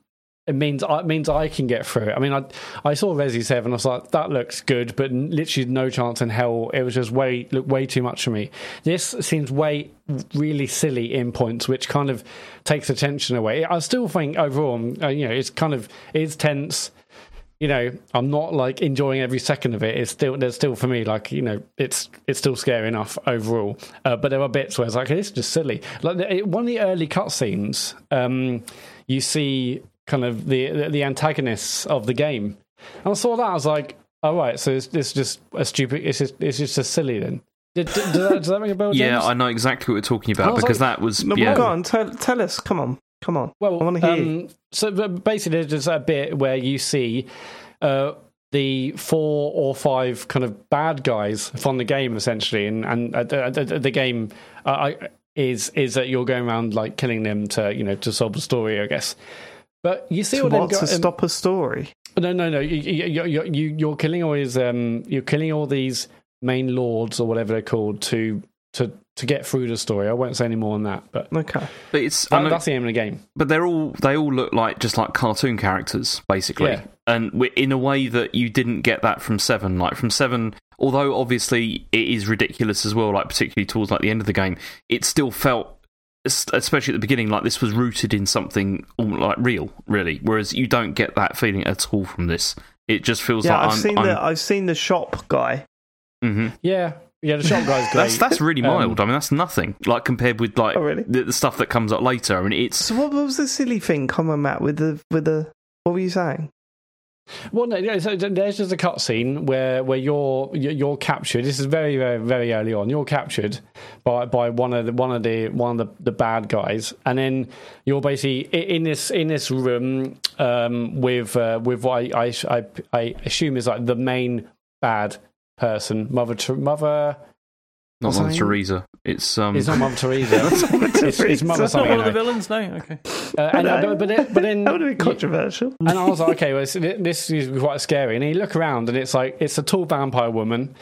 It means it means I can get through it. I mean, I I saw Resi Seven. I was like, that looks good, but literally no chance in hell. It was just way look way too much for me. This seems way really silly in points, which kind of takes attention away. I still think overall, uh, you know, it's kind of it's tense you know, I'm not like enjoying every second of it. It's still there's still for me like you know it's it's still scary enough overall. Uh, but there are bits where it's like it's just silly. Like one of the early cutscenes, um, you see kind of the, the the antagonists of the game, and I saw that I was like, oh right, so it's, it's just a stupid. It's just it's just a silly then. Did, did, does, that, does that ring a bell? James? Yeah, I know exactly what we're talking about because like- that was no, yeah. go on, tell, tell us. Come on, come on. Well, I want to hear. you. um, so basically, there's a bit where you see uh, the four or five kind of bad guys from the game, essentially, and and uh, the, the, the game. Uh, is is that you're going around like killing them to you know to solve the story, I guess. But you see To all them what to um, stop a story? no, no, no. You, you, you, you, you're killing all these. Um, you're killing all these main lords or whatever they're called to to to get through the story. I won't say any more on that, but Okay. But it's I that, know- that's the aim of the game. but they're all they all look like just like cartoon characters basically Yeah. and in a way that you didn't get that from 7 like from 7 although obviously it is ridiculous as well like particularly towards like the end of the game it still felt es- especially at the beginning like this was rooted in something all, like real really whereas you don't get that feeling at all from this it just feels Yeah, like I've I'm, seen I'm- the I've seen the shop guy. Mm-hmm. Yeah, yeah. The shop guy's [LAUGHS] great. that's that's really Um, mild i mean that's nothing like compared with like Oh, really? the, the stuff that comes up later i mean it's So what was the silly thing? Come on, Mat, with the with the what were you saying? Well, no, yeah, so there's just a cutscene where where you're you're captured. This is very very very early on. You're captured by by one of the one of the one of the, the bad guys, and then you're basically in this in this room um, with uh, with what I, I I assume is like the main bad person, Mother Mother. Not what's Mother name? Teresa it's um It's not Mother Teresa. [LAUGHS] it's, it's Mother That's Not something. one of the villains, no. Okay. Uh, and, uh, but then, but then [LAUGHS] That would have been controversial. And I was like, okay, well, this- this is quite scary. And then you look around, and it's like it's a tall vampire woman.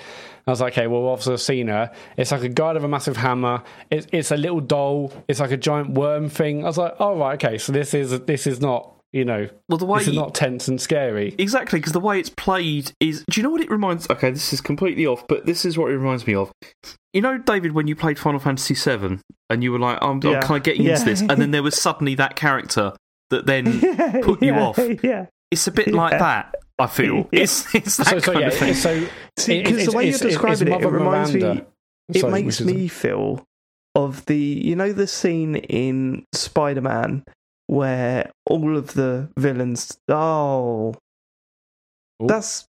I was like, okay, well, obviously I've seen her. It's like a guy with a massive hammer. It's, it's a little doll. It's like a giant worm thing. I was like, oh right, okay, so this is this is not you know well the way it's is not tense and scary. Exactly, because the way it's played is. Do you know what it reminds? Okay, this is completely off, but this is what it reminds me of. You know, David, when you played Final Fantasy VII, and you were like, oh, oh, "I'm, I'm Yeah. kind of getting Yeah. into this," and then there was [LAUGHS] suddenly that character that then [LAUGHS] put you yeah, off. Yeah. It's a bit like that. I feel [LAUGHS] Yeah. it's it's that So, so kind yeah, of thing. so because the way you're it's- it's- describing it's it, it Mother reminds me. It Sorry, makes me feel of the you know the scene in Spider Man where all of the villains. Oh, Ooh. that's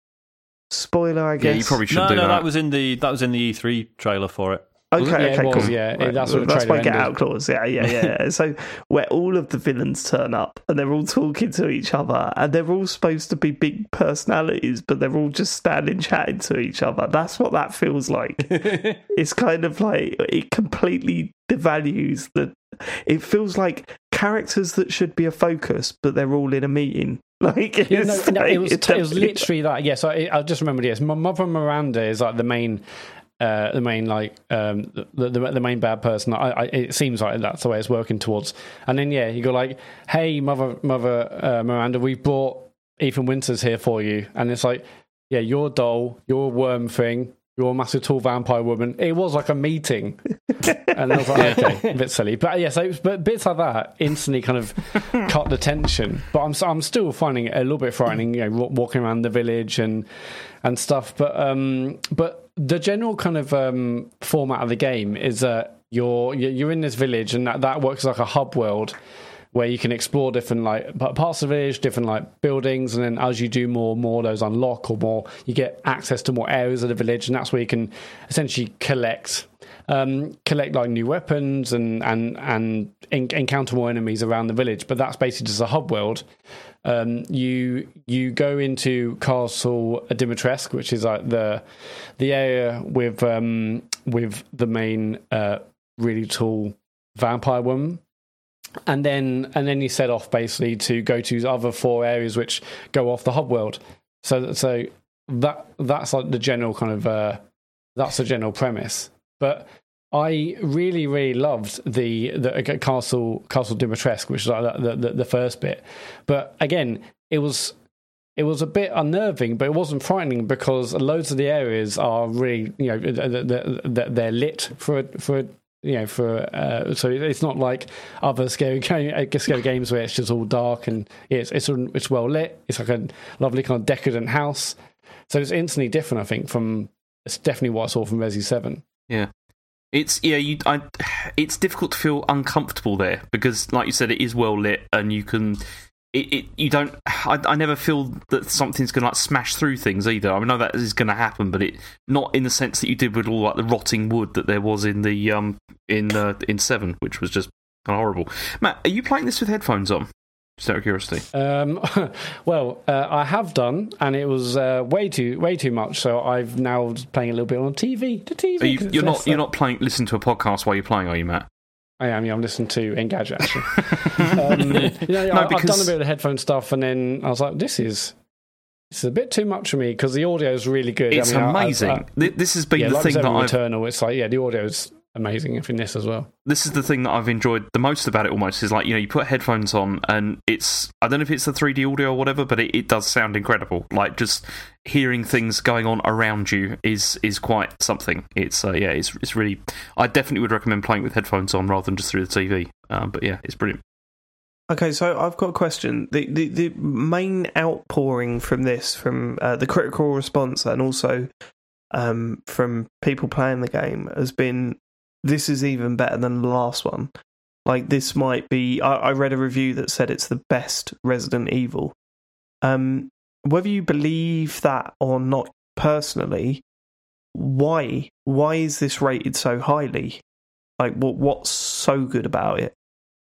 spoiler. I guess. yeah, guess. you probably should No, do no, that. that was in the that was in the E3 trailer for it. Okay, Yeah, okay, it was, cool. yeah. Right, That's what that's trailer my get ended. out clause. Yeah, yeah, yeah. yeah. [LAUGHS] so where all of the villains turn up and they're all talking to each other and they're all supposed to be big personalities, but they're all just standing chatting to each other. That's what that feels like. [LAUGHS] it's kind of like it completely devalues the. It feels like characters that should be a focus, but they're all in a meeting. [LAUGHS] Like Yeah, no, no, it was it was literally that. Yeah, so I, I just remembered. Yes, M- Mother Miranda is like the main, uh, the main like um, the, the the main bad person. I, I, it seems like that's the way it's working towards. And then yeah, you go like, "Hey, Mother Mother uh, Miranda, we brought Ethan Winters here for you," and it's like, "Yeah, your doll, your worm thing." You're a massive tall vampire woman. It was like a meeting, [LAUGHS] and I was like, okay, a bit silly, but yeah. So, but bits like that instantly kind of cut the tension. But I'm I'm still finding it a little bit frightening. You know, walking around the village and and stuff. But um, but the general kind of um, format of the game is that you're you're you're in this village, and that that works like a hub world where you can explore different like parts of the village, different like buildings, and then as you do more, more those unlock or more, you get access to more areas of the village, and that's where you can essentially collect. Um, collect like new weapons and and and en- encounter more enemies around the village, but that's basically just a hub world. Um, you you go into Castle Dimitrescu, which is like the the area with um, with the main uh, really tall vampire woman and then and then you set off basically to go to the other four areas which go off the hub world. So so that that's like the general kind of uh, that's the general premise. But I really really loved the the uh, castle Castle Dimitrescu, which is like the, the the first bit. But again, it was it was a bit unnerving, but it wasn't frightening because loads of the areas are really, you know, they're, lit for for you know for uh, so it's not like other scary game, uh, scary games where it's just all dark and it's it's it's well lit. It's like a lovely kind of decadent house. So it's instantly different, I think. From it's definitely what I saw from Resi Seven. Yeah. It's yeah, you. I, it's difficult to feel uncomfortable there because, like you said, it is well lit, and you can. It, it you don't. I, I never feel that something's going to like smash through things either. I know that is going to happen, but it not in the sense that you did with all like the rotting wood that there was in the um in uh, in seven, which was just kind of horrible. Mat, are you playing this with headphones on? Just out of curiosity. Um, [LAUGHS] well, uh, I have done, and it was uh, way too way too much. So I've now playing a little bit on TV. The TV. Are you, you're not you're not playing. Listen to a podcast while you're playing, are you, Mat? I am. Yeah, I'm listening to Engadget actually. [LAUGHS] um, [LAUGHS] you know, I, I've done a bit of the headphone stuff, and then I was like, this is this is a bit too much for me because the audio is really good. It's I mean, I- I- amazing. I- this has been yeah, the like thing that I've it's like yeah, the audio is amazing in this as well. this is the thing that I've enjoyed the most about it almost is like, you know, you put headphones on and it's, I don't know if it's the 3D audio or whatever, but it, it does sound incredible. Like just hearing things going on around you is, is quite something. It's, uh, yeah, it's, it's really, I definitely would recommend playing with headphones on rather than just through the TV. Um, but yeah, it's brilliant. Okay, so I've got a question. The the, the main outpouring from this, from uh, the critical response, and also um, from people playing the game, has been this is even better than the last one. Like this might be. I, I read a review that said it's the best Resident Evil. Um, whether you believe that or not, personally, why why is this rated so highly? Like, what what's so good about it?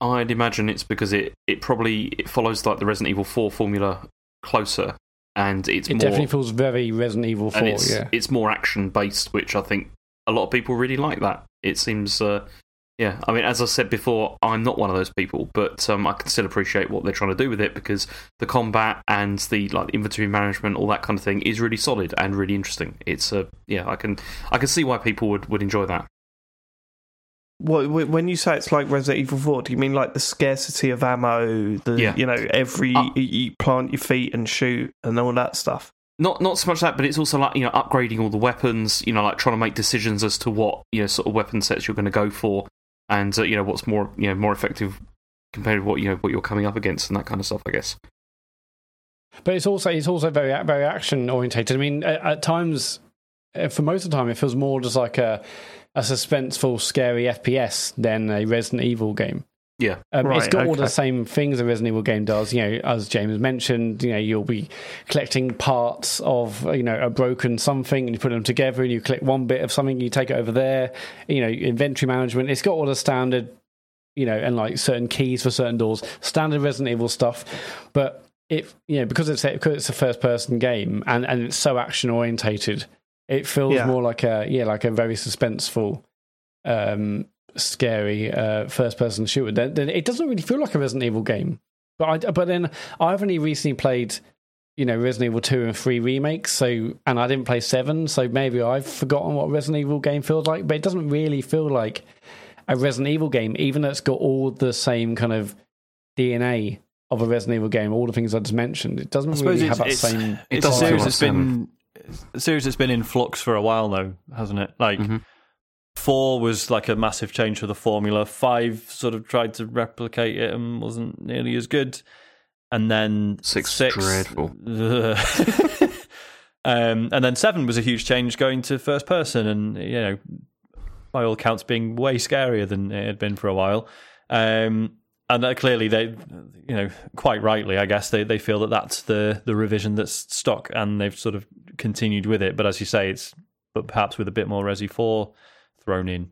I'd imagine it's because it, it probably it follows like the Resident Evil 4 formula closer and it's It more definitely feels very Resident Evil Four. and it's yeah, it's more action based, which I think a lot of people really like. That it seems, uh, yeah. I mean, as I said before, I'm not one of those people, but um, I can still appreciate what they're trying to do with it because the combat and the like inventory management, all that kind of thing, is really solid and really interesting. It's uh, yeah, I can I can see why people would, would enjoy that. What, when you say it's like Resident Evil 4, do you mean like the scarcity of ammo? The Yeah. you know every Uh, you, you plant your feet and shoot and all that stuff. Not not so much that, but it's also like you know upgrading all the weapons. You know, like trying to make decisions as to what you know sort of weapon sets you're going to go for, and uh, you know what's more you know more effective compared to what you know what you're coming up against and that kind of stuff. I guess. but it's also it's also very very action orientated. I mean, at, at times, uh, for most of the time, it feels more just like a a suspenseful, scary FPS than a Resident Evil game. Yeah. Um, it's Right, got all the same things a Resident Evil game does. You know, as James mentioned, you know, you'll be collecting parts of you know a broken something, and you put them together, and you collect one bit of something, you take it over there. You know, inventory management. It's got all the standard, you know, and like certain keys for certain doors, standard Resident Evil stuff. But it, you know, because it's a, because it's a first person game and and it's so action orientated, it feels Yeah. more like a yeah, like a very suspenseful um, scary uh, first person shooter. Then, then it doesn't really feel like a Resident Evil game. But I, but then I've only recently played, you know, Resident Evil two and three remakes. So and I didn't play seven, so maybe I've forgotten what a Resident Evil game feels like. But it doesn't really feel like a Resident Evil game, even though it's got all the same kind of DNA of a Resident Evil game, all the things I just mentioned. It doesn't really have that it's, same. It it's a doesn't series feel that's like been a series that's been in flux for a while now, hasn't it? Like Mhm. Four was like a massive change for the formula. Five sort of tried to replicate it and wasn't nearly as good. And then Six, six dreadful. [LAUGHS] um, and then seven was a huge change going to first person, and you know, by all accounts, being way scarier than it had been for a while. Um, and uh, clearly, they, you know, quite rightly, I guess they, they feel that that's the the revision that's stock, and they've sort of continued with it. But as you say, it's but perhaps with a bit more Resi Four thrown in.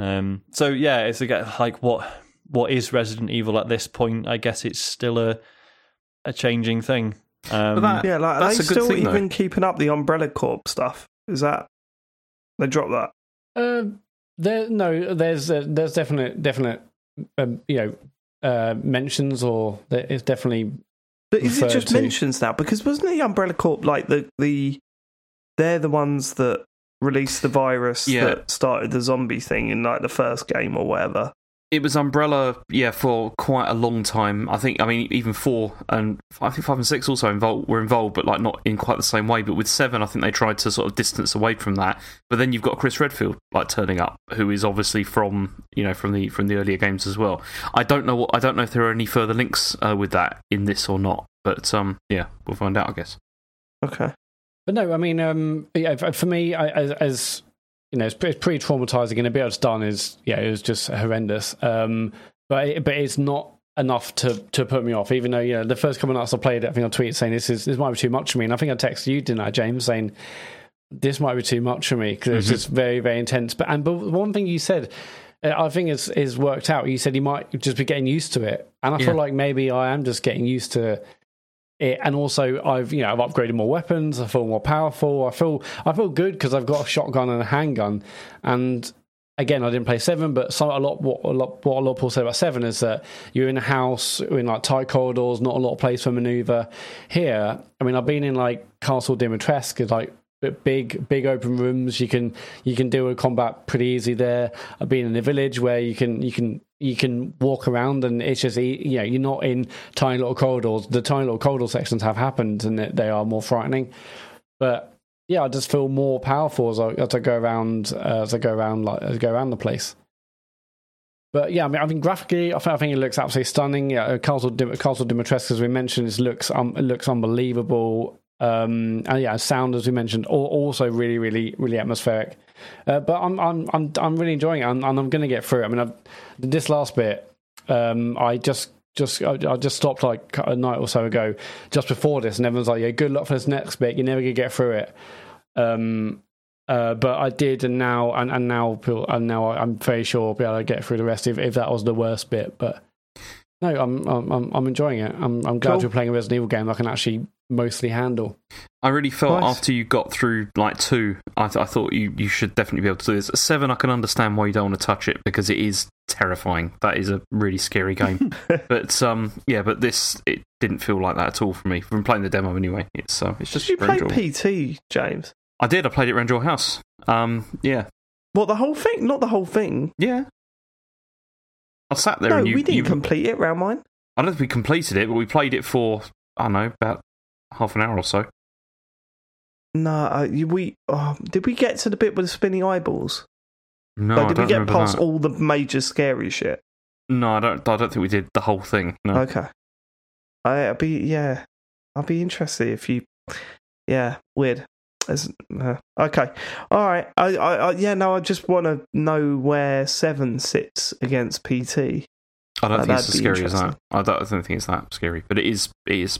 Um, so yeah, it's again like what what is Resident Evil at this point? I guess it's still a a changing thing. Um, that- Yeah, like are That's they still thing, though. even keeping up the Umbrella Corp stuff? Is that they dropped that? Uh, there, no, there's uh, there's definite definite um, you know uh, mentions or there is definitely But is it just to. mentions now? Because wasn't the Umbrella Corp like the the they're the ones that released the virus Yeah. that started the zombie thing in like the first game or whatever. It was Umbrella, yeah, for quite a long time. I think, I mean, even four and I think five and six also involved were involved, but like not in quite the same way. But with seven, I think they tried to sort of distance away from that. But then you've got Chris Redfield like turning up, who is obviously from you know from the from the earlier games as well. I don't know what I don't know if there are any further links uh, with that in this or not. But um, yeah, we'll find out, I guess. Okay. But no, I mean, um, yeah, for me, I, as, as you know, it's, pre- it's pretty traumatizing, and a bit it's done is yeah, it was just horrendous. Um, but it, but it's not enough to to put me off. Even though you know the first couple of nights I played it, I think I tweeted saying this is this might be too much for me, and I think I texted you, didn't I, James, saying this might be too much for me because it's Mhm. just very very intense. But and but one thing you said. uh, I think is is worked out. You said you might just be getting used to it, and I Yeah. feel like maybe I am just getting used to it, and also I've you know I've upgraded more weapons. I feel more powerful. I feel I feel good because I've got a shotgun and a handgun, and again, I didn't play seven, but a lot what a lot what a lot of people say about seven is that you're in a house in like tight corridors, not a lot of place for maneuver. Here, I mean, I've been in like Castle Dimitrescu, like big big open rooms. You can you can deal with combat pretty easy there. I've been in a village where you can you can you can walk around and it's just you know you're not in tiny little corridors. The tiny little corridor sections have happened and they- are more frightening, but yeah, I just feel more powerful as I, as I go around uh, as I go around like as I go around the place. But yeah, I mean, I mean graphically, I think, I think it looks absolutely stunning. Yeah, uh, Castle Dim- Castle Dimitrescu, as we mentioned, it looks um, it looks unbelievable. Um, and yeah, sound as we mentioned, al- also really, really, really atmospheric. Uh, but I'm I'm I'm I'm really enjoying it, and, and I'm going to get through it. I mean, I've, this last bit, um, I just just I, I just stopped like a night or so ago, just before this, and everyone's like, "Yeah, good luck for this next bit. You're never gonna get through it." Um, uh, but I did, and now and, and now and now I'm very sure I'll be able to get through the rest if if that was the worst bit. But no, I'm I'm I'm, enjoying it. I'm I'm glad Cool. we're playing a Resident Evil game that I can actually mostly handle. I really felt Nice. after you got through like two, I, th- I thought you, you should definitely be able to do this. At seven, I can understand why you don't want to touch it because it is terrifying. That is a really scary game. [LAUGHS] but um, yeah, but this it didn't feel like that at all for me. From playing the demo anyway, it's uh, it's just Did you very play enjoyable. PT, James? I did. I played it around your house. Um, yeah, What the whole thing? Not the whole thing. yeah. I sat there No, and you. we didn't you- complete it round mine. I don't think we completed it, but we played it for I don't know about half an hour or so. No, uh, we oh, did we get to the bit with the spinning eyeballs? No, like, did we get past that. all the major scary shit? No, I don't. I don't think we did the whole thing. No. Okay. I, I'd be yeah. I'd be interested if you. Yeah, weird. Uh, okay, all right. I, I, I yeah. No, I just want to know where Seven sits against PT. I don't Uh, think it's as scary as that. I don't, I don't think it's that scary, but it is. It is.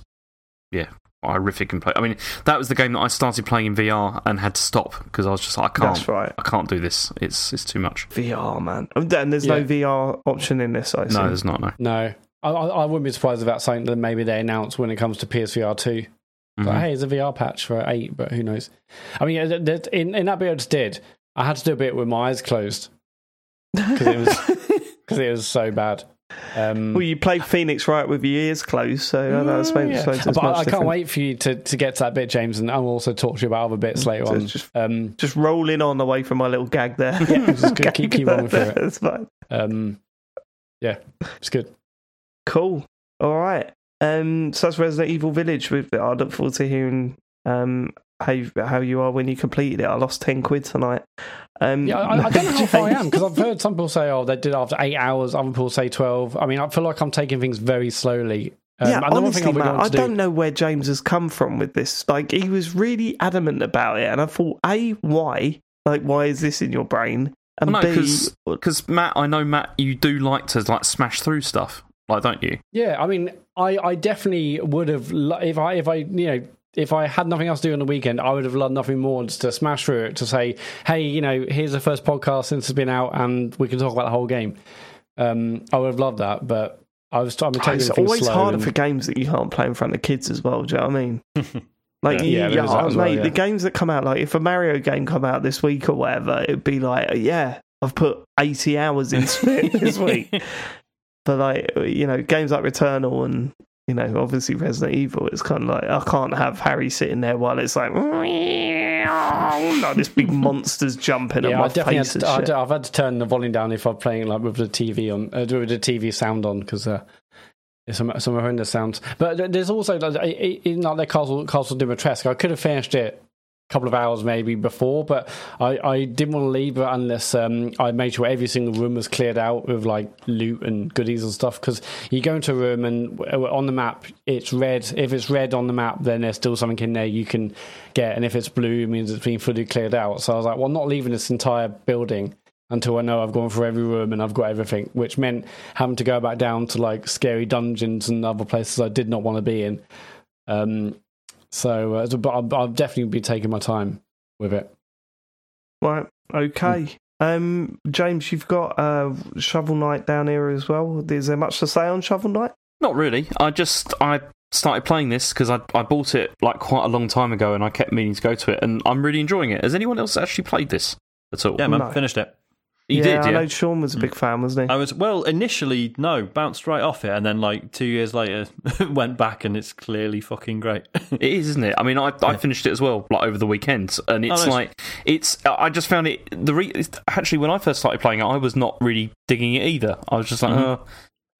Yeah, horrific and play. I mean, that was the game that I started playing in VR and had to stop because I was just like, I can't. That's right. I can't do this. It's it's too much. VR man. And then there's no VR option in this. I No, there's not. No. No, I, I I wouldn't be surprised if that's something that maybe they announce when it comes to PSVR two. Mhm. Like, hey, it's a VR patch for eight, but who knows? I mean, yeah, th- th- in in that bit I just did, I had to do a bit with my eyes closed because it was [LAUGHS] [LAUGHS] because it was so bad. Um, well, you played Phoenix Wright with your ears closed, so that's yeah. so But I, I can't different. wait for you to, to get to that bit, James, and I'll also talk to you about other bits later So on. just- Um, Just rolling on away from my little gag there. [LAUGHS] Yeah, just keep- keep- keep rolling through it. [LAUGHS] That's fine. um, yeah, it's good. Cool. All right. Um, so that's Resident Evil Village. With I look forward to hearing um how you, how you are when you completed it. I lost ten quid tonight. Um, Yeah, I, I don't know [LAUGHS] how far I am because I've heard some people say, "Oh, they did it after eight hours." Other people say twelve. I mean, I feel like I'm taking things very slowly. Um, yeah, and the one honestly, I'll Mat, I to do- don't know where James has come from with this. Like, he was really adamant about it, and I thought, a, why? Like, why is this in your brain? And Well, no, B, because Mat, I know Mat, you do like to like smash through stuff, like don't you? Yeah, I mean, I, I definitely would have lo- if I if I you know if I had nothing else to do on the weekend, I would have loved nothing more just to smash through it to say, hey, you know, here's the first podcast since it's been out, and we can talk about the whole game. Um, I would have loved that, but I was I'm taking it's always slow harder and- for games that you can't play in front of kids as well. Do you know what I mean? [LAUGHS] Like, Yeah, you- there yeah, is that well, yeah. the games that come out, like if a Mario game come out this week or whatever, it'd be like, yeah, I've put eighty hours into it [LAUGHS] this week. [LAUGHS] But like, you know, games like Returnal and you know, obviously Resident Evil, it's kind of like I can't have Harry sitting there while it's like, [LAUGHS] like this big monster's jumping at my I definitely had face. to, and I, shit. have had to turn the volume down if I'm playing like with the TV on, uh, with the TV sound on because uh, some some horrendous sounds. But there's also like, in like the Castle Castle Dimitrescu, I could have finished it couple of hours maybe before, but I, I didn't want to leave unless um, I made sure every single room was cleared out with like loot and goodies and stuff. Because you go into a room and on the map it's red. If it's red on the map, then there's still something in there you can get, and if it's blue, it means it's been fully cleared out. So I was like, well, I'm not leaving this entire building until I know I've gone through every room and I've got everything, which meant having to go back down to like scary dungeons and other places I did not want to be in. Um, so, uh, but I'll, I'll definitely be taking my time with it. Right. Okay. Um, James, you've got uh, Shovel Knight down here as well. Is there much to say on Shovel Knight? Not really. I just I started playing this because I I bought it like quite a long time ago, and I kept meaning to go to it, and I'm really enjoying it. Has anyone else actually played this at all? Yeah, man, No. finished it. You yeah, did, I know Sean was a big fan, wasn't he? I was well initially no, bounced right off it, and then like two years later [LAUGHS] went back, and it's clearly fucking great. [LAUGHS] It is, isn't it? I mean, I, I finished it as well, like over the weekend, and it's Oh, nice. like it's. I just found it the re, actually when I first started playing it, I was not really digging it either. I was just like, Mhm. oh,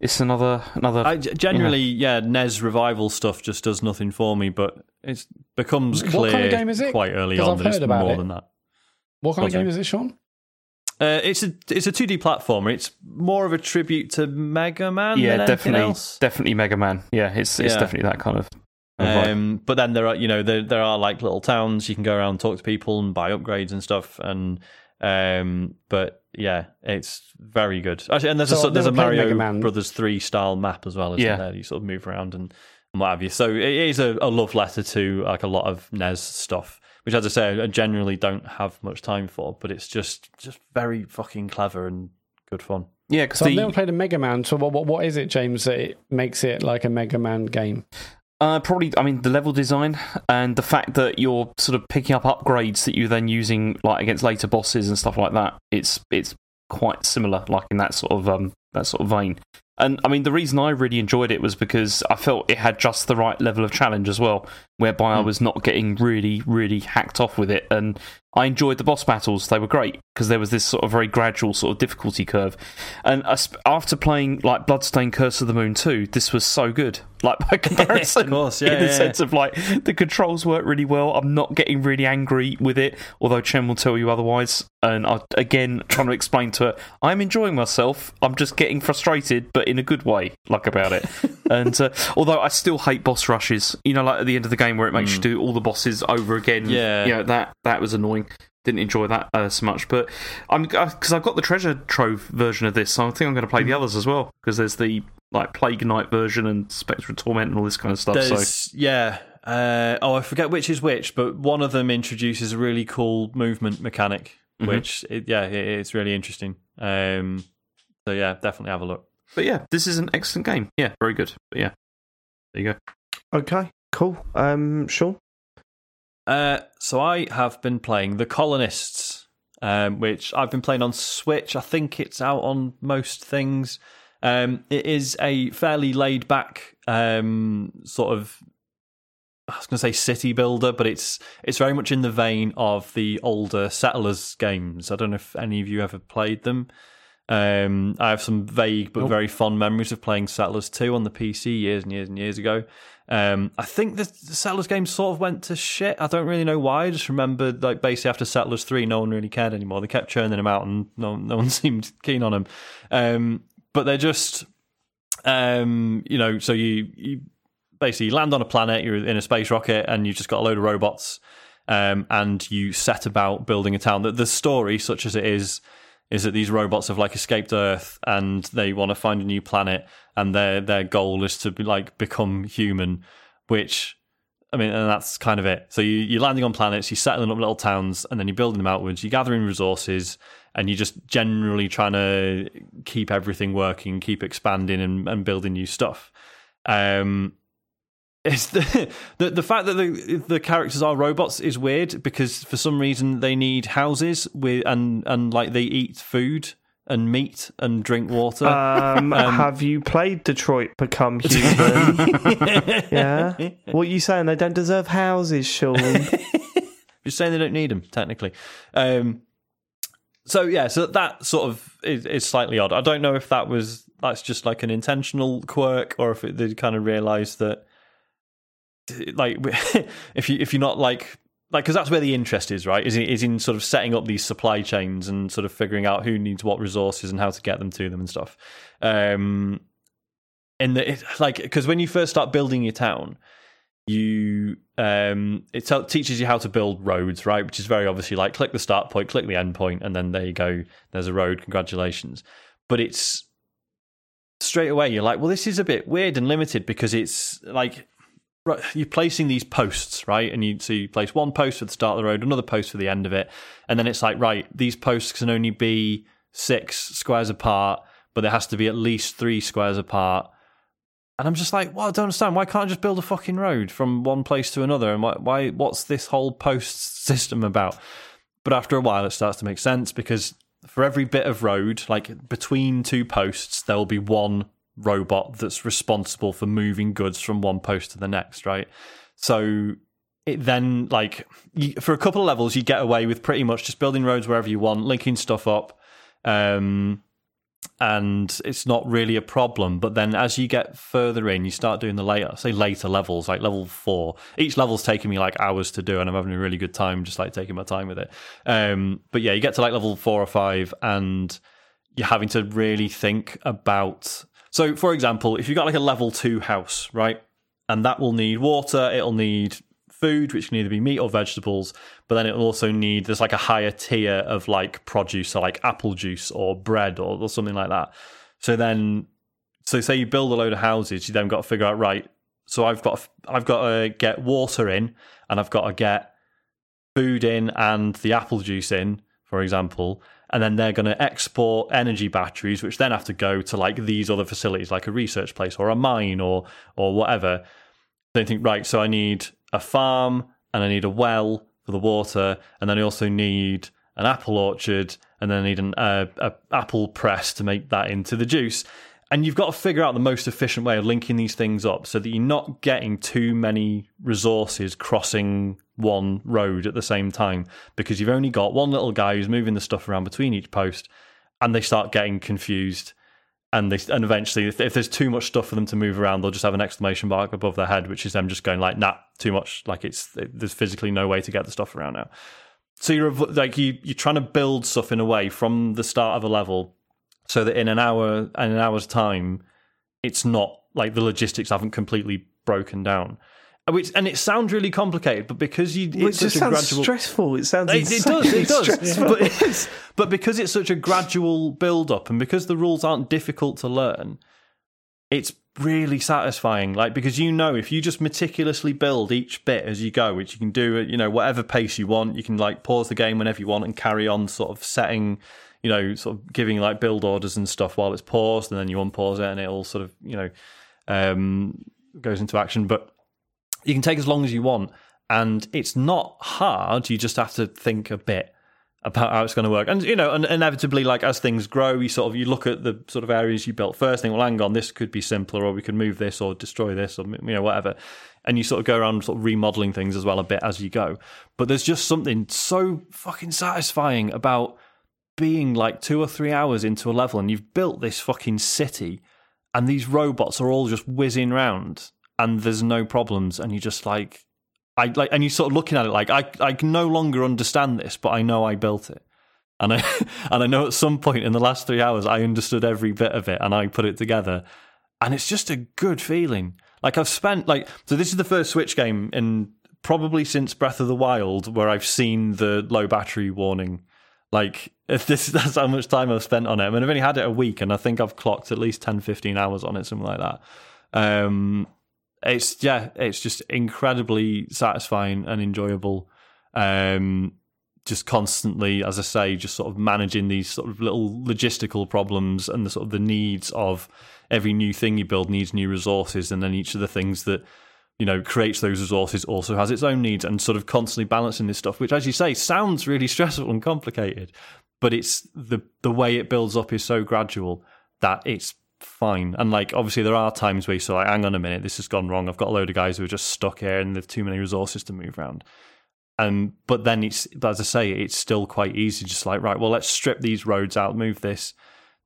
it's another another. I g- generally, yeah. NES revival stuff just does nothing for me, but it becomes clear What clear kind of game is it? quite early on I've that it's about more it. than that. What kind of game is it, Sean? Uh, it's a it's a two D platformer. It's more of a tribute to Mega Man. yeah, than definitely, else. definitely Mega Man. Yeah, it's it's Yeah. definitely that kind of. of. Um, but then there are, you know, there there are like little towns you can go around, talk to people, and buy upgrades and stuff. And um, but yeah, it's very good. Actually, and there's So a I've there's a Mario Man. Brothers three style map as well. Isn't Yeah. there? You sort of move around and, and what have you. So it is a, a love letter to like a lot of NES stuff, which, as I say, I generally don't have much time for. But it's just just very fucking clever and good fun. yeah, because So the I've never played a Mega Man. So what, what what is it, James, that it makes it like a Mega Man game? Uh, probably, I mean, the level design and the fact that you're sort of picking up upgrades that you're then using like against later bosses and stuff like that. It's it's quite similar, like in that sort of um that sort of vein. And I mean, the reason I really enjoyed it was because I felt it had just the right level of challenge as well, whereby I hmm. was not getting really, really hacked off with it. And I enjoyed the boss battles; they were great because there was this sort of very gradual sort of difficulty curve. And after playing like Bloodstained: Curse of the Moon 2, this was so good. [LAUGHS] Like by [LAUGHS] comparison, of course, yeah, in the yeah, sense of like the controls work really well. I'm not getting really angry with it, although Chen will tell you otherwise. And I again trying to explain to her, I'm enjoying myself. I'm just getting frustrated, but in a good way, like about it. [LAUGHS] and uh, although I still hate boss rushes, you know, like at the end of the game where it makes you do all the bosses over again. Yeah. you know, that that was annoying. Didn't enjoy that uh, so much, but I'm because I've got the treasure trove version of this, so I think I'm going to play the Hmm. others as well because there's the like Plague Knight version and Spectre of Torment and all this kind of stuff. so yeah. Uh, oh, I forget which is which, but one of them introduces a really cool movement mechanic, Mhm. which it, yeah, it, it's really interesting. Um, so yeah, definitely have a look. But yeah, this is an excellent game. Yeah, very good. But yeah, there you go. Okay, cool. Um, Sean? Uh, so I have been playing The Colonists, um, which I've been playing on Switch. I think it's out on most things. Um, it is a fairly laid back um, sort of. I was going to say city builder, but it's it's very much in the vein of the older Settlers games. I don't know if any of you ever played them. Um, I have some vague but Nope. very fond memories of playing Settlers 2 on the PC years and years and years ago. Um, I think the, the Settlers game sort of went to shit. I don't really know why. I just remember, like, basically after Settlers 3, no one really cared anymore. They kept churning them out and no, no one [LAUGHS] seemed keen on them. Um, but they're just, um, you know, so you, you basically land on a planet, you're in a space rocket, and you've just got a load of robots, um, and you set about building a town. The, the story, such as it is, is that these robots have like escaped Earth and they want to find a new planet, and their their goal is to be like become human, which. I mean, and that's kind of it. So you, you're landing on planets, you're settling up little towns, and then you're building them outwards. You're gathering resources, and you're just generally trying to keep everything working, keep expanding, and, and building new stuff. Um, it's the, the the fact that the the characters are robots is weird because for some reason they need houses with and and like they eat food and meat and drink water. Um, [LAUGHS] have you played Detroit Become [LAUGHS] Human? [LAUGHS] yeah. What are you saying? They don't deserve houses, Sean. Just saying they don't need them technically. Um, so yeah, so that sort of is, is slightly odd. I don't know if that was that's just like an intentional quirk or if it, they kind of realised that like [LAUGHS] if you if you're not like like because that's where the interest is right? Is in, is in sort of setting up these supply chains and sort of figuring out who needs what resources and how to get them to them and stuff. Um in the it, like because when you first start building your town you um it tell, teaches you how to build roads right? Which is very obviously like click the start point click the end point and then there you go. There's a road. Congratulations. But it's straight away you're like well this is a bit weird and limited because it's like you're placing these posts, right? And you so you place one post for the start of the road, another post for the end of it, and then it's like, right, these posts can only be six squares apart, but there has to be at least three squares apart. And I'm just like, well, I don't understand. Why can't I just build a fucking road from one place to another? And why, why what's this whole post [LAUGHS] system about? But after a while, it starts to make sense because for every bit of road, like between two posts, there will be one robot that's responsible for moving goods from one post to the next, right? So it then like you, for a couple of levels you get away with pretty much just building roads wherever you want, linking stuff up. Um and it's not really a problem. But then as you get further in, you start doing the later, say later levels, like level four. Each level's taking me like hours to do, and I'm having a really good time, just like taking my time with it. Um, but yeah, you get to like level four or five, and you're having to really think about. So, for example, if you've got like a level two house, right, and that will need water, it'll need food, which can either be meat or vegetables, but then it'll also need there's like a higher tier of like produce, so like apple juice or bread or, or something like that. So then, so say you build a load of houses, you then got to figure out right. So I've got I've got to get water in, and I've got to get food in and the apple juice in, for example, and then they're going to export energy batteries, which then have to go to like these other facilities, like a research place or a mine or or whatever. They think right, so I need a farm and I need a well for the water, and then I also need an apple orchard, and then I need an uh, apple press to make that into the juice. And you've got to figure out the most efficient way of linking these things up so that you're not getting too many resources crossing one road at the same time. Because you've only got one little guy who's moving the stuff around between each post and they start getting confused. And they and eventually if, if, there's too much stuff for them to move around they'll just have an exclamation mark above their head which is them just going like nah too much. Like it's there's physically no way to get the stuff around now. So you're like you you're trying to build stuff in a way from the start of a level so that in an hour in an hour's time it's not like the logistics haven't completely broken down uh, which and it sounds really complicated, but because you, Well, it just such a sounds gradual. stressful. It sounds It, it does, it does. But, it's, but because it's such a gradual build up and because the rules aren't difficult to learn, it's really satisfying. Like, because you know, if you just meticulously build each bit as you go, which you can do at, you know, whatever pace you want, you can like pause the game whenever you want and carry on sort of setting, you know, sort of giving like build orders and stuff while it's paused and then you unpause it and it all sort of, you know, um, goes into action. But you can take as long as you want and it's not hard. You just have to think a bit about how it's going to work. And you know, and inevitably, like as things grow, you sort of you look at the sort of areas you built first, think, well, hang on, this could be simpler, or we could move this, or destroy this, or you know, whatever. And you sort of go around sort of remodeling things as well a bit as you go. But there's just something so fucking satisfying about being like two or three hours into a level, and you've built this fucking city, and these robots are all just whizzing round, and there's no problems, and you're just like I like, and you're sort of looking at it like I, I can no longer understand this, but I know I built it, and I, [LAUGHS] and I know at some point in the last three hours I understood every bit of it and I put it together, and it's just a good feeling. Like I've spent like so this is the first Switch game in probably since Breath of the Wild where I've seen the low battery warning. Like if this [LAUGHS] that's how much time I've spent on it. I mean I've only had it a week and I think I've clocked at least 10, 15 hours on it, something like that. Um, it's yeah, it's just incredibly satisfying and enjoyable. Um, just constantly, as I say, just sort of managing these sort of little logistical problems and the sort of the needs of every new thing you build needs new resources, and then each of the things that you know creates those resources also has its own needs, and sort of constantly balancing this stuff, which, as you say, sounds really [LAUGHS] stressful and complicated, but it's the the way it builds up is so gradual that it's fine. And like obviously there are times where you say, like, hang on a minute, this has gone wrong. I've got a load of guys who are just stuck here and there's too many resources to move around. Um, but then it's as I say, it's still quite easy, just like, right, well let's strip these roads out, move this,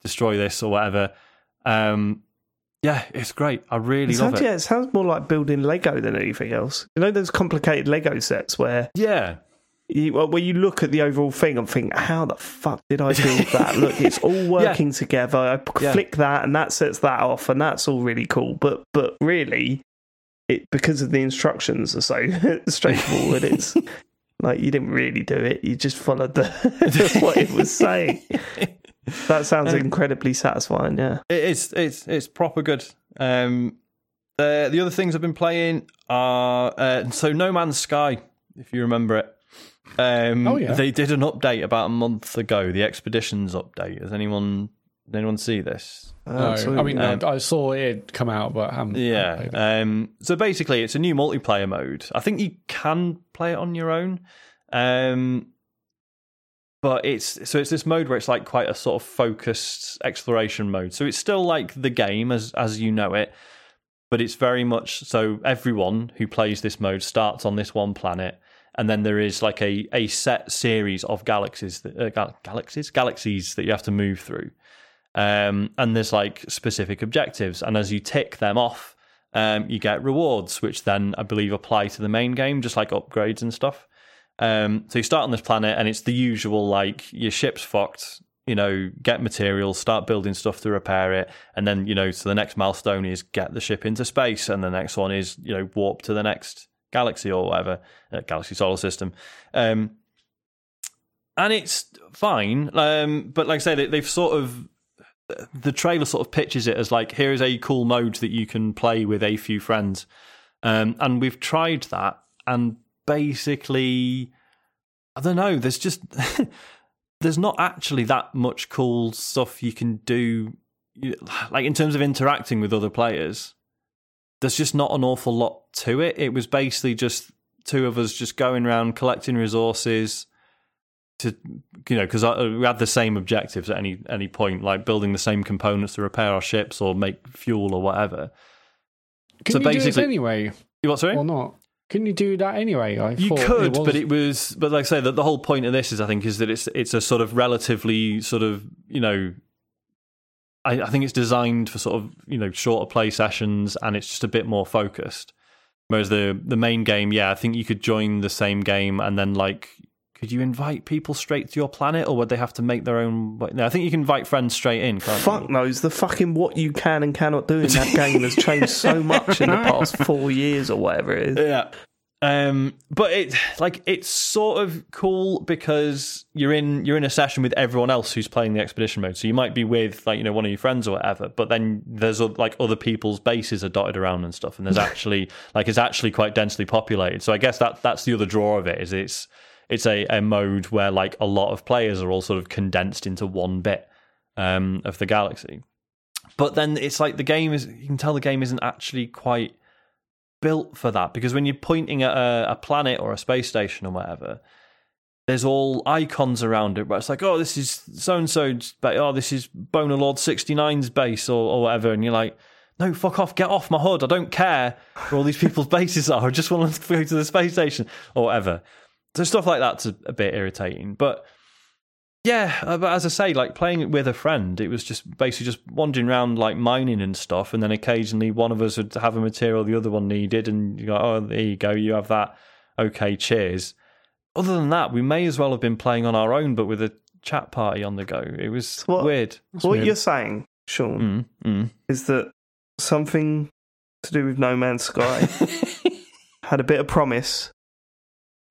destroy this or whatever. Um yeah, it's great. I really It love sounds, it. yeah, it sounds more like building Lego than anything else. You know those complicated Lego sets where Yeah. you, well, where you look at the overall thing and think, how the fuck did I build [LAUGHS] that? Look, it's all working together. I p- Yeah. flick that and that sets that off, and that's all really cool. But but really, it because of the instructions are so [LAUGHS] straightforward. it's [LAUGHS] like you didn't really do it. You just followed the what it was saying. That sounds Um, incredibly satisfying. Yeah. It is. It's it's proper good. Um, uh, the other things I've been playing are uh, so No Man's Sky, if you remember it. Um, Oh, yeah. They did an update about a month ago, the Expeditions update. Has anyone did anyone see this? No, I mean, Um, I, I saw it come out, but I haven't. haven't Yeah. played it. Um, so basically, it's a new multiplayer mode. I think you can play it on your own. Um, but it's so it's this mode where it's like quite a sort of focused exploration mode. So it's still like the game as as you know it, but it's very much so everyone who plays this mode starts on this one planet and then there is like a, a set series of galaxies that, uh, gal- galaxies? Galaxies that you have to move through. Um, and there's like specific objectives and as you tick them off um, you get rewards which then i believe apply to the main game just like upgrades and stuff um, so you start on this planet and it's the usual like your ship's fucked you know get materials start building stuff to repair it and then you know so the next milestone is get the ship into space and the next one is you know warp to the next galaxy or whatever uh, galaxy solar system. Um, and it's fine um, but like i say they, they've sort of the trailer sort of pitches it as like here is a cool mode that you can play with a few friends. Um, and we've tried that and basically i don't know there's just [LAUGHS] there's not actually that much cool stuff you can do like in terms of interacting with other players. There's just not an awful lot to it. It was basically just two of us just going around collecting resources to you know because uh, we had the same objectives at any any point like building the same components to repair our ships or make fuel or whatever. Can So you do this basically- anyway? You what sorry? Or not? Can you do that anyway? I You thought could, was- but it was, but like I say, that the whole point of this is, I think, is that it's it's a sort of relatively sort of you know, I, I think it's designed for sort of you know shorter play sessions, and it's just a bit more focused. Whereas the the main game, yeah, I think you could join the same game and then like. Could you invite people straight to your planet, or would they have to make their own? No, I think you can invite friends straight in. Can't Fuck you? knows the fucking what you can and cannot do in that game has changed so much in the [LAUGHS] past four years or whatever it is. Yeah. Um, but it like it's sort of cool because you're in you're in a session with everyone else who's playing the expedition mode. So you might be with like you know one of your friends or whatever, but then there's like other people's bases are dotted around and stuff, and there's [LAUGHS] actually like it's actually quite densely populated. So I guess that that's the other draw of it is it's it's a, a mode where like a lot of players are all sort of condensed into one bit um, of the galaxy. But then it's like the game is you can tell the game isn't actually quite built for that because when you're pointing at a, a planet or a space station or whatever, there's all icons around it. But it's like, oh, this is so and so's, base, oh, this is Boner Lord 69's base or, or whatever, and you're like, no, fuck off, get off my hood. I don't care where all these people's [LAUGHS] bases are. I just want to go to the space station or whatever. So stuff like that's a, a bit irritating, but. Yeah, uh, but as I say, like playing it with a friend, it was just basically just wandering around like mining and stuff, and then occasionally one of us would have a material the other one needed, and you go, oh, there you go, you have that. Okay, cheers. Other than that, we may as well have been playing on our own, but with a chat party on the go. It was What- weird. what weird. you're saying, Sean, Mm, mm. is that something to do with No Man's Sky [LAUGHS] had a bit of promise.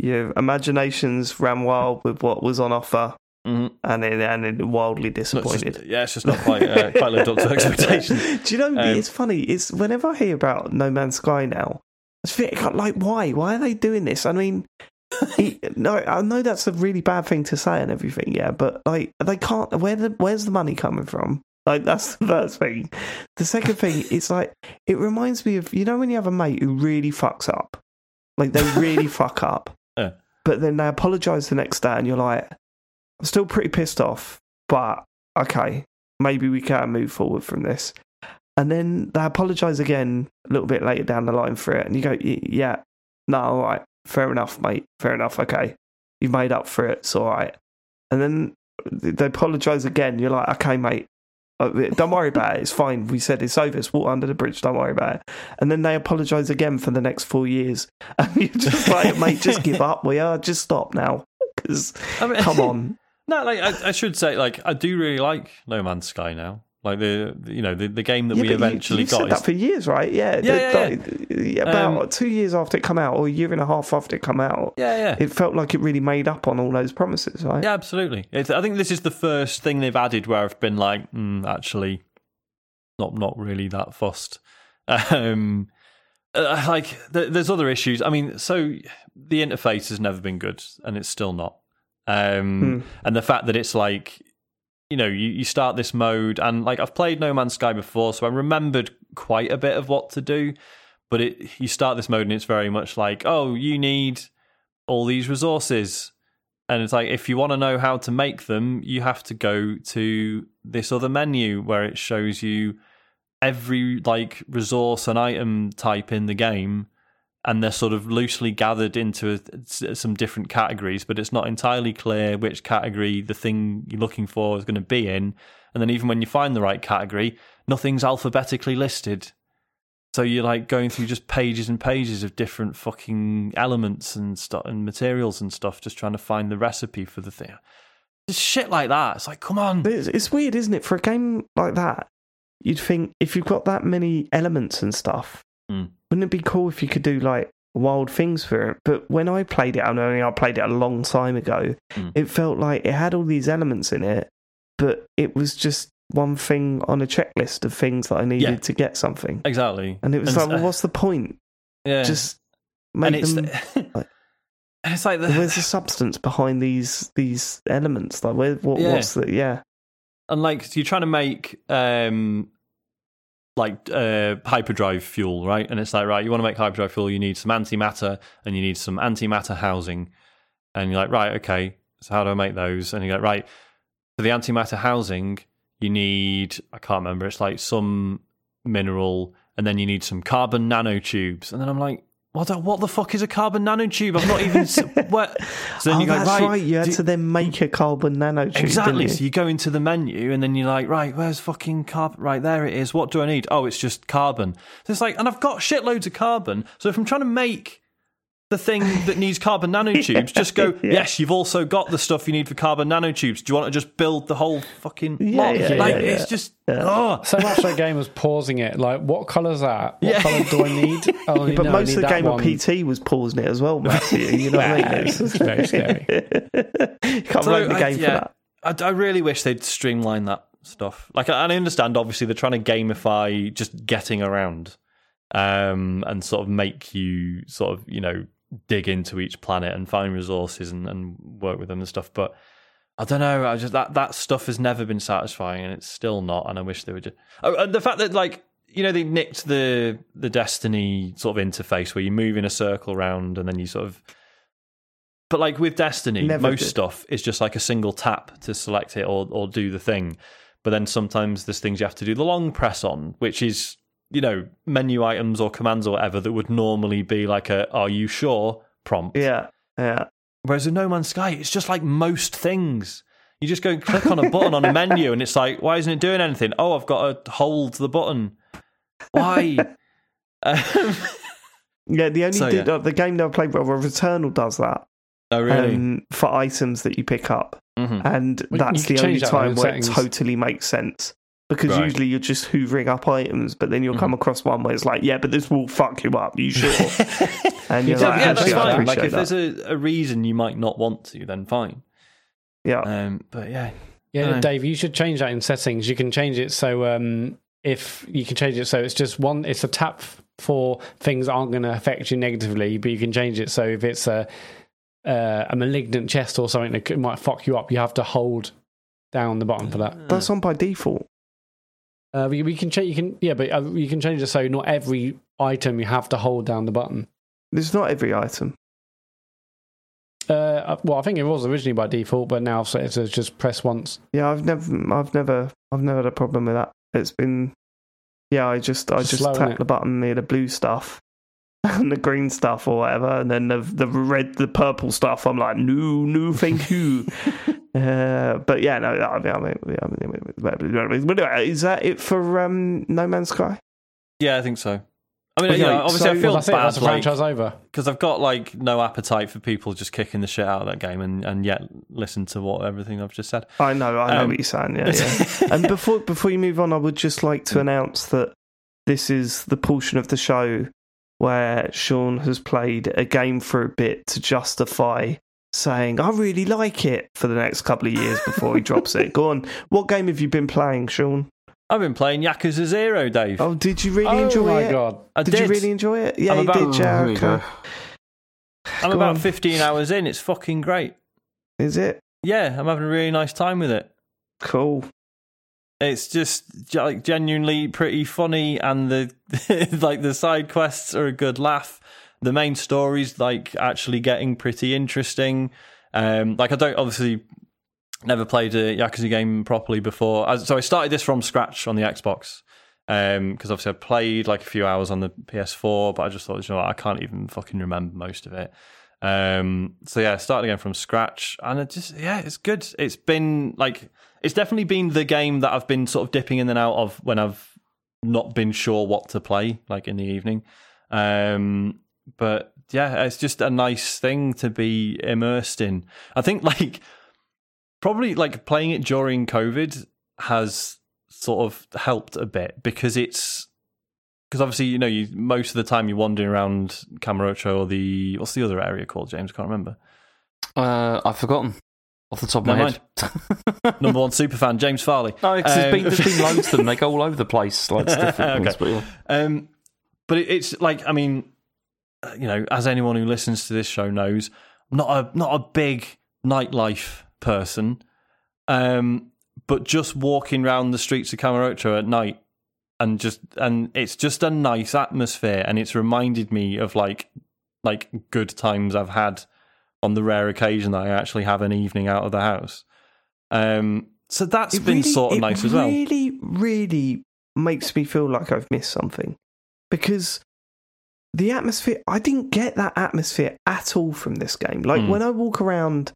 Your imaginations ran wild with what was on offer, Mhm. and it, and it wildly No, it's disappointed. just- yeah, it's just not quite uh, quite lived up to [LAUGHS] expectations. Do you know? Um, it's funny. It's whenever I hear about No Man's Sky now, I think like, why? Why are they doing this? I mean, he, no, I know that's a really bad thing to say and everything. Yeah, but like, they can't. Where the where's the money coming from? Like that's the first thing. The second thing, is like it reminds me of you know when you have a mate who really fucks up, like they really [LAUGHS] fuck up. But then they apologise the next day, and you're like, I'm still pretty pissed off, but okay, maybe we can move forward from this. And then they apologise again a little bit later down the line for it, and you go, yeah, no, all right, fair enough, mate, fair enough, okay, you've made up for it, it's all right. And then they apologise again, you're like, okay, mate, Uh, don't worry about it, it's fine, we said it's over, it's water under the bridge, don't worry about it. And then they apologise again for the next four years, [LAUGHS] and you're just like, mate, just give up, we are, just stop now, because I mean, come on. [LAUGHS] No, like I, I should say, like I do really like No Man's Sky now. Like the, you know the, the game that Yeah, we you- eventually you've got. said is- that for years, right? Yeah, Yeah, yeah, like, yeah, about Um, two years after it come out, or a year and a half after it come out, yeah, yeah. it felt like it really made up on all those promises, right? Yeah, absolutely. It's, I think this is the first thing they've added where I've been like, mm, actually, not not really that fussed. [LAUGHS] Um, uh, like th- there's other issues. I mean, so the interface has never been good, and it's still not. Um, And the fact that it's like, you know, you, you start this mode, and like I've played No Man's Sky before, so I remembered quite a bit of what to do. But it, you start this mode, and it's very much like, oh, you need all these resources And it's like if you want to know how to make them, you have to go to this other menu where it shows you every like resource and item type in the game and they're sort of loosely gathered into a, some different categories, but it's not entirely clear which category the thing you're looking for is going to be in. And then even when you find the right category, nothing's alphabetically listed. So you're like going through just pages and pages of different fucking elements and stuff and materials and stuff, just trying to find the recipe for the thing. Just shit like that. It's like, come on. It's, it's weird, isn't it? For a game like that, you'd think if you've got that many elements and stuff, Hmm. Wouldn't it be cool if you could do like wild things for it? But when I played it, I know I played it a long time ago, Hmm. it felt like it had all these elements in it, but it was just one thing on a checklist of things that I needed Yeah. to get something. Exactly. And it was And like, well, what's the point? [LAUGHS] yeah. Just and make it's them. [LAUGHS] and it's like the, Where's the substance behind these these elements? Like, where, what, Yeah. what's the yeah? and like you're trying to make um like uh hyperdrive fuel right? And it's like right you want to make hyperdrive fuel you need some antimatter and you need some antimatter housing. And you're like right okay so how do i make those? And you're like right for the antimatter housing you need i can't remember it's like some mineral and then you need some carbon nanotubes. And then i'm like what the, what the fuck is a carbon nanotube i'm not even [LAUGHS] so then oh, you go that's right, right. You had do- to then make a carbon nanotube. Exactly. Didn't So you? you go into the menu and then you're like, right, where's fucking carbon? Right there it is. What do I need? Oh, it's just carbon. So it's like, and I've got shitloads of carbon. So if I'm trying to make the thing that needs carbon [LAUGHS] nanotubes, just go, Yeah. yes, you've also got the stuff you need for carbon nanotubes. Do you want to just build the whole fucking Yeah, yeah, like, yeah, it's yeah. just, Yeah. oh. So much that game was pausing it. Like, what colour's that? What Yeah. colour do I need? [LAUGHS] Oh, Yeah, but no, most need of the that game one. of PT was pausing it as well, Matthew. You know what I mean? It's, It's very scary. [LAUGHS] you can't So, blame the I- game for that. I, I really wish they'd streamline that stuff. Like, I, I understand, obviously, they're trying to gamify just getting around, um, and sort of make you sort of, you know, dig into each planet and find resources and, and work with them and stuff. But I don't know. I just that that stuff has never been satisfying, and it's still not. And I wish they would just. Oh, and the fact that like you know they nicked the the Destiny sort of interface where you move in a circle around and then you sort of. But like with Destiny, Never most did. stuff is just like a single tap to select it or or do the thing. But then sometimes there's things you have to do the long press on, which is you know menu items or commands or whatever that would normally be like a "Are you sure?" prompt. Yeah, yeah. Whereas in No Man's Sky, it's just like most things. You just go and click on a button on a menu, and it's like, why isn't it doing anything? Oh, I've got to hold the button. Why? [LAUGHS] um, Yeah, the only So, did, yeah. uh, the game that I played, well, Returnal does that oh, really? um, for items that you pick up, Mhm. and Well, that's the only that time where settings. it totally makes sense. Because Right. usually you're just hoovering up items, but then you'll Mm-hmm. come across one where it's like, yeah, but this will fuck you up. You sure? [LAUGHS] and you're Yeah, like, yeah, that's fine. Like, if that. there's a, a reason you might not want to, then fine. yeah, Um, but yeah, Yeah, Dunno. Dave, you should change that in settings. You can change it so um, if you can change it so it's just one, it's a tap for things that aren't going to affect you negatively, but you can change it so if it's a uh, a malignant chest or something that could, might fuck you up, you have to hold down the button for that. that's on by default. Uh, we, we can change. You can yeah, but uh, you can change it so not every item you have to hold down the button. It's not every item. Uh, well, I think it was originally by default, but now so it says just press once. Yeah, I've never, I've never, I've never had a problem with that. It's been, yeah, I just, I Just just slow, tap the button near the blue stuff and [LAUGHS] the green stuff or whatever, and then the the red, the purple stuff. I'm like, no, no, thank you. [LAUGHS] uh, but yeah, no, I mean, I mean, I mean, is that it for um, No Man's Sky? yeah, I think so. I mean, Okay, you obviously, so- I Well, feel that's it. bad That's the franchise over. because I've got like no appetite for people just kicking the shit out of that game, and, and yet listen to what everything I've just said. I know, I know Um, what you're saying. Yeah, [LAUGHS] yeah. and before before you move on, I would just like to announce that this is the portion of the show where Sean has played a game for a bit to justify saying I really like it for the next couple of years before he drops it. [LAUGHS] Go on, what game have you been playing, Sean? I've been playing Yakuza Zero, Dave. Oh, did you really oh enjoy it? Oh my god! I Did, did. you really enjoy it? Yeah, I'm you about- did, yeah. Oh, here we okay. I'm about on. 15 hours in. It's fucking great. Is it Yeah, I'm having a really nice time with it. cool? It's just like genuinely pretty funny, and the [LAUGHS] like the side quests are a good laugh. The main story's like actually getting pretty interesting. Um, like I don't obviously never played a Yakuza game properly before, so I started this from scratch on the Xbox. Because obviously I played like a few hours on the PS4, but I just thought, you know, what, I can't even fucking remember most of it. Um, so yeah, I started again from scratch, and it just yeah, it's good. It's been like it's definitely been the game that I've been sort of dipping in and out of when I've not been sure what to play, like in the evening. Um, but yeah, it's just a nice thing to be immersed in. I think [LAUGHS] like probably like playing it during COVID has sort of helped a bit because it's because obviously you know you most of the time you're wandering around Kamurocho or the what's the other area called James I can't remember Uh, I've forgotten off the top of Never my head. number one super fan James Farley No, because there's, Um, been, there's been loads of them. They go all over the place. Like different [LAUGHS] things, Okay. but yeah. Um, but it, it's like, I mean, uh, you know, as anyone who listens to this show knows, I'm not a not a big nightlife person. Um, but just walking around the streets of Kamurocho at night and just and it's just a nice atmosphere, and it's reminded me of like like good times I've had on the rare occasion that I actually have an evening out of the house. Um, so that's It been really- sort of nice as well. Really, really makes me feel like I've missed something because the atmosphere. I didn't get that atmosphere at all from this game. Like Mm. when I walk around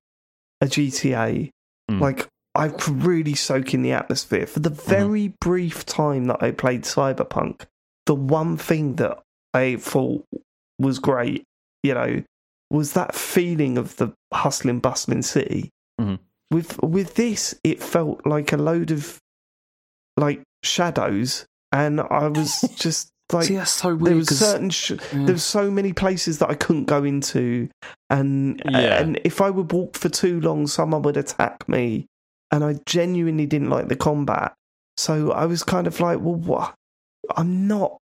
a GTA, Mm. like I could really soak in the atmosphere. For the Mm-hmm. very brief time that I played Cyberpunk, the one thing that I thought was great, you know, was that feeling of the hustling, bustling city. Mhm. With with this, it felt like a load of like shadows, and I was [LAUGHS] just like, See, so there was certain sh- yeah. there was so many places that I couldn't go into, and Yeah. and if I would walk for too long, someone would attack me, and I genuinely didn't like the combat. So I was kind of like, well, what? I'm not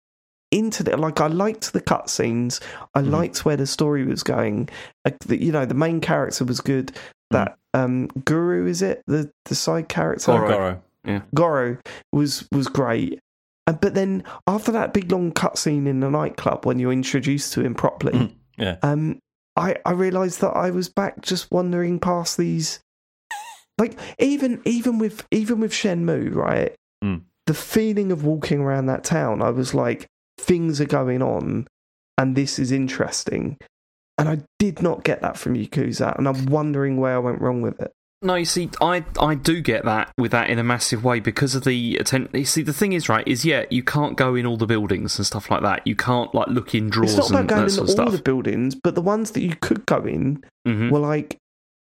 into it. Like I liked the cutscenes, I Mhm. liked where the story was going. Like, the, you know, the main character was good. That um, Guru is it the the side character? Goro. Yeah. Goro was was great. And, but then after that big long cutscene in the nightclub when you're introduced to him properly, Mhm. Yeah. um, I I realised that I was back just wandering past these, like even even with even with Shenmue, right? Mm. The feeling of walking around that town, I was like, things are going on, and this is interesting. And I did not get that from Yakuza, and I'm wondering where I went wrong with it. No, you see, I I do get that with that in a massive way because of the attention. You see, the thing is, right, is yeah, you can't go in all the buildings and stuff like that. You can't like look in drawers It's not about and going that in all stuff. the buildings, but the ones that you could go in Mhm. were like,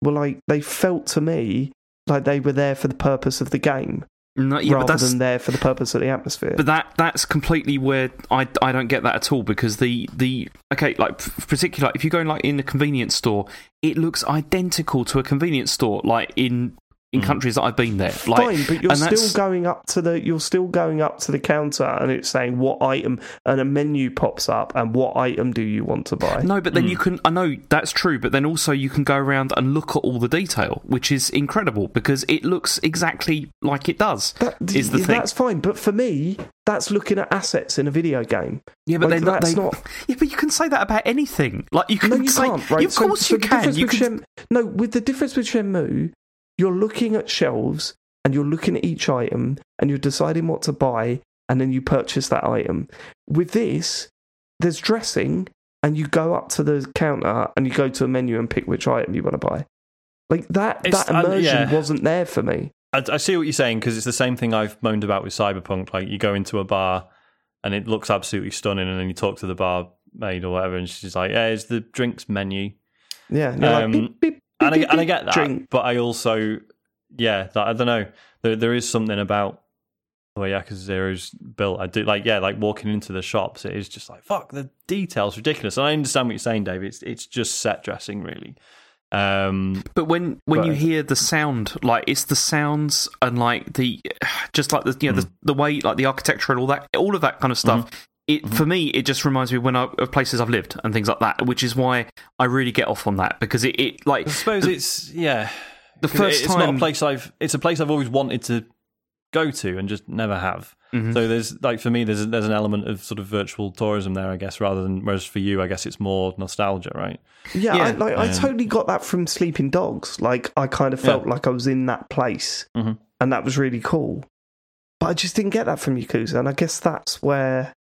were like they felt to me like they were there for the purpose of the game No, yeah, but rather that's than there for the purpose of the atmosphere. But that that's completely where I, I don't get that at all because the the okay like particularly if you go in like in a convenience store, it looks identical to a convenience store like in in Mm. countries that I've been there. Like, Fine, but you're still that's- going up to the you're still going up to the counter and it's saying what item and a menu pops up and what item do you want to buy? No, but then Mm. you can. I know that's true, but then also you can go around and look at all the detail, which is incredible because it looks exactly like it does. That, is the thing. That's fine, but for me, that's looking at assets in a video game. Yeah, but Like, not. that's They, not- [LAUGHS] Yeah, but you can say that about anything. Like you can No, you say, can't, right? Yeah, of So- course so you can. You can. Shen- no, with the difference with Shenmue, you're looking at shelves and you're looking at each item and you're deciding what to buy and then you purchase that item. With this, there's dressing and you go up to the counter and you go to a menu and pick which item you want to buy. Like that, It's- that uh, immersion yeah. wasn't there for me. I, I see what you're saying because it's the same thing I've moaned about with Cyberpunk. Like you go into a bar and it looks absolutely stunning, and then you talk to the barmaid or whatever, and she's like, "Yeah, it's the drinks menu," Yeah, Um, like, beep, beep, and I, and I get [LAUGHS] that. Drink. But I also, yeah, that, I don't know. There there is something about the way Yakuza Zero is built. I do like, yeah, like walking into the shops. It is just like fuck the details, ridiculous. And I understand what you're saying, Dave. It's it's just set dressing, really. Um, But when when you hear the sound, like it's the sounds and like the [SIGHS] just like the you know Mm. the, the way like the architecture and all that all of that kind of stuff. Mm-hmm. It for me it just reminds me when I, of places I've lived and things like that, which is why I really get off on that because it, it like I suppose it's yeah. the 'Cause first it's time not a place I've. It's a place I've always wanted to go to and just never have. Mhm. So there's like for me, there's there's an element of sort of virtual tourism there, I guess, rather than whereas for you, I guess it's more nostalgia, right? Yeah, I, Yeah. like I totally got that from Sleeping Dogs. Like I kind of Yeah. felt like I was in that place, Mhm. and that was really cool. But I just didn't get that from Yakuza, and I guess that's where.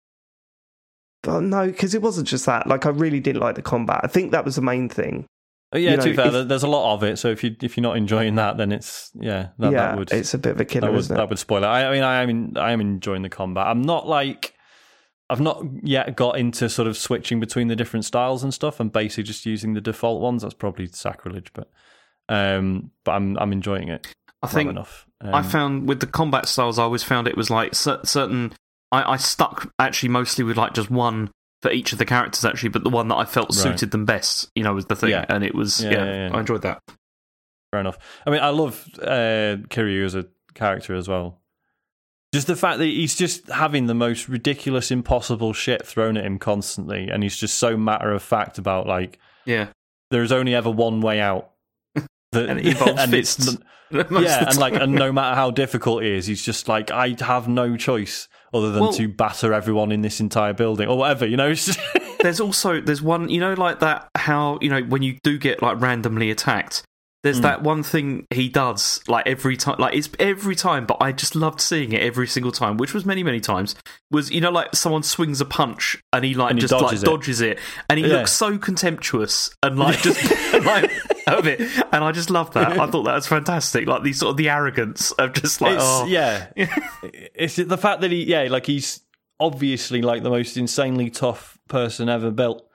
Oh, no, because it wasn't just that. Like I really didn't like the combat. I think that was the main thing. Uh, Yeah, You know, be fair, if- there's a lot of it. So if you if you're not enjoying that, then it's yeah, that, yeah, that would it's a bit of a killer, that would isn't it? that would spoil it. I, I mean, I am in, I am enjoying the combat. I'm not like I've not yet got into sort of switching between the different styles and stuff. I'm basically just using the default ones. That's probably sacrilege, but um, but I'm I'm enjoying it. I well think enough. I Um, found with the combat styles, I always found it was like cer- certain. I, I stuck actually mostly with like just one for each of the characters actually, but the one that I felt Right. suited them best, you know, was the thing, Yeah. and it was Yeah, yeah, yeah. I enjoyed that. fair enough. I mean, I love uh, Kiryu as a character as well. Just the fact that he's just having the most ridiculous, impossible shit thrown at him constantly, and he's just so matter of fact about like Yeah, there's only ever one way out. [LAUGHS] That- and it involves [LAUGHS] and it's- fists. [LAUGHS] yeah, and like, and no matter how difficult it is, he's just like, I have no choice other than Well- to batter everyone in this entire building or whatever. You know, [LAUGHS] there's also there's one you know like that how you know when you do get like randomly attacked there's Mm. that one thing he does like every time like it's every time but i just loved seeing it every single time which was many many times was you know like someone swings a punch and he like And he just like dodges it. dodges it. And he Yeah. looks so contemptuous and like just [LAUGHS] [LAUGHS] like of it. And i just love that. I thought that was fantastic. Like the sort of the arrogance of just like it's oh. yeah, [LAUGHS] it's the fact that he, yeah, like he's obviously like the most insanely tough person ever built,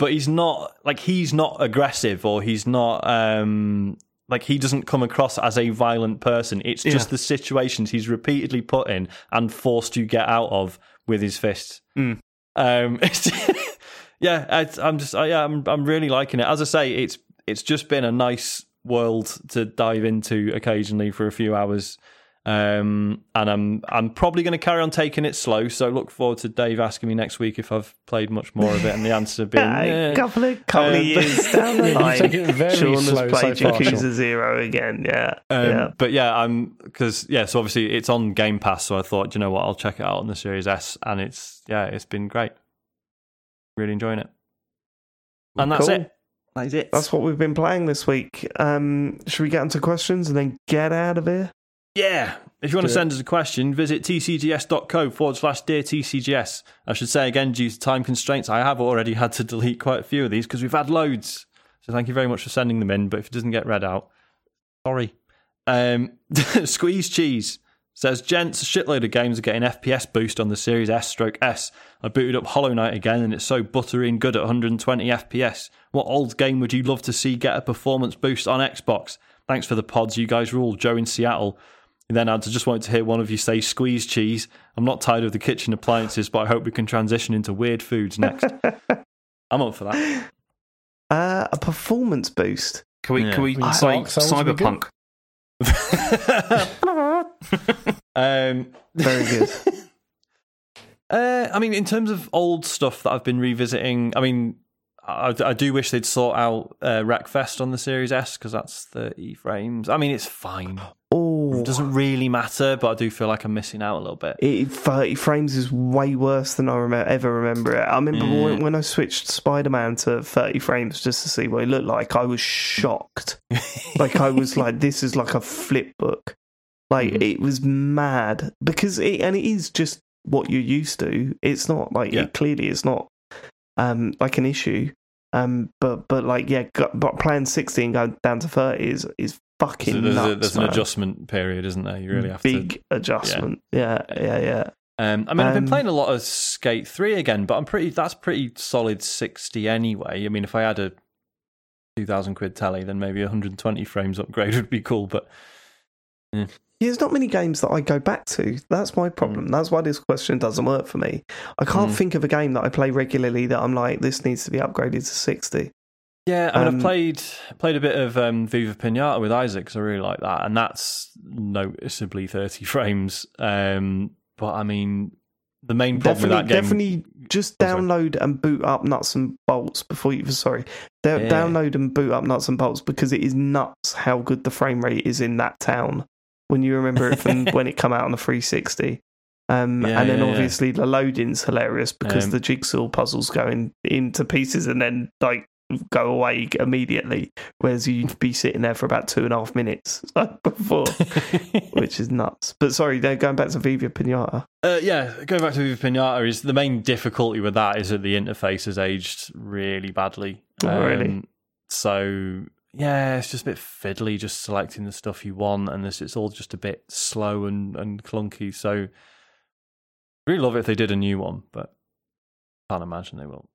but he's not like he's not aggressive or he's not um like he doesn't come across as a violent person. It's just Yeah. the situations he's repeatedly put in and forced to get out of with his fists. Mm. Um, [LAUGHS] yeah, it's, I'm just, I, yeah, I'm, I'm really liking it. As I say, it's, it's just been a nice world to dive into occasionally for a few hours. Um, and I'm, I'm probably going to carry on taking it slow. So look forward to Dave asking me next week if I've played much more of it, and the answer [LAUGHS] being, Yeah, a couple of couple Um, of years [LAUGHS] down the line, taken it very Sean has slow played so far, Yakuza Sean. Zero again. Yeah, Um, yeah. But yeah, I'm because yeah. So obviously it's on Game Pass. So I thought, you know what, I'll check it out on the Series S, and it's yeah, it's been great. Really enjoying it. And that's Cool. it. That's it. That's what we've been playing this week. Um, should we get into questions and then get out of here? Yeah. If you want to send us a question, visit tcgs.co forward slash dear TCGS. I should say again, due to time constraints, I have already had to delete quite a few of these because we've had loads. So thank you very much for sending them in. But if it doesn't get read out, sorry. Um, [LAUGHS] Squeeze Cheese says, Gents, a shitload of games are getting FPS boost on the Series S stroke S. I booted up Hollow Knight again and it's so buttery and good at 120 FPS. What old game would you love to see get a performance boost on Xbox? Thanks for the pods, you guys rule. Joe in Seattle. And then I just wanted to hear one of you say squeeze cheese. I'm not tired of the kitchen appliances, but I hope we can transition into weird foods next. [LAUGHS] I'm up for that. Uh, a performance boost. can we Yeah. can we I- say Dark Souls would be good. cyberpunk [LAUGHS] [LAUGHS] um, Very good. uh, I mean, in terms of old stuff that I've been revisiting, I mean, I, I do wish they'd sort out uh, Wreckfest on the Series S because that's 30 frames. I mean, it's fine. It doesn't really matter, but I do feel like I'm missing out a little bit. it, 30 frames is way worse than I remember, ever remember it. I remember Mm. when, when I switched Spider Man to 30 frames just to see what it looked like, I was shocked. [LAUGHS] like, I was like, this is like a flip book. Like, Mhm. it was mad because it, and it is just what you're used to. It's not like, Yeah. it clearly it's not um, like an issue. Um, but, but like, yeah, got, but playing 60 and going down to 30 is, is fucking So there's, nuts. a, there's an adjustment period, isn't there? You really have to Big adjustment. Yeah, yeah, yeah. Um, I mean, I've been Um, playing a lot of Skate Three again, but I'm pretty. That's pretty solid sixty anyway. I mean, if I had a two thousand quid telly, then maybe a 120 frames upgrade [LAUGHS] would be cool. But Yeah, There's not many games that I go back to. That's my problem. That's why this question doesn't work for me. I can't Mm. think of a game that I play regularly that I'm like, this needs to be upgraded to 60. Yeah, I mean, Um, I've played played a bit of um, Viva Pinata with Isaac, 'cause I really like that, and that's noticeably 30 [LAUGHS] frames. Um, but I mean, the main problem Definitely, with that game, definitely just Oh, download and boot up nuts and bolts before you. Sorry, Yeah. download and boot up nuts and bolts because it is nuts how good the frame rate is in that town. when you remember it from [LAUGHS] when it come out on the 360. Um, Yeah, and then yeah, yeah. obviously the loading's hilarious because Um, the jigsaw puzzles go in, into pieces and then like go away immediately, whereas you'd be sitting there for about two and a half minutes [LAUGHS] like before, [LAUGHS] which is nuts. But sorry, they're going back to Viva Pinata. Uh, yeah, going back to Viva Pinata is the main difficulty with that is that the interface has aged really badly. Um, Oh, really? So yeah, it's just a bit fiddly, just selecting the stuff you want, and this it's all just a bit slow and, and clunky. So I really love it if they did a new one, but can't imagine they will.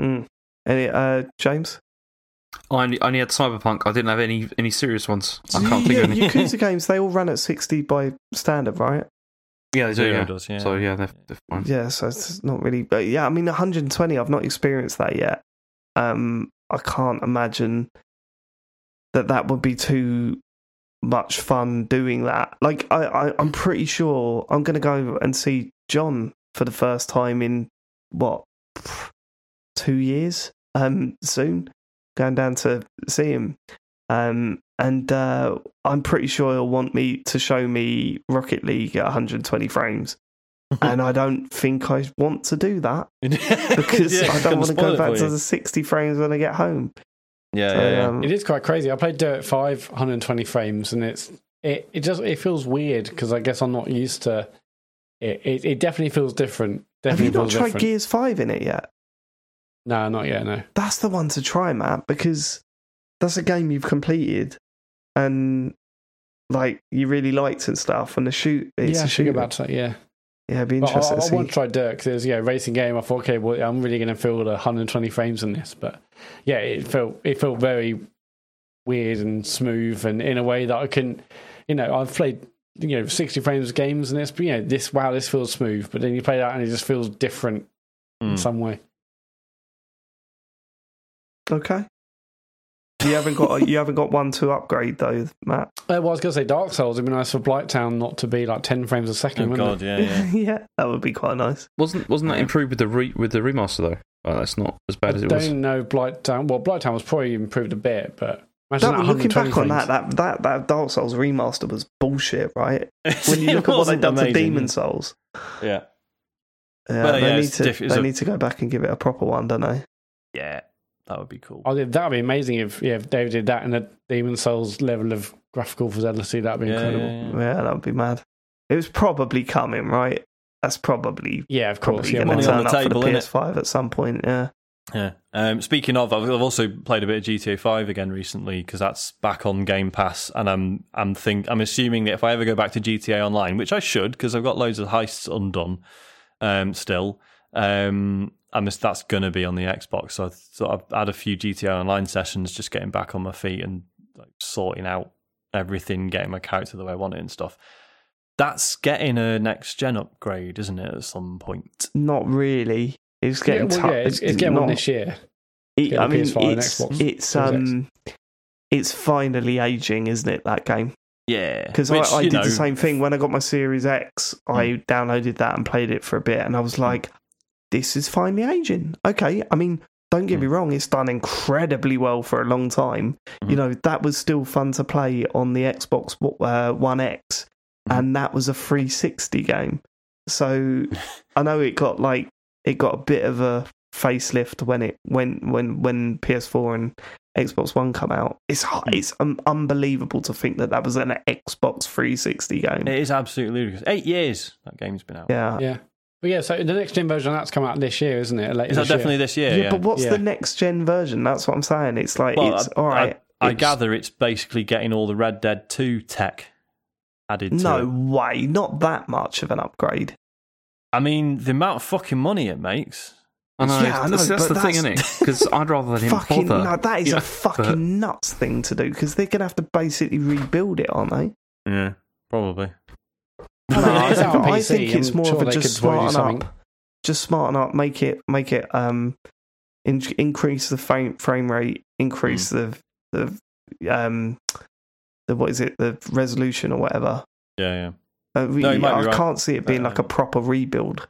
Mm. Any, uh, James? I only, I only had Cyberpunk. I didn't have any any serious ones. I can't think yeah, of any. Yakuza [LAUGHS] games, they all run at 60 by standard, right? yeah, they do. Yeah. does, yeah. So yeah, they're, they're fine. Yeah, so it's not really. But yeah, I mean, 120, I've not experienced that yet. Um, I can't imagine that that would be too much fun doing that. Like, I, I I'm pretty sure I'm going to go and see John for the first time in what two years. Um, soon, going down to see him. Um, and uh, I'm pretty sure he'll want me to show me Rocket League at 120 frames [LAUGHS] and I don't think I want to do that [LAUGHS] because Yeah, I don't want to go back to the 60 frames when I get home. Yeah, So, yeah, yeah. um, It is quite crazy. I played Dirt 5, 120 frames, and it's it it just it feels weird because I guess I'm not used to it. It, it definitely feels different. Have you Definitely not feels tried different. Gears 5 in it yet? No, not yet. No. That's the one to try, Matt, because that's a game you've completed and like you really liked and stuff. And the shoot, it's yeah, a I shoot. about that. Yeah, Yeah, it'd be but I, interesting I, to I see. want to try Dirt because it was yeah a racing game. I thought okay, well I'm really going to feel the 120 frames in this, but yeah, it felt it felt very weird and smooth and in a way that I couldn't. You know, I've played you know 60 frames games and this, but you know this wow this feels smooth, but then you play that and it just feels different in Mm. some way. Okay. You haven't got you haven't got one to upgrade though, Matt. Uh, well, I was going to say Dark Souls. It'd be nice for Blighttown not to be like 10 frames a second. Oh god, yeah, [LAUGHS] yeah. [LAUGHS] yeah, that would be quite nice. Wasn't wasn't that improved with the re, with the remaster though? Oh, that's not as I bad as it was. I don't know Blighttown. Well, Blighttown was probably improved a bit, but imagine That, that looking 120 back on that, that that that Dark Souls remaster was bullshit, right? [LAUGHS] When you look at what they've wasn't done to. Demon Souls, Yeah, yeah, Well, they yeah, need to diff- it's they a- need to go back and give it a proper one, don't they? yeah, that would be cool. Oh, that'd be amazing if yeah if David did that and a Demon Souls level of graphical fidelity. That'd be Yeah, incredible. yeah, Yeah, yeah. Yeah, that would be mad. It was probably coming, right? That's probably yeah, of course. probably Yeah, money to on turn the table, for the? PS5 at some point. Yeah. Yeah. Um, speaking of, I've, I've also played a bit of GTA Five again recently because that's back on Game Pass, and I'm I'm think I'm assuming that if I ever go back to GTA Online, which I should because I've got loads of heists undone, um, still, um, I'm just, that's gonna be on the Xbox. So I thought I've had a few GTA Online sessions, just getting back on my feet and like, sorting out everything, getting my character the way I want it and stuff. That's getting a next gen upgrade, isn't it? At some point. Not really. It's yeah, getting well, tough. yeah, it's, it's getting one this year. it- I mean, it's it's um, it's finally aging, isn't it? That game Yeah, because I, I did know, the same thing when I got my Series X. I downloaded that and played it for a bit, and I was like, "This is finally aging." Okay, I mean. Don't get me wrong; it's done incredibly well for a long time. You Mhm. know that was still fun to play on the Xbox uh, One X, Mhm. and that was a 360 game. So I know it got like it got a bit of a facelift when it when when when PS4 and Xbox One come out. It's Hmm. it's um, unbelievable to think that that was an Xbox 360 game. It is absolutely ludicrous. Eight years that game's been out. yeah. Yeah, but yeah. So the next gen version of that's come out this year, isn't it? Later Is that this year. definitely this year? Yeah, Yeah. but what's Yeah. the next gen version? That's what I'm saying. It's like Well, it's I- all right. I it's- gather it's basically getting all the Red Dead 2 tech added to no it. way, not that much of an upgrade. I mean, the amount of fucking money it makes. I know. Yeah, I know, that's that's but the thing, that's- isn't it? Because [LAUGHS] I'd rather than him fucking bother. no, that is Yeah, a fucking but- nuts thing to do because they're gonna have to basically rebuild it, aren't they? Yeah, probably. I No, I think- I think it's I'm more sure of a just could probably do smarten up, just smarten up, make it, make it, um, in, increase the frame frame rate, increase Hmm. the the um, the what is it, the resolution or whatever. Yeah, yeah. Uh, we, No, you might be I right. can't see it being like a Um, proper rebuild.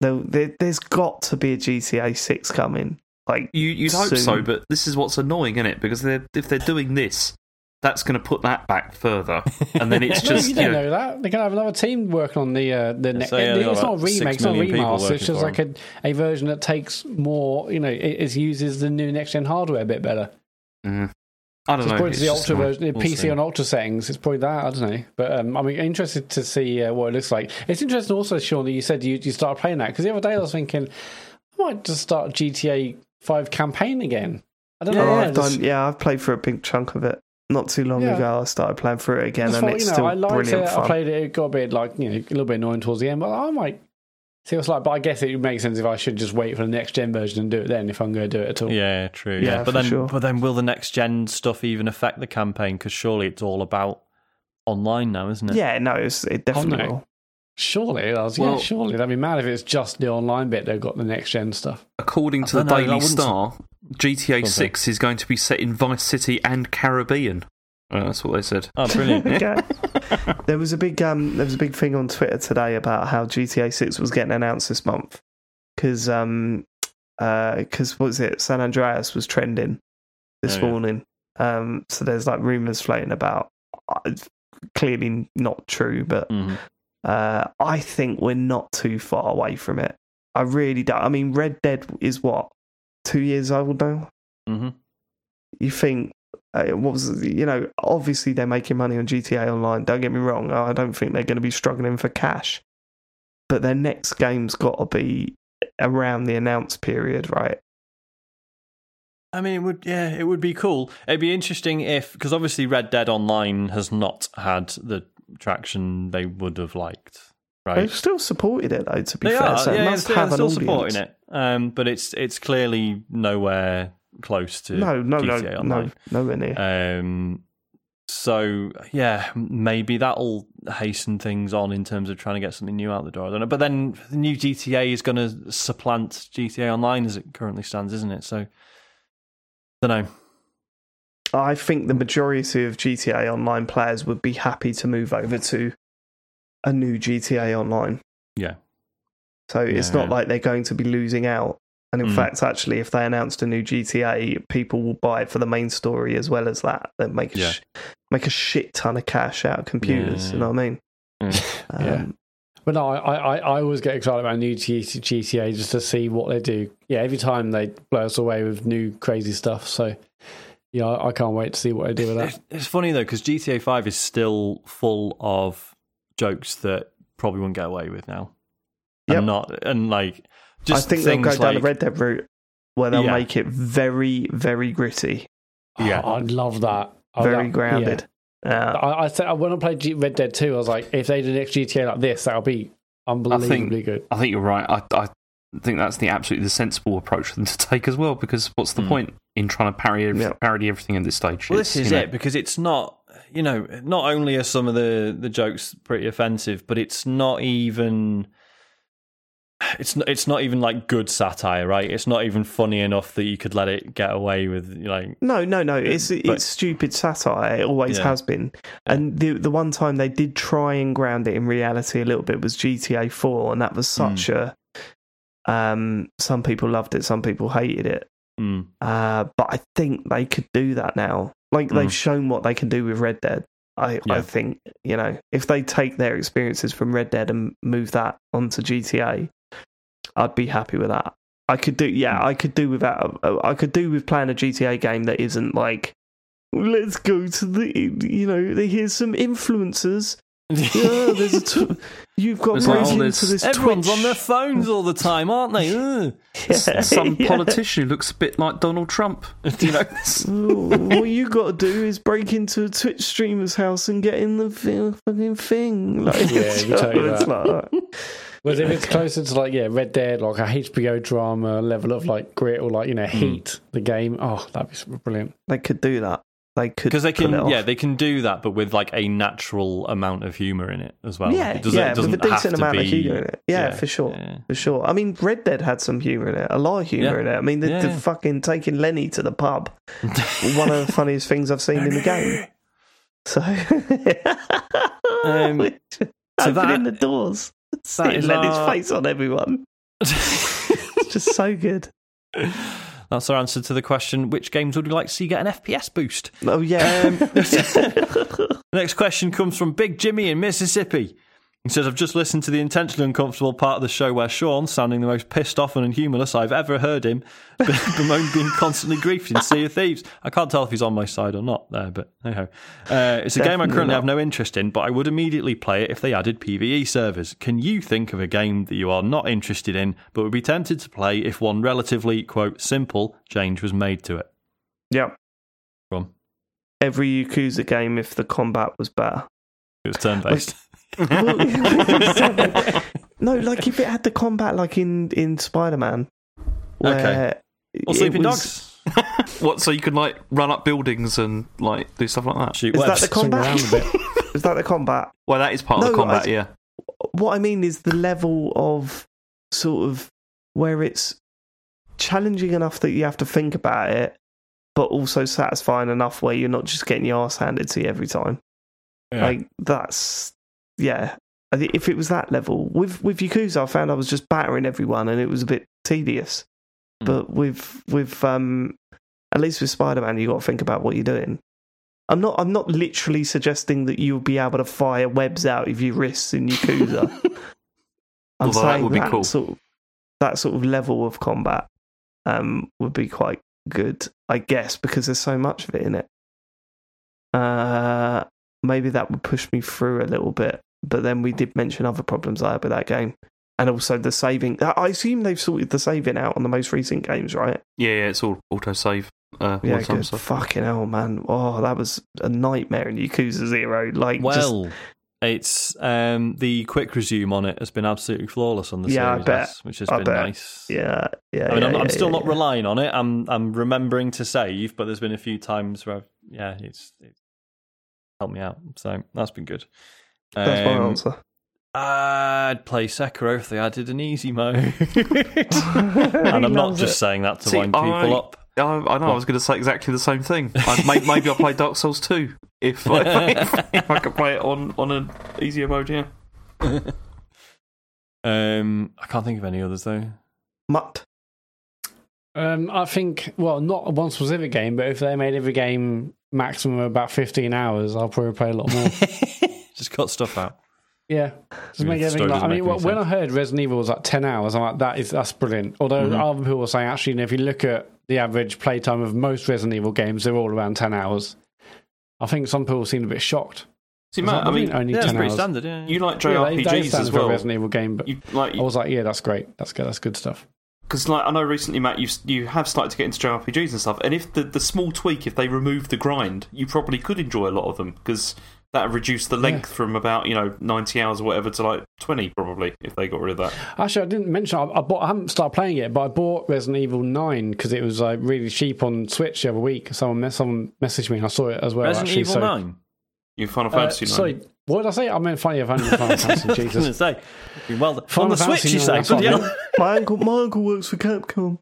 There, there, there's got to be a GTA Six coming. Like You, you'd hope so, but this is what's annoying, isn't it? Because they're, if they're doing this, that's going to put that back further, and then it's [LAUGHS] No, just you you don't know, know that. They're going to have another team working on the uh, the next. so, yeah, they've it's not a remake, it's not a remaster. It's just like a, a version that takes more. You know, it, it uses the new next gen hardware a bit better. mm, I don't So it's know. probably it's the ultra like- version, the we'll PC see. on ultra settings. It's probably that. I don't know, but um, I'm interested to see uh, what it looks like. It's interesting also, Sean, that you said you you started playing that because the other day I was thinking I might just start GTA Five campaign again. I don't Oh, know. I've done. Yeah, I've played for a big chunk of it. Not too long Yeah. ago, I started playing through it again, Just and thought, it's you know, still I liked brilliant it. fun. I played it. It got a bit like you know a little bit annoying towards the end, but I might see what it's like. But I guess it makes sense if I should just wait for the next gen version and do it then if I'm going to do it at all. Yeah, true. Yeah, Yeah, but for then, sure. but then, will the next gen stuff even affect the campaign? Because surely it's all about online now, isn't it? Yeah, no, it's, it definitely Oh, no. will. Surely, I was, Well- yeah, surely that'd be mad if it's just the online bit they've got the next gen stuff. According to the know, Daily wouldn't- Star, GTA Okay. 6 is going to be set in Vice City and Caribbean. Uh, that's what they said. Oh, brilliant. [LAUGHS] Okay. [LAUGHS] there was a big um, there was a big thing on Twitter today about how GTA Six was getting announced this month because um, because what was it? San Andreas was trending this Oh, yeah. morning. Um, so there's like rumors floating about. uh, it's Clearly not true, but Mhm. uh, I think we're not too far away from it. I really don't. I mean, Red Dead is what two years old now. Mhm. You think uh, what was you know? Obviously, they're making money on GTA Online. Don't get me wrong. I don't think they're going to be struggling for cash, but their next game's got to be around the announce period, right? I mean, it would. Yeah, it would be cool. It'd be interesting if, because obviously, Red Dead Online has not had the traction they would have liked. Right? They've still supported it though. To be They fair, are. so it yeah, must they're have an still audience. supporting it. Um, but it's it's clearly nowhere close to No, no, GTA no, no, Online. nowhere near. Um, so yeah, maybe that'll hasten things on in terms of trying to get something new out the door. I don't know. But then the new GTA is going to supplant GTA Online as it currently stands, isn't it? So I don't know. I think the majority of GTA Online players would be happy to move over to a new GTA Online. Yeah. So it's Yeah, not like they're going to be losing out. And in Mm. fact, actually, if they announced a new GTA, people will buy it for the main story as well as that. They make a Yeah. sh- make a shit ton of cash out of computers. Yeah, You know what I mean? Yeah. Um, But no, I, I, I always get excited about new GTA just to see what they do. Yeah, every time they blow us away with new crazy stuff. So yeah, I, I can't wait to see what they do with that. It's, it's funny though because GTA Five is still full of jokes that probably wouldn't get away with now. Yep. And not and like I just think they'll things go down the Red Dead route where they'll Yeah. make it very, very gritty, Yeah. Oh, I'd love that. I- very that- grounded. yeah. Uh, I, I said when I played G- Red Dead 2, I was like, if they did the next GTA like this, that'll be unbelievably good. I think you're right. I, I think that's the absolutely the sensible approach for them to take as well. Because what's the Mm. point in trying to parry ev- Yeah. parody everything at this stage? Well, It's, this is you know, it because it's not, you know, not only are some of the the jokes pretty offensive, but it's not even. It's not. It's not even like good satire, right? It's not even funny enough that you could let it get away with, like. No, no, no. It's But- it's stupid satire. It always Yeah. has been. And the the one time they did try and ground it in reality a little bit was GTA Four, and that was Hmm. such a. Um, some people loved it, some people hated it. Mm, Uh, but I think they could do that now. Like Mm. they've shown what they can do with Red Dead. I Yeah. I think you know if they take their experiences from Red Dead and move that onto GTA, I'd be happy with that. I could do yeah, Mm. I could do without. I could do with playing a GTA game that isn't like. Let's go to the you know. Here's some influencers. Yeah, there's a [LAUGHS] t- you've got There's like all into this- this. Everyone's Twitch. on their phones all the time, aren't they? Ugh. [LAUGHS] some Yeah. politician who looks a bit like Donald Trump. [LAUGHS] You know, what you got to do is break into a Twitch streamer's house and get in the fucking thing. Like, Yeah, we tell you that. like- Whereas if it's closer to like, yeah, Red Dead, like a HBO drama level of like grit or like, you know, heat, the game, oh, that'd be super brilliant. they could do that. They could because they can yeah they can do that but with like a natural amount of humor in it as well yeah, it doesn't, yeah, it doesn't a decent have to amount be, of humor in it. Yeah, for sure, yeah. for sure. I mean, Red Dead had some humor in it, a lot of humor Yeah. in it. I mean, the, Yeah, the yeah. fucking taking Lenny to the pub, one of the [LAUGHS] funniest things I've seen in the game. So, [LAUGHS] Um, [LAUGHS] so opening that- the doors, [LAUGHS] seeing is Lenny's our- face on everyone. It's [LAUGHS] just so good. That's our answer to the question: Which games would we like to see get an FPS boost? Oh yeah. Um, [LAUGHS] next question comes from Big Jimmy in Mississippi. He says, I've just listened to the intentionally uncomfortable part of the show where Sean, sounding the most pissed off and humorless I've ever heard him, [LAUGHS] bemoan being constantly griefed in Sea of Thieves. I can't tell if he's on my side or not there, but anyhow. Uh, it's a game I currently not. have no interest in, but I would immediately play it if they added PvE servers. Can you think of a game that you are not interested in, but would be tempted to play if one relatively, quote, simple change was made to it? yeah. Every Yakuza game, if the combat was better. It was turn based. [LAUGHS] no, like if it had the combat like in in Spider Man. Okay. Or it Sleeping was- Dogs? [LAUGHS] What? So you can like run up buildings and like do stuff like that? Shoot Is that the combat? around a bit. [LAUGHS] Is that the combat? Well, that is part of the combat. I- yeah. What I mean is the level of sort of where it's challenging enough that you have to think about it, but also satisfying enough where you're not just getting your ass handed to you every time. Yeah. Like that's yeah. If it was that level with with Yakuza, I found I was just battering everyone, and it was a bit tedious. Mm. But with with um, at least with Spider Man, you got to think about what you're doing. I'm not I'm not literally suggesting that you'll be able to fire webs out of your wrists in Yakuza. [LAUGHS] I'm Although that saying would be that cool. sort of, that sort of level of combat um, would be quite good, I guess, because there's so much of it in it. Uh, maybe that would push me through a little bit. But then we did mention other problems I had with that game. And also the saving. I I assume they've sorted the saving out on the most recent games, right? Yeah, yeah, it's all auto save. Uh, Yeah, the time, good. so- Fucking hell, man. Oh, that was a nightmare in Yakuza Zero. Like, just- Well, it's um, the quick resume on it has been absolutely flawless on the Yeah, I Series bet. S, which has I been bet. nice. yeah, yeah. I mean, yeah, I'm, I'm still yeah, not yeah. relying on it. I'm I'm remembering to save, but there's been a few times where I've, yeah, it's, it's helped me out. So that's been good. That's my Um, answer. I'd play Sekiro if they added an easy mode, [LAUGHS] [LAUGHS] and I'm not just it. saying that to See, wind people I- up. I, I know. I was going to say exactly the same thing. I, may, [LAUGHS] maybe I'll play Dark Souls 2 if, if, if I could play it on on an easier mode. Yeah. Um, I can't think of any others though. Mat. Um, I think, well, not one specific game, but if they made every game maximum of about 15 hours, I'll probably play a lot more. [LAUGHS] Just cut stuff out. yeah. Just Yeah, make everything like, I mean, make any when I heard Resident Evil was like 10 hours, I'm like, that is, that's brilliant. Although Mhm. other people were saying, actually, if you look at the average playtime of most Resident Evil games, they're all around 10 hours. I think some people seemed a bit shocked. See, Mat, like, I "What do you mean, only Yeah, it's 10 pretty hours. standard. Yeah, you like Yeah, they- they JRPGs stand as for a well. Resident Evil game, but You like I was like, yeah, that's great. That's good. That's good stuff. Because like I know recently, Mat, you you have started to get into JRPGs and stuff. And if the the small tweak, if they remove the grind, you probably could enjoy a lot of them because that would reduce the length from about you know ninety hours or whatever to like twenty probably if they got rid of that. Actually, I didn't mention. I, I bought. I haven't started playing it, but I bought Resident Evil Nine because it was like really cheap on Switch the other week. Someone, mes- someone messaged me, and I saw it as well. Resident actually, Evil so, Nine. You Final Uh, Fantasy nine. sorry, what did I say? I meant Final Fantasy. Final Fantasy. I was Jesus. going to say, well, on Final the Switch, you nine, say. that's Bloody what I hell. My uncle, my uncle works for Capcom.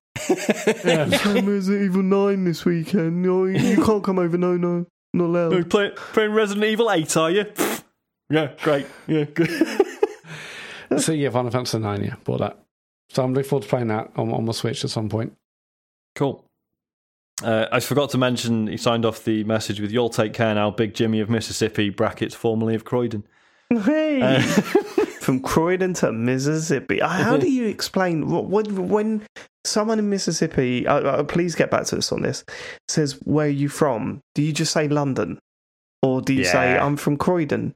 Yeah. Playing Resident Evil 9 this weekend. No, you can't come over. No, no. Not allowed. play, playing Resident Evil 8, are you? [LAUGHS] yeah, great. Yeah, good. [LAUGHS] so yeah, Final Fantasy Nine. Yeah, bought that. So I'm looking forward to playing that on, on my Switch at some point. cool. Uh, I forgot to mention he signed off the message with "You'll take care now, Big Jimmy of Mississippi." Brackets formerly of Croydon. Hey. Uh, [LAUGHS] From Croydon to Mississippi. Uh, How do you explain wh- when, when someone in Mississippi, uh, uh, please get back to us on this, says, Where are you from? Do you just say London? Or do you say, I'm from Croydon?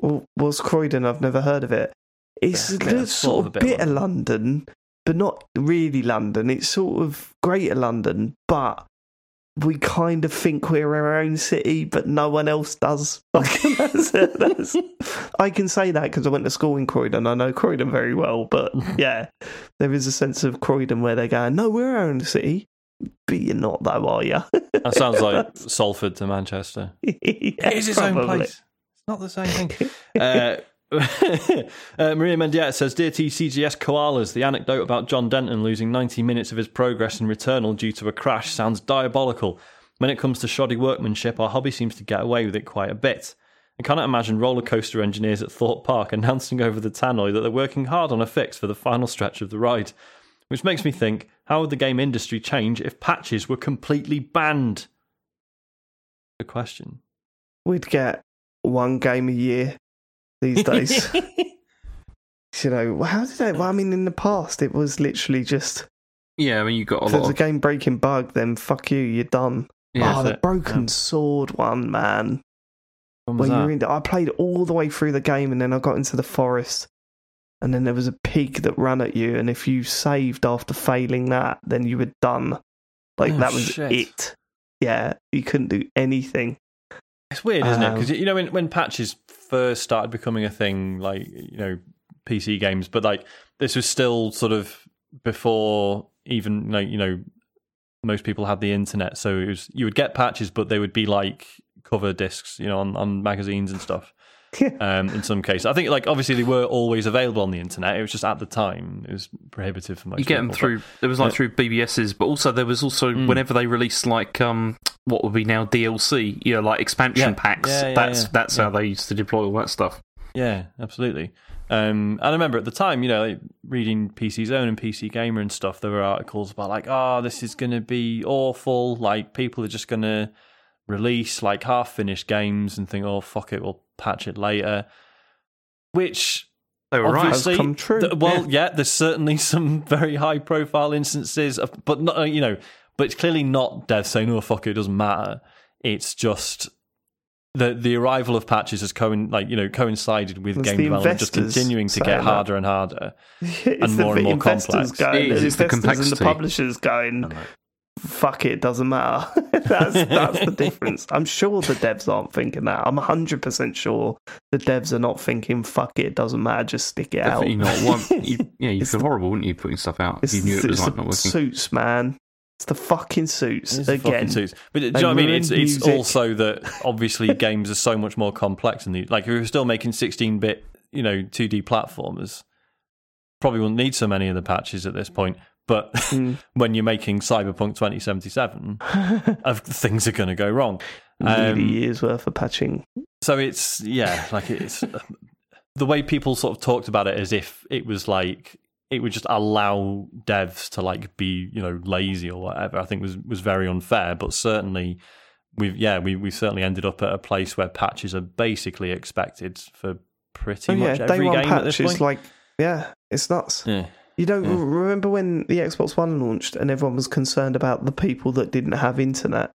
Well, what's Croydon? I've never heard of it. It's Yeah, a little sort of a bit bit of London, but not really London. It's sort of Greater London, but we kind of think we're our own city, but no one else does. Like, [LAUGHS] that's it, that's- [LAUGHS] I can say that because I went to school in Croydon. I know Croydon very well, but [LAUGHS] yeah, there is a sense of Croydon where they're going, no, we're our own city. But you're not, though, are you? that sounds like Salford to Manchester. yeah, it is its own place. It's not the same thing. uh, [LAUGHS] uh, Maria Mendieta says, Dear TCGS Koalas, the anecdote about John Denton losing 90 minutes of his progress in Returnal due to a crash sounds diabolical. When it comes to shoddy workmanship, our hobby seems to get away with it quite a bit. I cannot imagine roller coaster engineers at Thorpe Park [LAUGHS] announcing over the tannoy that they're working hard on a fix for the final stretch of the ride. which makes me think: How would the game industry change if patches were completely banned? The question. We'd get one game a year these [LAUGHS] days. you know, how did they? Well, I mean, in the past, it was literally just Yeah, I mean, you got a if there's lot a of. game breaking bug, then fuck you, you're done. Yeah, oh, the it. broken Yeah. sword one, man. When that? you're in, I played all the way through the game, and then I got into the forest, and then there was a pig that ran at you, and if you saved after failing that, then you were done. Like Oh, that was shit. it. Yeah, you couldn't do anything. It's weird, isn't it? Um, Because you know when when patches first started becoming a thing, like you know PC games, but like this was still sort of before even like you know most people had the internet, so it was you would get patches, but they would be like cover discs, you know, on, on magazines and stuff. [LAUGHS] um, in some cases, I think like obviously they were always available on the internet. It was just at the time it was prohibitive for most. You get them people, but- through. There was like Yeah. through BBSs, but also there was also Mm. whenever they released like um what would be now DLC, you know, like expansion Yeah. packs. Yeah, yeah, that's that's how they used to deploy all that stuff. Yeah, absolutely. Um, and I remember at the time, you know, like reading PC Zone and PC Gamer and stuff, there were articles about like, oh, this is going to be awful. Like people are just going to release like half finished games and think, oh, fuck it, we'll patch it later. Which They were right. obviously, come true. th- well, yeah. there's certainly [LAUGHS] some very high profile instances, of, but not, you know, but it's clearly not dev saying, oh, fuck it, it doesn't matter. It's just the the arrival of patches has coin like you know coincided with It's game the development just continuing to saying get that. harder and harder. [LAUGHS] it's more and more complex. Going, It is, the it's the investors and the publishers going, fuck it, doesn't matter. [LAUGHS] that's that's the difference. I'm sure the devs aren't thinking that. I'm 100 percent sure the devs are not thinking, fuck it, doesn't matter, just stick it out. Definitely not one. You, [LAUGHS] yeah, you It's feel horrible, wouldn't you, putting stuff out? It's, if you knew it was it's like the not working. suits, man. It's the fucking suits It's the again. fucking suits. But do you know what I mean? It's it's also that obviously [LAUGHS] games are so much more complex than these. Like if we were still making 16 bit, you know, 2D platformers, probably wouldn't need so many of the patches at this point. But Mm. [LAUGHS] when you're making Cyberpunk 2077, uh, [LAUGHS] things are going to go wrong. Um, years worth of patching. So it's yeah, like it's [LAUGHS] the way people sort of talked about it as if it was like it would just allow devs to like be you know lazy or whatever. I think was was very unfair, but certainly we've yeah we we certainly ended up at a place where patches are basically expected for pretty Oh yeah, much day every one game at this patch is point. like, yeah, it's nuts. yeah. You don't Yeah. remember when the Xbox One launched and everyone was concerned about the people that didn't have internet,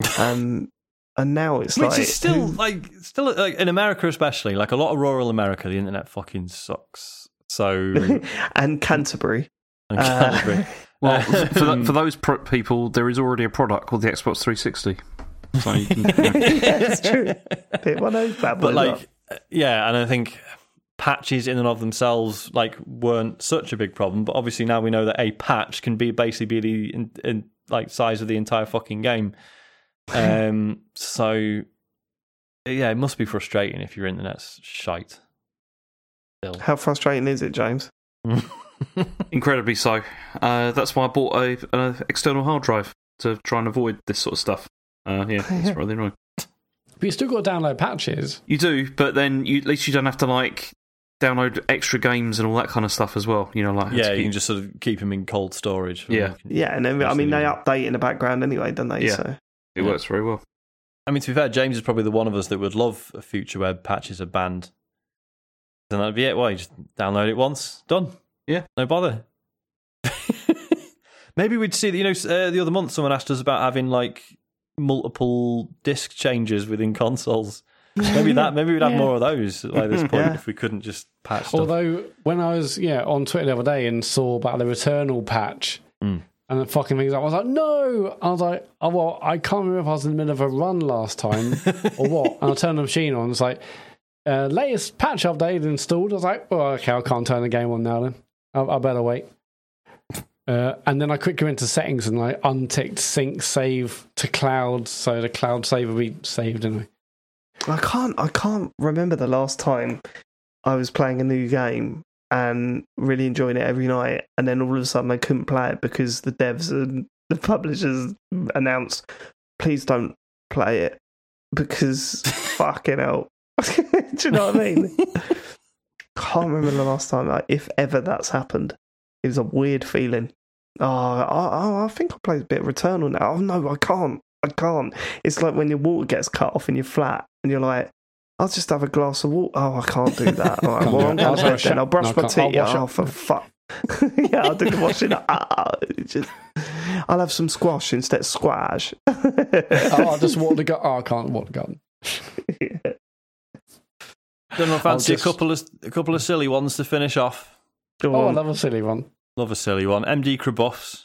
[LAUGHS] um, and now it's Which like is still who- like still like in America especially like a lot of rural America the internet fucking sucks. So [LAUGHS] and Canterbury. and Uh, Canterbury. [LAUGHS] Well, Uh, for, tho- for those pro- people, there is already a product called the Xbox 360. So you can, you know, yeah, it's true. Pick one of bad but boys up. like uh, yeah and i think patches in and of themselves like weren't such a big problem but obviously now we know that a patch can be basically be the in, in, like size of the entire fucking game [LAUGHS] um so yeah it must be frustrating if your internet's shite still How frustrating is it, James? [LAUGHS] incredibly so. Uh, that's why I bought a, an external hard drive to try and avoid this sort of stuff. Uh, yeah, [LAUGHS] it's rather annoying. But you still got to download patches. You do, but then you, at least you don't have to like download extra games and all that kind of stuff as well. You know, like yeah to you can just sort of keep them in cold storage Yeah. Yeah, and then, I mean they update in the background anyway, don't they? Yeah. So it works very well. I mean, to be fair, James is probably the one of us that would love a future where patches are banned. Then that'd be it. Why? Just download it once, done. Yeah. no bother. [LAUGHS] Maybe we'd see that. You know, uh, the other month someone asked us about having like multiple disc changes within consoles. [LAUGHS] Maybe that. Maybe we'd have Yeah. more of those by this point Yeah. if we couldn't just patch stuff. Although when I was yeah on Twitter the other day and saw about the Returnal patch Mm. and the fucking things, I was like, no. I was like, oh well, I can't remember if I was in the middle of a run last time or what. [LAUGHS] And I turned the machine on. It's like uh, latest patch update installed. I was like, well, okay, I can't turn the game on now. Then I, I better wait. Uh, and then I quickly went to settings and I unticked sync save to cloud, so the cloud save will be saved anyway. I can't I can't remember the last time I was playing a new game and really enjoying it every night, and then all of a sudden I couldn't play it because the devs and [LAUGHS] the publishers announced, "Please don't play it because [LAUGHS] fucking hell." [LAUGHS] Do you know what I mean? can't remember the last time, like, if ever that's happened. It was a weird feeling. Oh, I, I, I think I played a bit of Returnal now. Oh no, I can't. I can't. It's like when your water gets cut off in your flat, and you're like, I'll just have a glass of water. Oh, I can't do that. All right, well, I'm going to have bed then. I'll brush no, my can't. I'll teeth. wash Oh, for fuck. [LAUGHS] yeah, I'll do the washing. Ah, it's just, I'll have some squash instead of squash. [LAUGHS] oh, I'll just [LAUGHS] water the garden. Oh, I can't water the garden. Don't I fancy just- a couple of a couple of silly ones to finish off. Go Oh, I love a silly one. Love a silly one. MD Krabuffs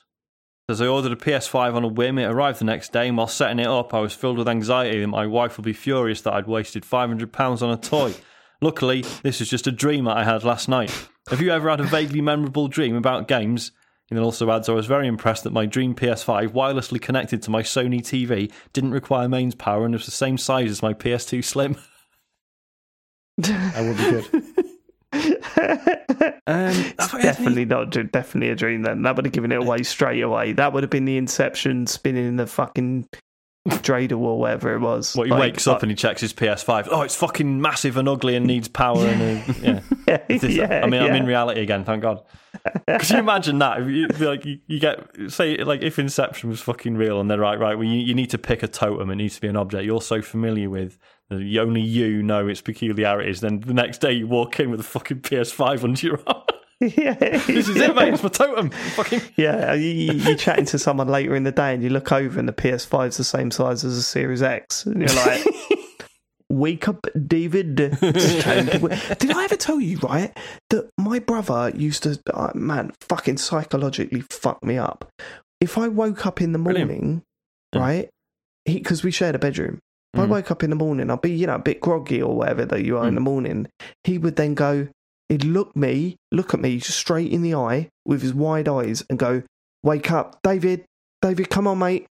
says I ordered a PS5 on a whim. It arrived the next day, and while setting it up, I was filled with anxiety that my wife would be furious that I'd wasted £500 on a toy. Luckily, this is just a dream that I had last night. Have you ever had a vaguely memorable dream about games? And then also adds, I was very impressed that my dream PS5, wirelessly connected to my Sony TV, didn't require mains power and was the same size as my PS2 Slim. [LAUGHS] That would be good. [LAUGHS] Um, It's definitely not definitely a dream. Then that would have given it away straight away. That would have been the Inception spinning in the fucking dreidel or whatever it was. What he Like, wakes up and he checks his PS5. Oh, it's fucking massive and ugly and needs power. And uh, [LAUGHS] yeah, yeah, [LAUGHS] This is- yeah, I mean, I'm in reality again. Thank God. Could you imagine that? If you, like you, you get say like if Inception was fucking real and they're right, right. Well, you, you need to pick a totem. It needs to be an object you're so familiar with that you- only you know its peculiarities. Then the next day you walk in with a fucking PS5 under your arm. [LAUGHS] yeah, this is it, mate. It's my [LAUGHS] totem. Fucking Yeah, you, you- you're chatting to someone later in the day and you look over and the PS5's the same size as a Series X. And you're like, [LAUGHS] wake up, David. It's time to wake-" Did I ever tell you, right, that my brother used to, uh, man, fucking psychologically fuck me up. If I woke up in the morning, Yeah. right, because we shared a bedroom. If I Mm. woke up in the morning, I'd be, you know, a bit groggy or whatever that you are in Mm. the morning. He would then go, he'd look me, look at me straight in the eye with his wide eyes and go, Wake up, David, David, come on, mate.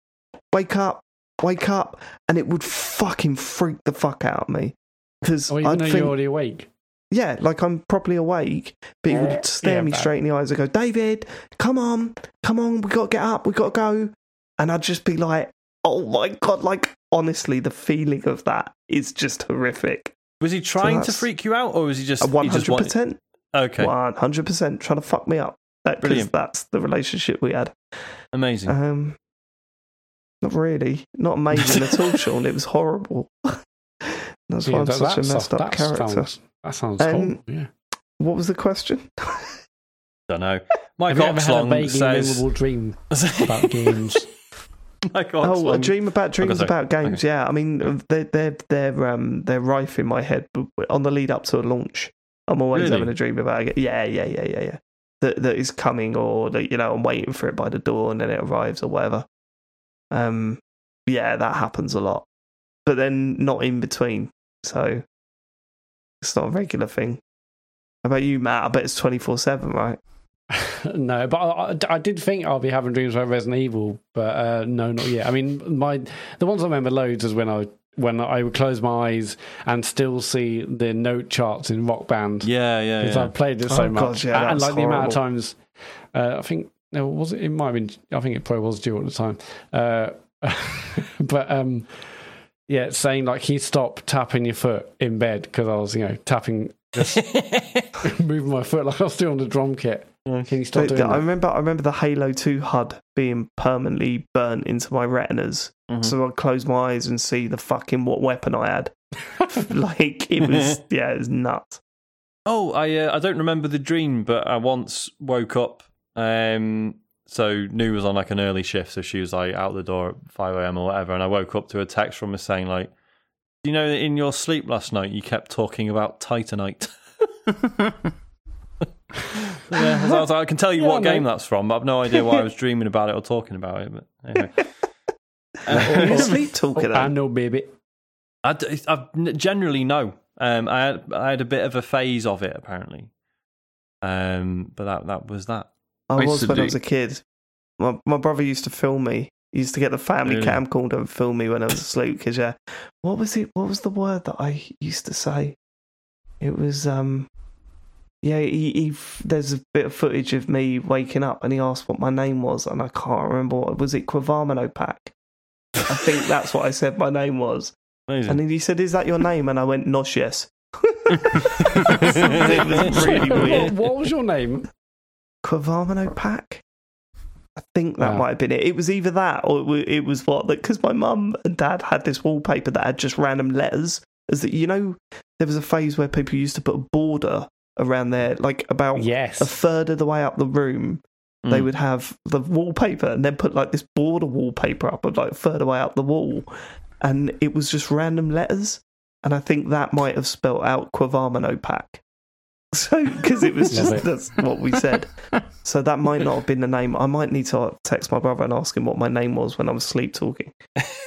Wake up, wake up. And it would fucking freak the fuck out of me. Because Or even I'd think, you're already awake. yeah, like I'm properly awake, but he would stare yeah, me but- straight in the eyes and go, David, come on, come on, we got to get up, we got to go. And I'd just be like, oh my God, like honestly, the feeling of that is just horrific. was he trying to freak you out, or was he just A he just wanted- 100%, Okay, 100% trying to fuck me up. Because Brilliant. that's the relationship we had. amazing. Um, not really. Not amazing at all, [LAUGHS] Sean. It was horrible. [LAUGHS] That's why I'm that- such a messed stuff- up character. Sounds, that sounds Um, horrible, yeah. What was the question? Don't know. [LAUGHS] Mike Have you ever had a Oxlong vaguely says. memorable dream about games? [LAUGHS] Mike Oh, a dream about dreams about games. Yeah, I mean they're they're they're um they're rife in my head. But on the lead up to a launch, I'm always Really? having a dream about it. Yeah, yeah, yeah, yeah, yeah. That that is coming, or that you know I'm waiting for it by the door and then it arrives or whatever. Um, yeah, that happens a lot, but then not in between. So it's not a regular thing. How about you, Mat? I bet it's twenty four seven, right? [LAUGHS] no, but I, I- I did think I'll be having dreams about Resident Evil, but uh, no, not yet. I mean, my the ones I remember loads is when I when I would close my eyes and still see the note charts in Rock Band Yeah, yeah, because yeah. I played it so Oh, much, God, yeah, and that's like the amount of times. Uh, I think no, was it? It might have been. I think it probably was due at the time. Uh, [LAUGHS] but um, yeah, saying like, he stopped tapping your foot in bed?" Because I was, you know, tapping, just [LAUGHS] moving my foot like I was doing on the drum kit. Can you stop The- doing the- I remember I remember the Halo 2 HUD being permanently burnt into my retinas. Mhm. So I'd close my eyes and see the fucking what weapon I had. [LAUGHS] [LAUGHS] like it was yeah, it was nuts. Oh, I uh, I don't remember the dream, but I once woke up. Um, so New was on like an early shift, so she was like out the door at five a.m. or whatever, and I woke up to a text from her saying like, "Do you know that in your sleep last night you kept talking about Titanite?" [LAUGHS] yeah, I, was like, I can tell you Yeah, what mate. game that's from, but I've no idea why I was dreaming about it or talking about it. But anyway. [LAUGHS] Were you sleep talking Oh, I know, baby. I, d- I generally no. Um, I had I had a bit of a phase of it apparently, um, but that that was that. I I was to when I was a kid. My my brother used to film me. He used to get the family Really? camcorder and film me when I was asleep. Because yeah, what was it? What was the word that I used to say? It was um, yeah. He, he there's a bit of footage of me waking up, and he asked what my name was, and I can't remember. What, was it Quavamino Pack? I think that's what I said my name was. Amazing. And then he said, "Is that your name?" And I went, "Nosh, yes." [LAUGHS] really What, weird. what was your name? Quavamino pack. I think that Wow. might have been it. It was either that or it was what? Because my mum and dad had this wallpaper that had just random letters. Is that, you know, there was a phase where people used to put a border around there, like about Yes. a third of the way up the room. They Mm. would have the wallpaper and then put like this border wallpaper up, of like further way up the wall, and it was just random letters. And I think that might have spelt out Quavamino pack. [LAUGHS] So, because it was just it. that's what we said. So that might not have been the name. I might need to text my brother and ask him what my name was when I was sleep talking.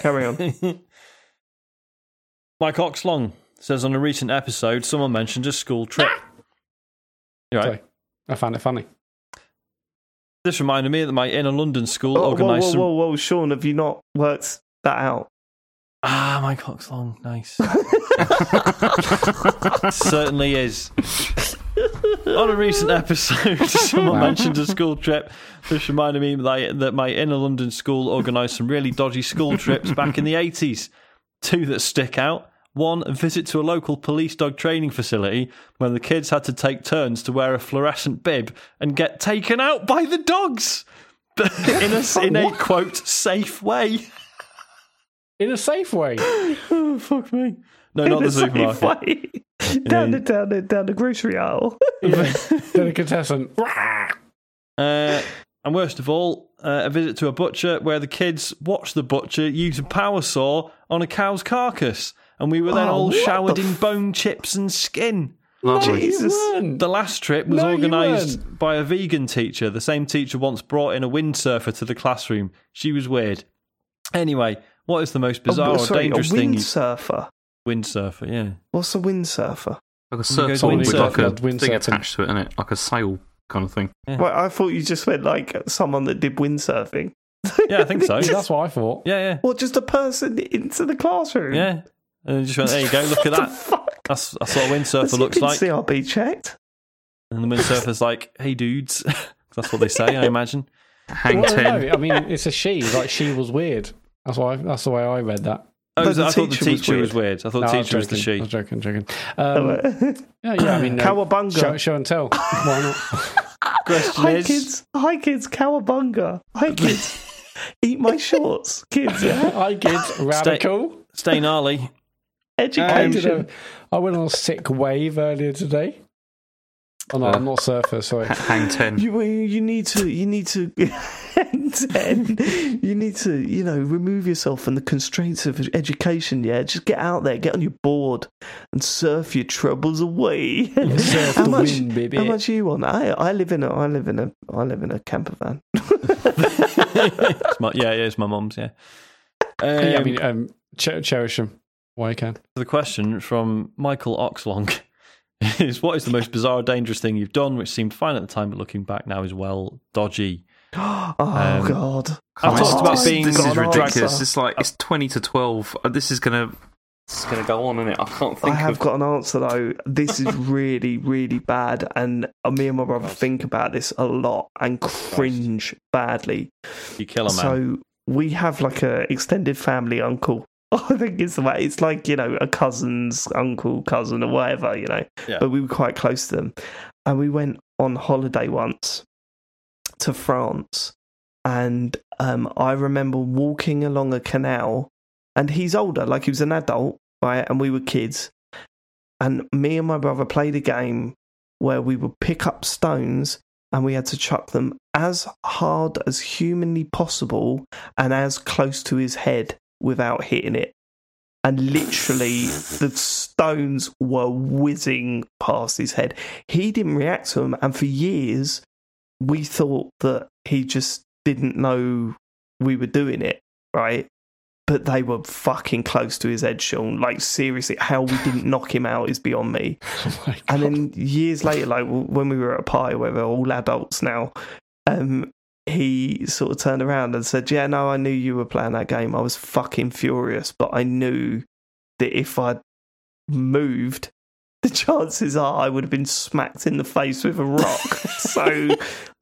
Carry on. [LAUGHS] Mike Oxlong says on a recent episode, someone mentioned a school trip. You're right. Sorry. I found it funny. This reminded me that my inner London school Oh, whoa, whoa, organised some. whoa, whoa, Sean, have you not worked that out? Ah, Mike long. nice. [LAUGHS] Certainly is. On a recent episode, [LAUGHS] someone Wow. mentioned a school trip. This reminded me that my inner London school organised some really dodgy school trips back in the 80s. Two that stick out. One, a visit to a local police dog training facility when the kids had to take turns to wear a fluorescent bib and get taken out by the dogs [LAUGHS] in a, [LAUGHS] in a quote, safe way. In a safe way. Oh, [LAUGHS] fuck me. No, In not the supermarket. way. down the down the down the grocery aisle. Yeah. Delicatessen. Uh, and worst of all, uh, a visit to a butcher where the kids watched the butcher use a power saw on a cow's carcass, and we were then Oh, all showered the in f- bone chips and skin. Lovely. Jesus. You. The last trip was No, organised by a vegan teacher. The same teacher once brought in a windsurfer to the classroom. She was weird. Anyway, what is the most bizarre Oh, or dangerous a thing? You... windsurfer. Windsurfer, yeah. What's a windsurfer? Like a goes surfboard with like a windsurfing. thing Windsurfing. attached to it, innit? Like a sail kind of thing. Yeah. Well, I thought you just meant like someone that did windsurfing. Yeah, I think [LAUGHS] so. Yeah, that's what I thought. Yeah, yeah, Or just a person into the classroom. yeah. And then just went, there you go, look at that. fuck? That's, that's what a windsurfer looks like. CRB checked. And the windsurfer's like, hey, dudes. [LAUGHS] That's what they say, I imagine. Hang Well, ten. no, I mean, it's a she. Like, she was weird. That's why. That's the way I read that. Oh, No, the I thought the teacher was teacher was weird. I thought No, the I was teacher was the she. I was joking, joking. Um, [LAUGHS] yeah, yeah, I mean, no, Cowabunga. show, show and tell. Why not? [LAUGHS] Question Hi is, kids. Hi kids. Cowabunga. Hi kids. Eat my shorts, kids. Yeah. I kids, radical. stay gnarly. I, Education. a, I went on a sick wave earlier today. Oh no, I'm not a surfer. Sorry. Hang ten. You you need to you need to [LAUGHS] ten, you need to you know remove yourself from the constraints of education. Yeah, just get out there, get on your board, and surf your troubles away. Surf [LAUGHS] how the much? wind, baby. How much you want? I I live in a I live in a I live in a camper van. [LAUGHS] It's my, yeah, yeah, it's my mum's, yeah. Um, yeah, I mean, um, cher- cherish them while you can. the question from Michael Oxlong [LAUGHS] is what is the most bizarre dangerous thing you've done, which seemed fine at the time, but looking back now is well dodgy? [GASPS] oh Um, God! I've talked about this, being this is ridiculous. answer. It's like it's twenty to twelve. Uh, This is gonna. It's gonna go on, isn't it? I can't think. I have of. got an answer though. This is [LAUGHS] really, really bad, and uh, me and my brother think about this a lot and cringe badly. You kill a man. So we have like a extended family uncle. [LAUGHS] I think it's the way. It's like you know a cousin's uncle, cousin, or whatever. You know, Yeah. but we were quite close to them, and we went on holiday once to France, and um, I remember walking along a canal, and he's older, like he was an adult, right, and we were kids, and me and my brother played a game where we would pick up stones and we had to chuck them as hard as humanly possible and as close to his head without hitting it. And literally, the stones were whizzing past his head. He didn't react to them, and for years, we thought that he just didn't know we were doing it, right? But they were fucking close to his head, Sean. Like, seriously, how we didn't [LAUGHS] knock him out is beyond me. Oh And then years later, like when we were at a party where we're all adults now, um, he sort of turned around and said, "Yeah, no, I knew you were playing that game. I was fucking furious, but I knew that if I moved, [LAUGHS] the chances are I would have been smacked in the face with a rock. [LAUGHS] so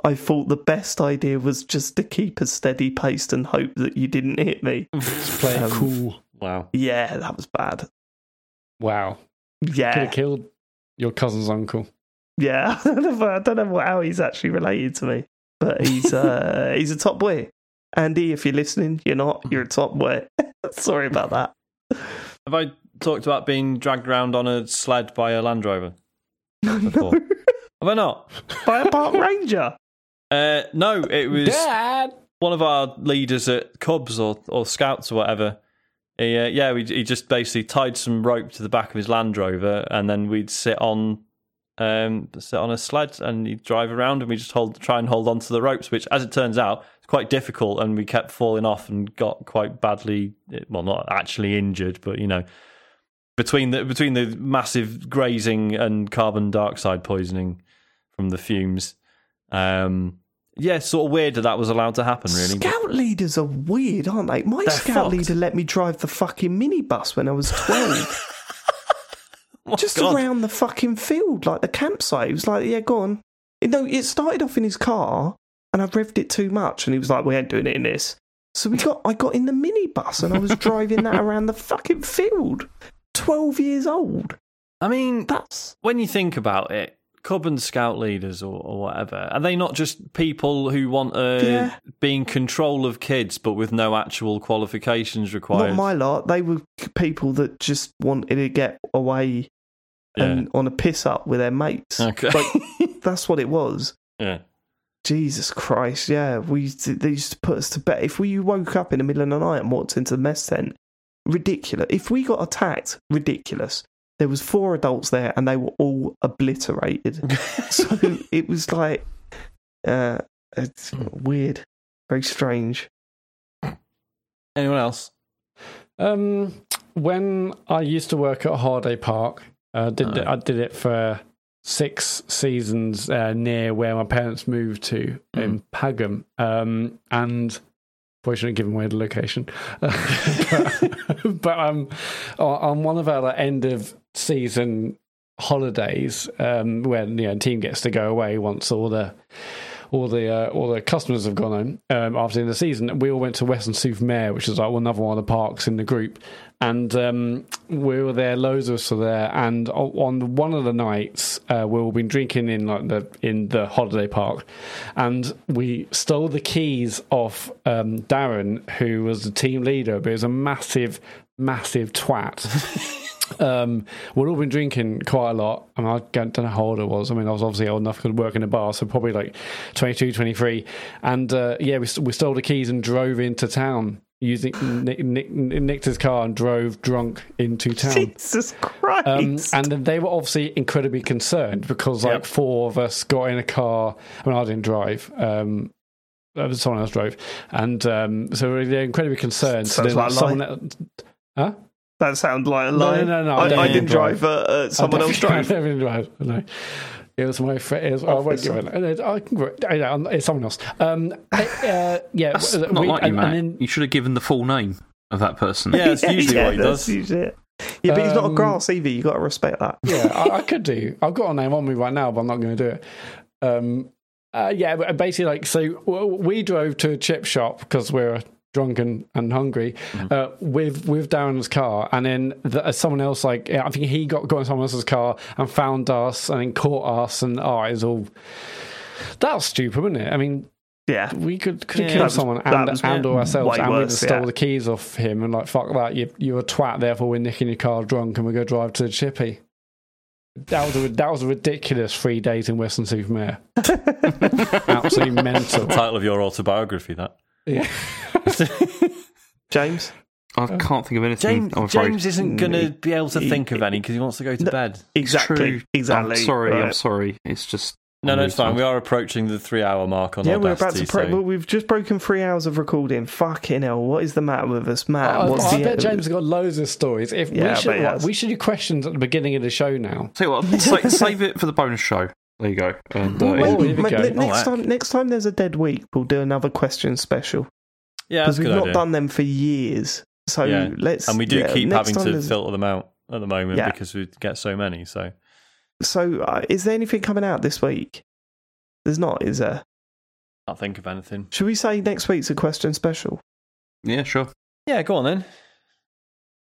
I thought the best idea was just to keep a steady pace and hope that you didn't hit me. Just play um, cool. wow. Yeah, that was bad. Wow. Yeah. Could Yeah, have killed your cousin's uncle. Yeah, [LAUGHS] I don't know, I don't know how he's actually related to me, but he's uh, [LAUGHS] he's a top boy. Andy, if you're listening, you're not. You're a top boy. [LAUGHS] Sorry about that. Have I talked about being dragged around on a sled by a Land Rover? [LAUGHS] Before? Have I not? By a park ranger. Uh, no, it was Dad. one of our leaders at Cubs or, or Scouts or whatever. He, uh, yeah, we, he just basically tied some rope to the back of his Land Rover, and then we'd sit on um, sit on a sled and he'd drive around, and we just hold try and hold on to the ropes, which, as it turns out, is quite difficult, and we kept falling off and got quite badly, well, not actually injured, but you know, between the between the massive grazing and carbon dioxide poisoning from the fumes. Um, yeah, sort of weird that that was allowed to happen, really. Scout leaders are weird, aren't they? My They're scout fucked. leader let me drive the fucking minibus when I was 12. [LAUGHS] [LAUGHS] Oh, just God. around the fucking field, like the campsite. He was like, "Yeah, go on." You know, it started off in his car, and I revved it too much, and he was like, "We ain't doing it in this." So we got, I got in the minibus, and I was driving that [LAUGHS] around the fucking field. Twelve years old. I mean, That's when you think about it, Cub and Scout leaders or, or whatever, are they not just people who want to Yeah. be in control of kids but with no actual qualifications required? not my lot. They were people that just wanted to get away and on a piss up with their mates. Okay. Like, [LAUGHS] that's what it was. yeah. Jesus Christ, yeah. We used to, they used to put us to bed. If we woke up in the middle of the night and walked into the mess tent, ridiculous. If we got attacked, ridiculous. There was four adults there and they were all obliterated. [LAUGHS] so it was like uh it's weird. Very strange. Anyone else? Um, when I used to work at Holiday Park, uh, did Oh. I did it for six seasons uh, near where my parents moved to in Pagham, um, and probably shouldn't give away the location. [LAUGHS] but, um, on- on one of our like, end of season holidays, um, when you know, the team gets to go away once all the all the uh, all the customers have gone home um, after the season. We all went to Weston-super-Mare, which is like another one of the parks in the group, and um, we were there. Loads of us were there, and on one of the nights, uh, we all been drinking in like the in the holiday park, and we stole the keys off um, Darren, who was the team leader, but he was a massive, massive twat. [LAUGHS] um, we'd all been drinking quite a lot. I mean, I don't know how old I was. I mean, I was obviously old enough to work in a bar, so probably like 22, 23. And uh, yeah, we, we stole the keys and drove into town using nick, nick, nicked his car and drove drunk into town. Jesus Christ. Um, and then they were obviously incredibly concerned because like Yep. four of us got in a car. I mean, I didn't drive. Um, someone else drove, and um, so they're incredibly concerned. Sounds like someone, else- huh? That sounds like a lie. no, no, no, I I, I didn't didn't drive. drive, uh, uh, someone [LAUGHS] I else definitely- drove. I didn't drive. No. It was my friend. It was, I won't give it. I can, give it- I know, it's someone else. Um, uh, yeah, That's we- not like you, and- Mat. then- you should have given the full name of that person. [LAUGHS] Yeah, that's [LAUGHS] usually what he does. usually it. Yeah, but he's not a Um, grass either. You got to respect that. yeah, I, I could do. I've got a name on me right now, but I'm not going to do it. Um, uh, yeah, but basically, like, so we drove to a chip shop because we're drunk and, and hungry uh, with with Darren's car, and then the, uh, someone else, like, yeah, I think he got got in someone else's car and found us and then caught us, and oh, it was all that was stupid, wasn't it? I mean, Yeah. we could could have Yeah. killed That was- someone and, was and or ourselves, way and we worse, just stole yeah. the keys off him and like fuck that, you you're a twat. Therefore, we're nicking your car drunk and we go drive to the chippy. That was a, that was a ridiculous three days in Weston-super-Mare. [LAUGHS] Absolutely mental. Title of your autobiography, that. Yeah. [LAUGHS] James? I uh, can't think of anything. James, I'm. James isn't mm. going to be able to He- think of any because he wants to go to No. bed. Exactly. true. Exactly. I'm sorry. I'm sorry. It's just. No, no, I'm it's fine. really We are approaching the three-hour mark on Yeah, we're about Audacity. to. Pro- so- well, we've just broken three hours of recording. Fucking hell! What is the matter with us, Mat? I, What's I the bet James has got loads of stories. If Yeah, we should, bet he like, has. we should do questions at the beginning of the show now. Tell you what, [LAUGHS] sa- save it for the bonus show. There you go. And uh, Well, Well, here we mate, go. ne- Oh, next time, next time there's a dead week, we'll do another question special yeah, because we've not idea. done them for years. So Yeah. let's and we do yeah, keep having to there's- filter them out at the moment Yeah. because we get so many. So So, uh, is there anything coming out this week? There's not, is there? I can't think of anything. Should we say next week's a question special? yeah, sure. Yeah, go on then.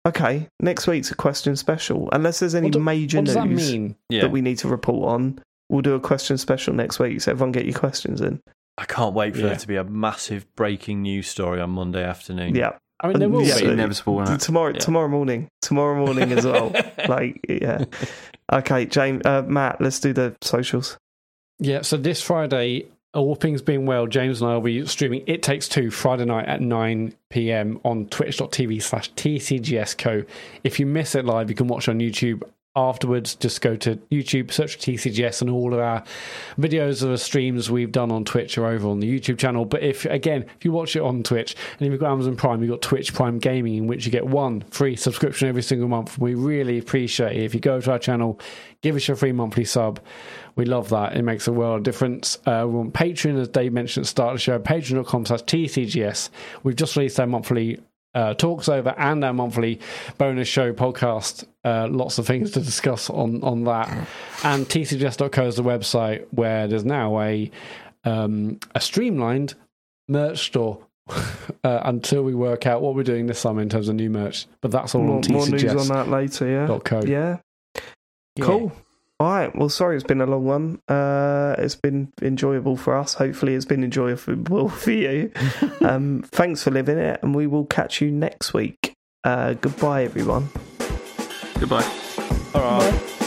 Okay, next week's a question special. Unless there's any What do- major What does that news mean? Yeah, that we need to report on, we'll do a question special next week. So everyone get your questions in. I can't wait for Yeah. there to be a massive breaking news story on Monday afternoon. Yeah, I mean, there will Yeah, be. so- inevitable. isn't tomorrow Yeah. tomorrow morning. Tomorrow morning as well. [LAUGHS] like yeah. Okay, James, uh, Mat, let's do the socials. Yeah, so this Friday, all things being well, James and I will be streaming It Takes Two Friday night at 9 pm on twitch.tv slash TCGSco. If you miss it live, you can watch on YouTube afterwards. Just go to YouTube, search TCGS, and all of our videos of the streams we've done on Twitch are over on the YouTube channel. But if, again, if you watch it on Twitch and if you've got Amazon Prime, you've got Twitch Prime Gaming, in which you get one free subscription every single month. We really appreciate it. If you go to our channel, give us your free monthly sub. We love that. It makes a world of difference. Uh, we're on Patreon, as Dave mentioned at the start of the show, patreon.com slash TCGS. We've just released our monthly uh, talks over and our monthly bonus show podcast. Uh, lots of things to discuss on, on that. And TCGS.co is the website where there's now a, um, a streamlined merch store. [LAUGHS] Uh, until we work out what we're doing this summer in terms of new merch, but that's all More, on more news on that later. Yeah. Yeah. Cool. All right. Well, sorry, it's been a long one. Uh, it's been enjoyable for us. Hopefully, it's been enjoyable [LAUGHS] for you. [LAUGHS] um, thanks for living it, and we will catch you next week. Uh, goodbye, everyone. Goodbye. All right.